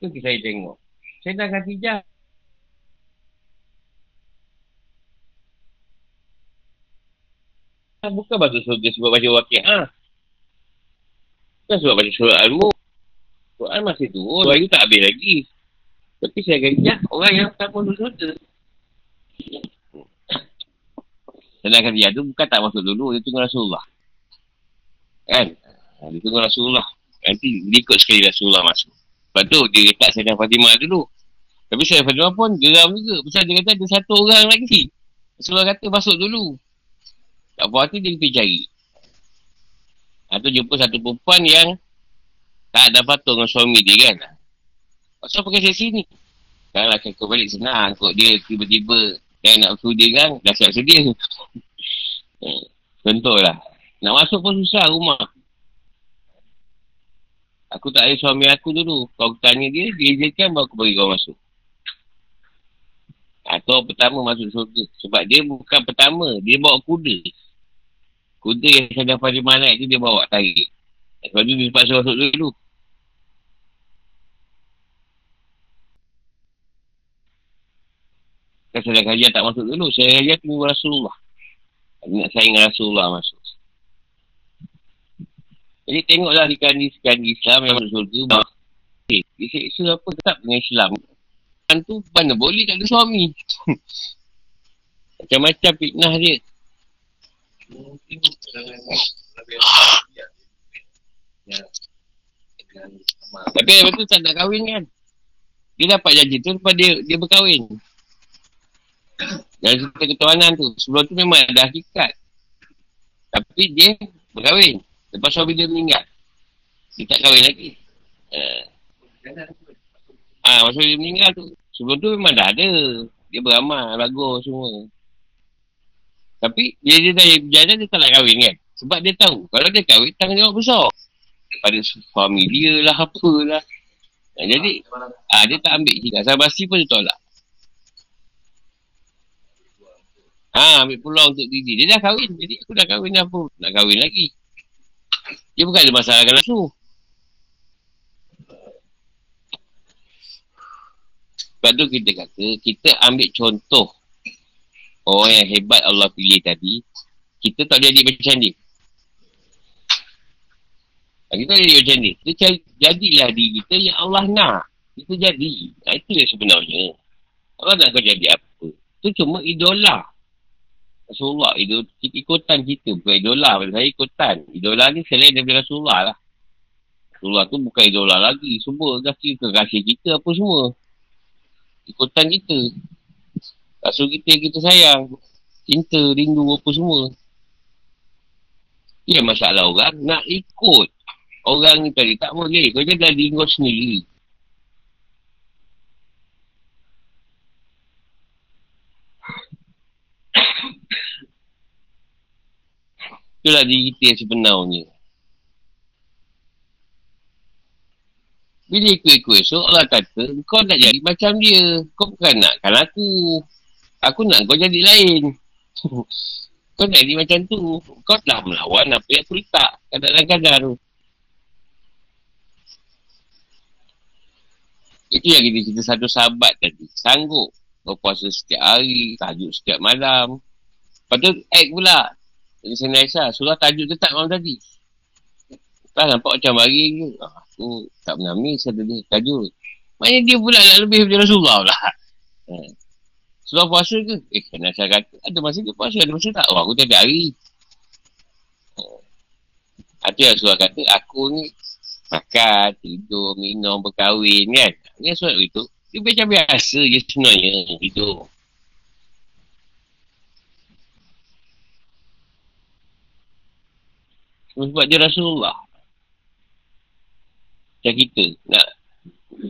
Speaker 1: Tu saya tengok. Saya dah ganti jam. Bukan masuk surga sebab baca wakil. Ha? Bukan sebab baca surat Al-Mulk. Quran masih turun. Wahyu tak habis lagi. Tapi saya ganti orang yang tak masuk surga. Sedangkan dia tu bukan tak masuk dulu. Dia tunggu Rasulullah. Kan? Ha, dia tunggu Rasulullah. Nanti dia ikut sekali Rasulullah masuk. Lepas tu dia letak Sayyidina Fatimah dulu. Tapi Sayyidina Fatimah pun geram juga. Pasal dia kata ada satu orang lagi. Rasulullah kata masuk dulu. Tak puas hati dia pergi cari. Ha, tu jumpa satu perempuan yang tak ada patung dengan suami dia kan. Pasal pakai seksi ni. Kalau lah kau balik senang. Kok dia tiba-tiba yang nak suruh dia kan, dah siap sedia. Contohlah. Nak masuk pun susah rumah. Aku tak ada suami aku dulu. Kau tanya dia, dia izinkan baru aku bagi kau masuk. Atau pertama masuk surga. Sebab dia bukan pertama. Dia bawa kuda. Kuda yang saya dapat di mana itu dia bawa tarik. Sebab tu dia terpaksa masuk dulu. Kan saya kajian tak masuk dulu. Saya kajian tunggu Rasulullah. Nak saing Rasulullah masuk. Jadi tengoklah di kandi-kandi Islam yang masuk surga. Eh, dia seksa apa tetap dengan Islam. Kan tu mana boleh tak ada suami. Macam-macam fitnah dia. Tapi lepas tu tak nak kahwin kan. Dia dapat janji tu lepas dia, dia berkahwin. Dari cerita ketuanan tu. Sebelum tu memang ada hakikat. Tapi dia berkahwin. Lepas suami dia meninggal. Dia tak kahwin lagi. Uh. Ah, masa dia meninggal tu. Sebelum tu memang dah ada. Dia beramal, bagus semua. Tapi dia, dia dah berjalan dia tak nak kahwin kan. Sebab dia tahu. Kalau dia kahwin, tanggungjawab besar. Pada suami dia lah, apalah. Nah, jadi, ah, dia tak ambil juga. Sabasi pun dia tolak. Ha, ambil peluang untuk diri. Dia dah kahwin. Jadi aku dah kahwin dah pun. Nak kahwin lagi. Dia bukan ada masalah kan nafsu. Sebab tu kita kata, kita ambil contoh orang yang hebat Allah pilih tadi, kita tak jadi macam dia. Kita tak jadi macam dia. Kita jadilah diri kita yang Allah nak. Kita jadi. Nah, itu yang sebenarnya. Allah nak kau jadi apa? Itu cuma idola. Rasulullah. Idol, ikutan kita. Bukan idola. Pada saya ikutan. Idola ni selain daripada Rasulullah lah. Rasulullah tu bukan idola lagi. Semua kasih kekasih kita apa semua. Ikutan kita. Rasul kita yang kita sayang. Cinta, rindu apa semua. Ya masalah orang nak ikut. Orang ni tadi tak boleh. Kau jaga diri kau sendiri. Itulah diri kita yang sebenarnya. Bila ikut-ikut esok, Allah kata, kau nak jadi macam dia. Kau bukan nakkan aku. Aku nak kau jadi lain. kau nak jadi macam tu. Kau telah melawan apa yang aku letak. Kadang-kadang tu. Itu yang kita cerita satu sahabat tadi. Sanggup berpuasa setiap hari, tajuk setiap malam. Lepas tu, act pula. Jadi saya Aisyah, surah tajuk tetap malam tadi. Tak nampak macam hari ke. Ah, aku tak pernah miss ada dia tajuk. Maknanya dia pula nak lebih daripada Rasulullah pula. Hmm. Surah puasa ke? Eh, kena saya kata, ada masa dia puasa, ada masa tak. Oh, aku tiap hari. Hmm. Itu yang surah kata, aku ni makan, tidur, minum, berkahwin kan. Ini sebab itu. Dia macam biasa je sebenarnya hidup. Sebab dia Rasulullah. Macam kita nak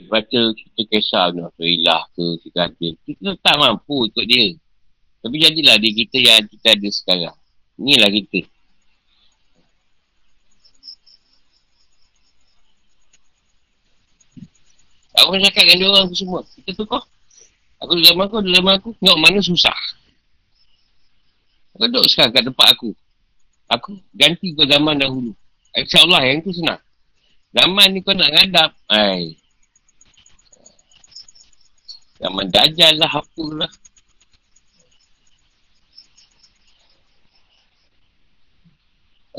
Speaker 1: baca cerita kisah ni, Rasulullah ke, cerita hati. Kita tak mampu ikut dia. Tapi jadilah dia kita yang kita ada sekarang. Inilah kita. Aku pun cakap dengan dia orang semua. Kita tu kau. Aku dalam aku, dalam aku. Tengok mana susah. Kau duduk sekarang kat tempat aku. Aku ganti kau zaman dahulu. InsyaAllah yang tu senang. Zaman ni kau nak ngadap. Ay. Zaman dajal lah, apa lah.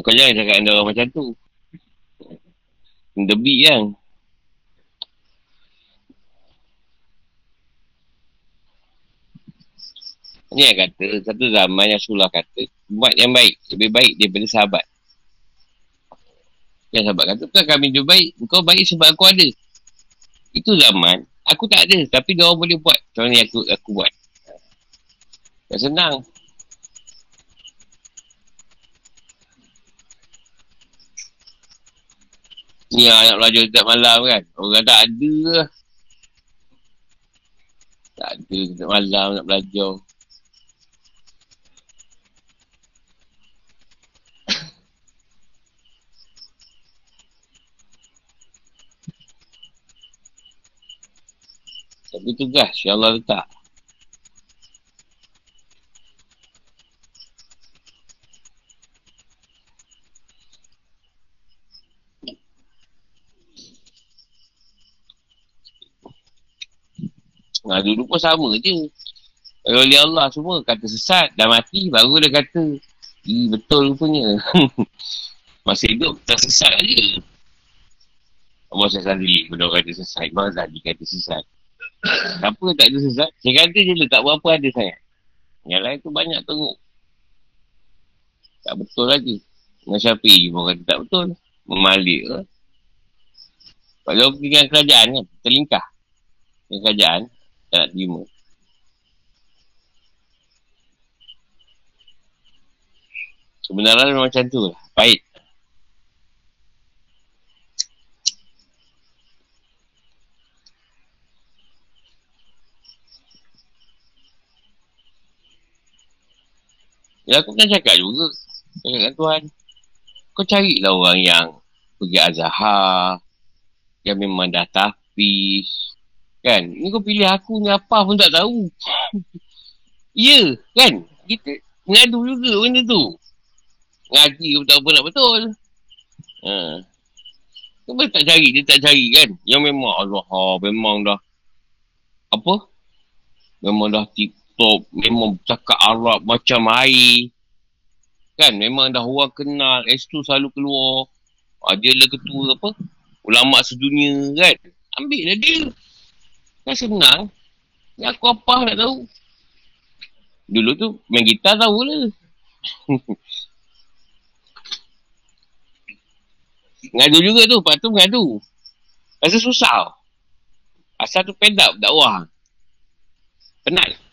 Speaker 1: Kau jangan cakap dengan orang macam tu. Debit kan. Ni yang kata, satu zaman yang Rasulullah kata, buat yang baik, lebih baik daripada sahabat. Yang sahabat kata, bukan kami lebih baik, kau baik sebab aku ada. Itu zaman, aku tak ada, tapi dia orang boleh buat. Macam ni aku, aku buat. Tak senang. Ni lah nak belajar setiap malam kan. Orang tak ada lah. Tak ada setiap malam nak belajar. Tapi tugas yang Allah letak. Nah, dulu pun sama je. Kalau oleh Allah semua kata sesat, dah mati, baru dia kata, Ih, betul punya. Masih hidup, tak sesat aja. Allah saya sendiri, benda orang kata sesat. Imam Zali kata sesat. Siapa tak ada sesat? Saya kata je lah, tak berapa ada saya. Yang lain tu banyak teruk. Tak betul lagi. Dengan Syafi'i pun kata tak betul. Memalik ke. Kalau pergi dengan kerajaan kan, terlingkah. Dengan kerajaan, tak nak terima. Kebenaran memang macam tu lah. Baik. Ya aku pernah cakap juga. Cakap dengan Tuhan. Kau carilah orang yang pergi Azhar. Yang memang dah tahfiz. Kan? Ni kau pilih aku ni apa pun tak tahu. ya, kan? Kita mengadu juga benda tu. Ngaji pun tak nak betul. Ha. Kau tak cari, dia tak cari kan? Yang memang ha, memang dah apa? Memang dah tip top, memang cakap Arab macam air. Kan? Memang dah orang kenal, S2 selalu keluar. Ha, dia lah ketua apa? Ulama sedunia kan? Ambil lah dia. Kan senang. Ya aku apa nak tahu. Dulu tu main gitar tahu lah. ngadu juga tu. Lepas tu ngadu. Rasa susah. Asal tu pedap dakwah. Penat.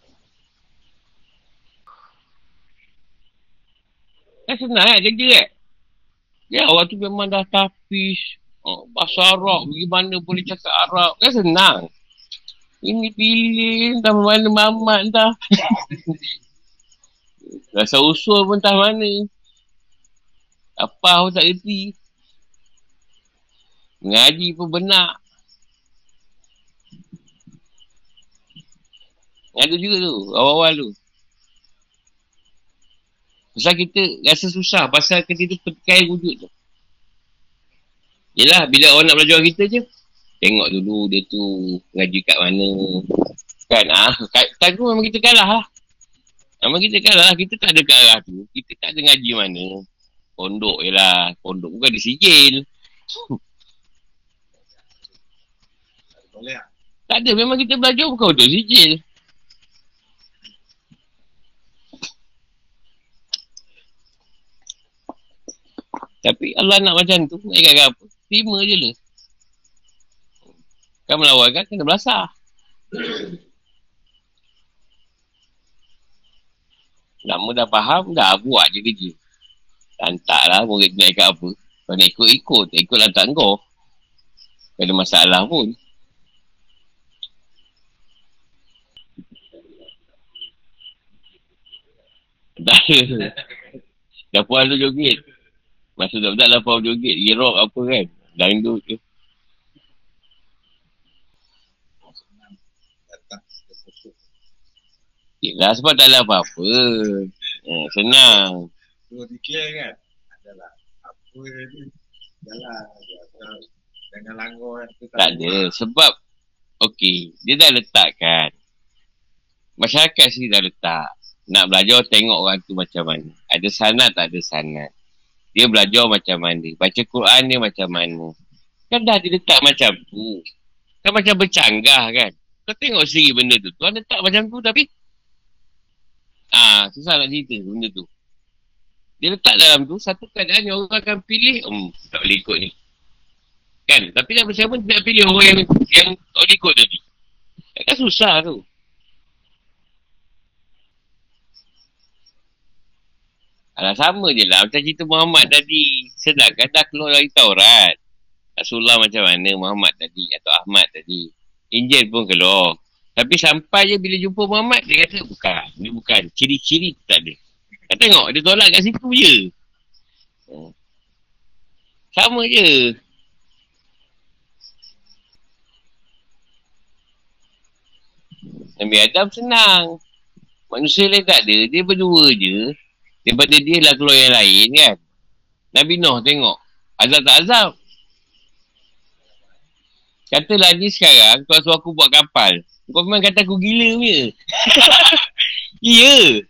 Speaker 1: Kan senang kan kerja kan? Ya awak tu memang dah tapis. Oh, bahasa Arab. Bagaimana boleh cakap Arab. Kan senang. Ini pilih entah mana mamat entah. Rasa usul pun entah mana. Apa pun tak kerti. Mengaji pun benar. Ada juga tu, awal-awal tu. Pasal kita rasa susah, pasal kita tu terkai wujud tu. Yelah, bila orang nak belajar kita je, Tengok dulu dia tu ngaji kat mana. Kan? Ah, kat, kat tu memang kita kalah lah. Memang kita kalah lah. Kita tak ada kat arah tu. Kita tak ada ngaji mana. Pondok je lah. Pondok bukan ada sijil. tak ada. Memang kita belajar bukan untuk sijil. Tapi Allah nak macam tu. Nak ikat apa? Terima je lah. Kan melawan kan kena belasah. Lama dah faham, dah buat je kerja. Lantak lah murid nak ikut apa. Kau nak ikut-ikut, tak ikut lantak kau. Tak ada masalah pun. Ada. Dah puas tu joget. Masa tak tak lah puas joget. Rock apa kan. Dangdut tu. Yelah sebab tak ada apa-apa. Hmm, senang.
Speaker 6: So declare kan adalah apa ni jalan. Jangan langgar kan. Tu
Speaker 1: Tak ada. Sebab, okey, dia dah letakkan. Masyarakat sini dah letak. Nak belajar tengok orang tu macam mana. Ada sanat tak ada sanat. Dia belajar macam mana. Baca Quran dia macam mana. Kan dah diletak macam tu. Kan macam bercanggah kan. Kau tengok sendiri benda tu. Tuan letak macam tu tapi. Ah, susah nak cerita benda tu. Dia letak dalam tu, satu keadaan yang orang akan pilih, hmm, tak boleh ikut ni. Kan? Tapi nak bersama tidak pilih orang yang, yang tak boleh ikut tadi. Kan susah tu. Alah sama je lah macam cerita Muhammad tadi. Sedangkan dah keluar dari Taurat. Rasulullah macam mana Muhammad tadi atau Ahmad tadi. Injil pun keluar. Tapi sampai je bila jumpa Muhammad dia kata bukan. Ni bukan. Ciri-ciri tu tak ada. Kau tengok dia tolak kat situ je. Hmm. Sama je. Nabi Adam senang. Manusia lain tak ada. Dia berdua je. Daripada dia lah keluar yang lain kan. Nabi Noh tengok. Azab tak azab. Katalah ni sekarang kau suruh aku buat kapal. Kau memang kata aku gila punya. ya.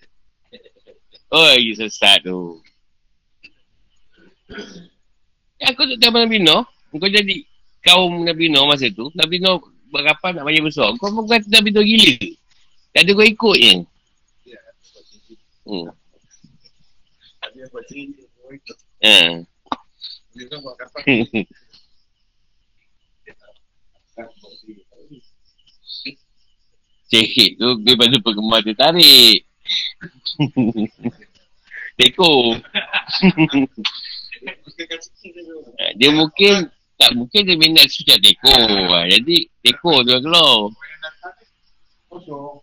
Speaker 1: Oh, you sesat tu. Ya, aku tak tahu Nabi Noh. Kau jadi kaum Nabi Noh masa tu. Nabi Noh buat kapal nak banyak besar. Kau memang kata Nabi Noh gila. Tak ada kau ikut je. Hmm.
Speaker 6: Buat cerita.
Speaker 1: Ha.
Speaker 6: Dia.
Speaker 1: Cekik tu daripada penggemar dia tarik. Teko. Dia mungkin tak mungkin dia minat sujud teko. Ha, jadi teko tu yang keluar.
Speaker 6: Kosong.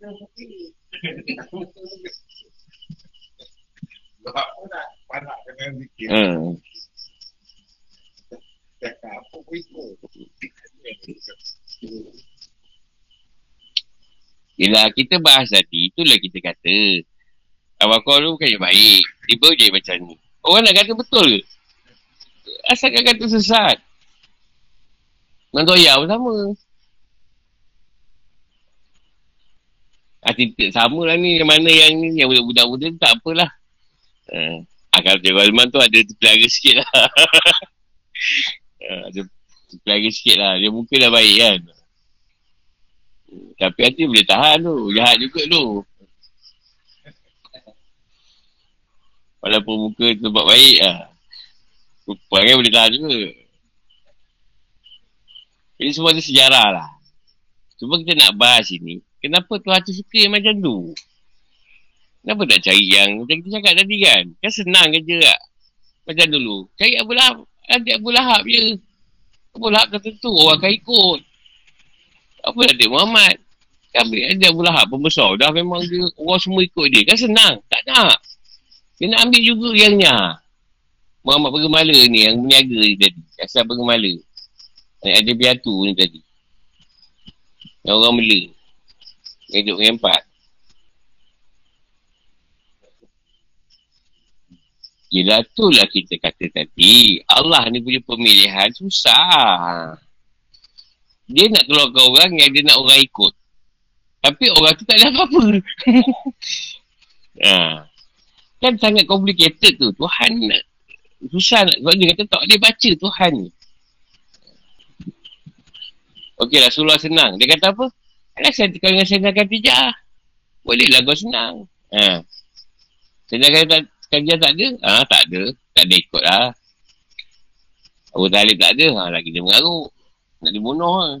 Speaker 1: Hmm.
Speaker 6: Dengan.
Speaker 1: Yelah kita bahas tadi itulah kita kata. Awak kau tu bukan yang baik. Baru jadi macam ni. Orang nak kata betul ke? Asalkan kata sesat. Mentoya pun sama. Ah, titik sama lah ni. Yang mana yang ni. Yang budak-budak tak apalah. Uh, ah, kalau Cikgu Alman tu ada terpelaga sikit lah. uh, ada terpelaga sikit lah. Dia muka dah baik kan. Tapi hati boleh tahan tu. Jahat juga tu. Walaupun muka tu buat baik lah. Perangai boleh tahan juga. Jadi semua ada sejarah lah. Cuma kita nak bahas ini. Kenapa Tuhan tu suka yang macam tu? Kenapa tak cari yang macam kita cakap tadi kan? Kan senang kerja tak? Macam dulu. Cari Abu Lahab. Nanti Abu Lahab je. Abu Lahab kata tu orang akan ikut. Apa nak Muhammad? Kan dia Abu Lahab pembesar. Dah memang dia, orang semua ikut dia. Kan senang. Tak nak. Dia nak ambil juga yangnya. Muhammad Pergemala ni yang berniaga ni tadi. Asal Pergemala. Yang ada piatu ni tadi. Yang orang Yang dengan empat. Yelah tu lah kita kata tadi. Allah ni punya pemilihan susah. Dia nak keluarkan orang yang dia nak orang ikut. Tapi orang tu tak ada apa-apa. ha. Kan sangat complicated tu. Tuhan nak susah nak. Sebab dia kata tak boleh baca Tuhan ni. Okey Rasulullah senang. Dia kata apa? Alah saya dengan senangkan tijah. Bolehlah kau senang. Ha. Senangkan Kajian tak ada? Ha, tak ada. Tak ada ikut lah. Abu Talib tak ada. Ha, lagi dia mengaruk. Nak dibunuh lah.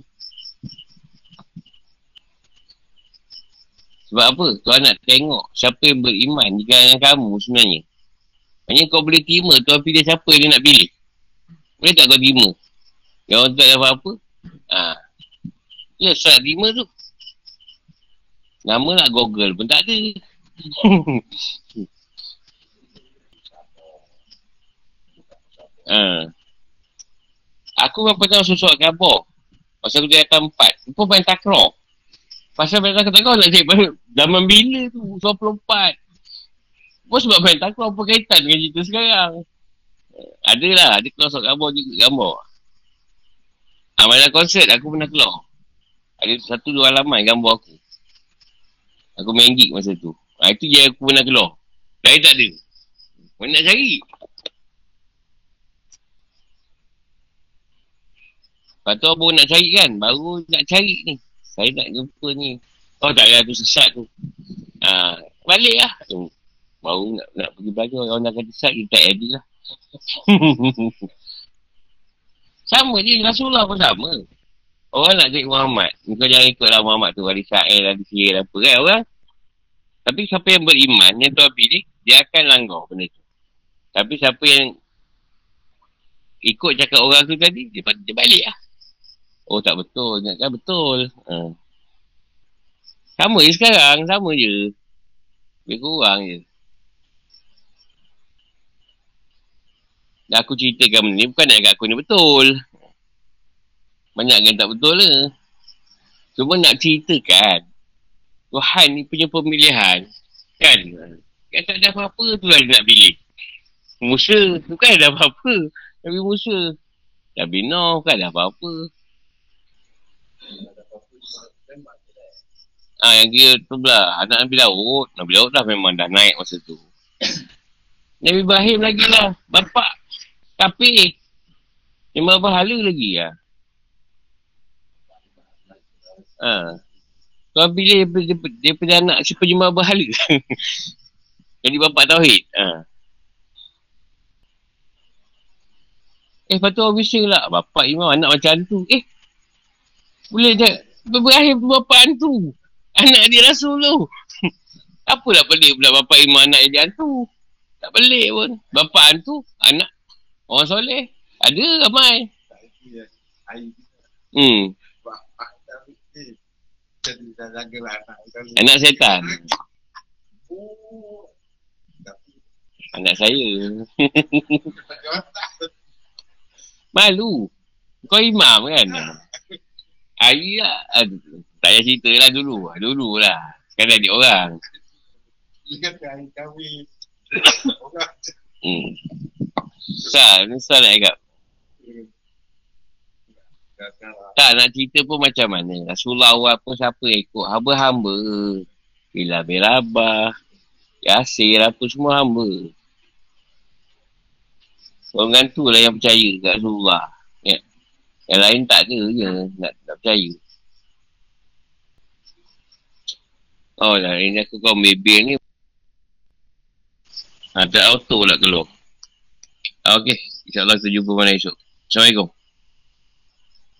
Speaker 1: Sebab apa? Tuan nak tengok siapa yang beriman di kalangan kamu sebenarnya. Hanya kau boleh terima Tuan pilih siapa dia nak pilih. Boleh tak kau terima? Yang orang tak ada apa-apa? Ha. Ya, surat terima tu. Nama nak Google pun tak ada. Ha. Aku memang pernah susuk khabar. Masa aku dia datang empat. Itu main takraw. Pasal main takraw takraw nak cari pada zaman bila tu? 94. Pun sebab main takraw apa kaitan dengan cerita sekarang? Ada lah. Ada keluar surat gambar juga gambar. Ah, main konsert aku pernah keluar. Ada satu dua halaman gambar aku. Aku main gig masa tu. Ha, itu je aku pernah keluar. Lain tak ada. Mana nak cari? Lepas tu abang nak cari kan? Baru nak cari ni. Saya nak jumpa ni. Oh tak payah tu sesat tu. Ha, balik lah. Baru nak, nak pergi belajar. Orang nak kata sesat, kita edit lah. sama je. Rasulullah pun sama. Orang nak cari Muhammad. Kau jangan ikutlah Muhammad tu. Wali Sa'il, Wali Sihir, apa kan orang. Tapi siapa yang beriman, yang Tuhan pilih, dia akan langgar benda tu. Tapi siapa yang ikut cakap orang tu tadi, dia, dia balik lah. Oh tak betul, ingatkan betul. Ha. Sama je sekarang, sama je. Lebih kurang je. Dan aku ceritakan benda ni, bukan nak kat aku ni betul. Banyak yang tak betul lah. Cuma nak ceritakan, Tuhan ni punya pemilihan. Kan? Kan tak ada apa-apa tu lah dia nak pilih. Musa, bukan ada apa-apa. Nabi Musa. Nabi Noh, bukan ada apa-apa. Ah yang kira tu pula anak Nabi Daud. Nabi Daud dah memang dah naik masa tu. Nabi Ibrahim lagi lah. Bapak. Tapi. Lima pahala lagi lah. Ha. Kau pilih daripada, daripada anak si penyembah berhala. Jadi bapak tauhid. Ha. Eh, lepas tu orang bising lah. Bapak imam anak macam tu. Eh, boleh je. Berakhir bapak hantu. Anak dia rasul tu. Apalah pelik pula bapak imam anak dia hantu. Tak pelik pun. Bapak hantu, anak orang soleh. Ada ramai. Hmm. Anak setan. Anak saya. Malu. Kau imam kan? Hari lah. Aduh, tak payah cerita lah dulu. Dulu lah. Sekarang adik orang. Hmm. Sal, ni Sal nak cakap. Tak nak cerita pun macam mana. Rasulullah awal pun siapa yang ikut. Hamba-hamba. Bila berabah. Yasir apa semua hamba. Orang tu lah yang percaya kat Rasulullah. Ya. Yang lain tak ada je nak, nak percaya. Oh lah, ini aku kau maybe ni. Ada auto lah keluar. Ah, okay, insyaAllah kita jumpa mana esok. Assalamualaikum.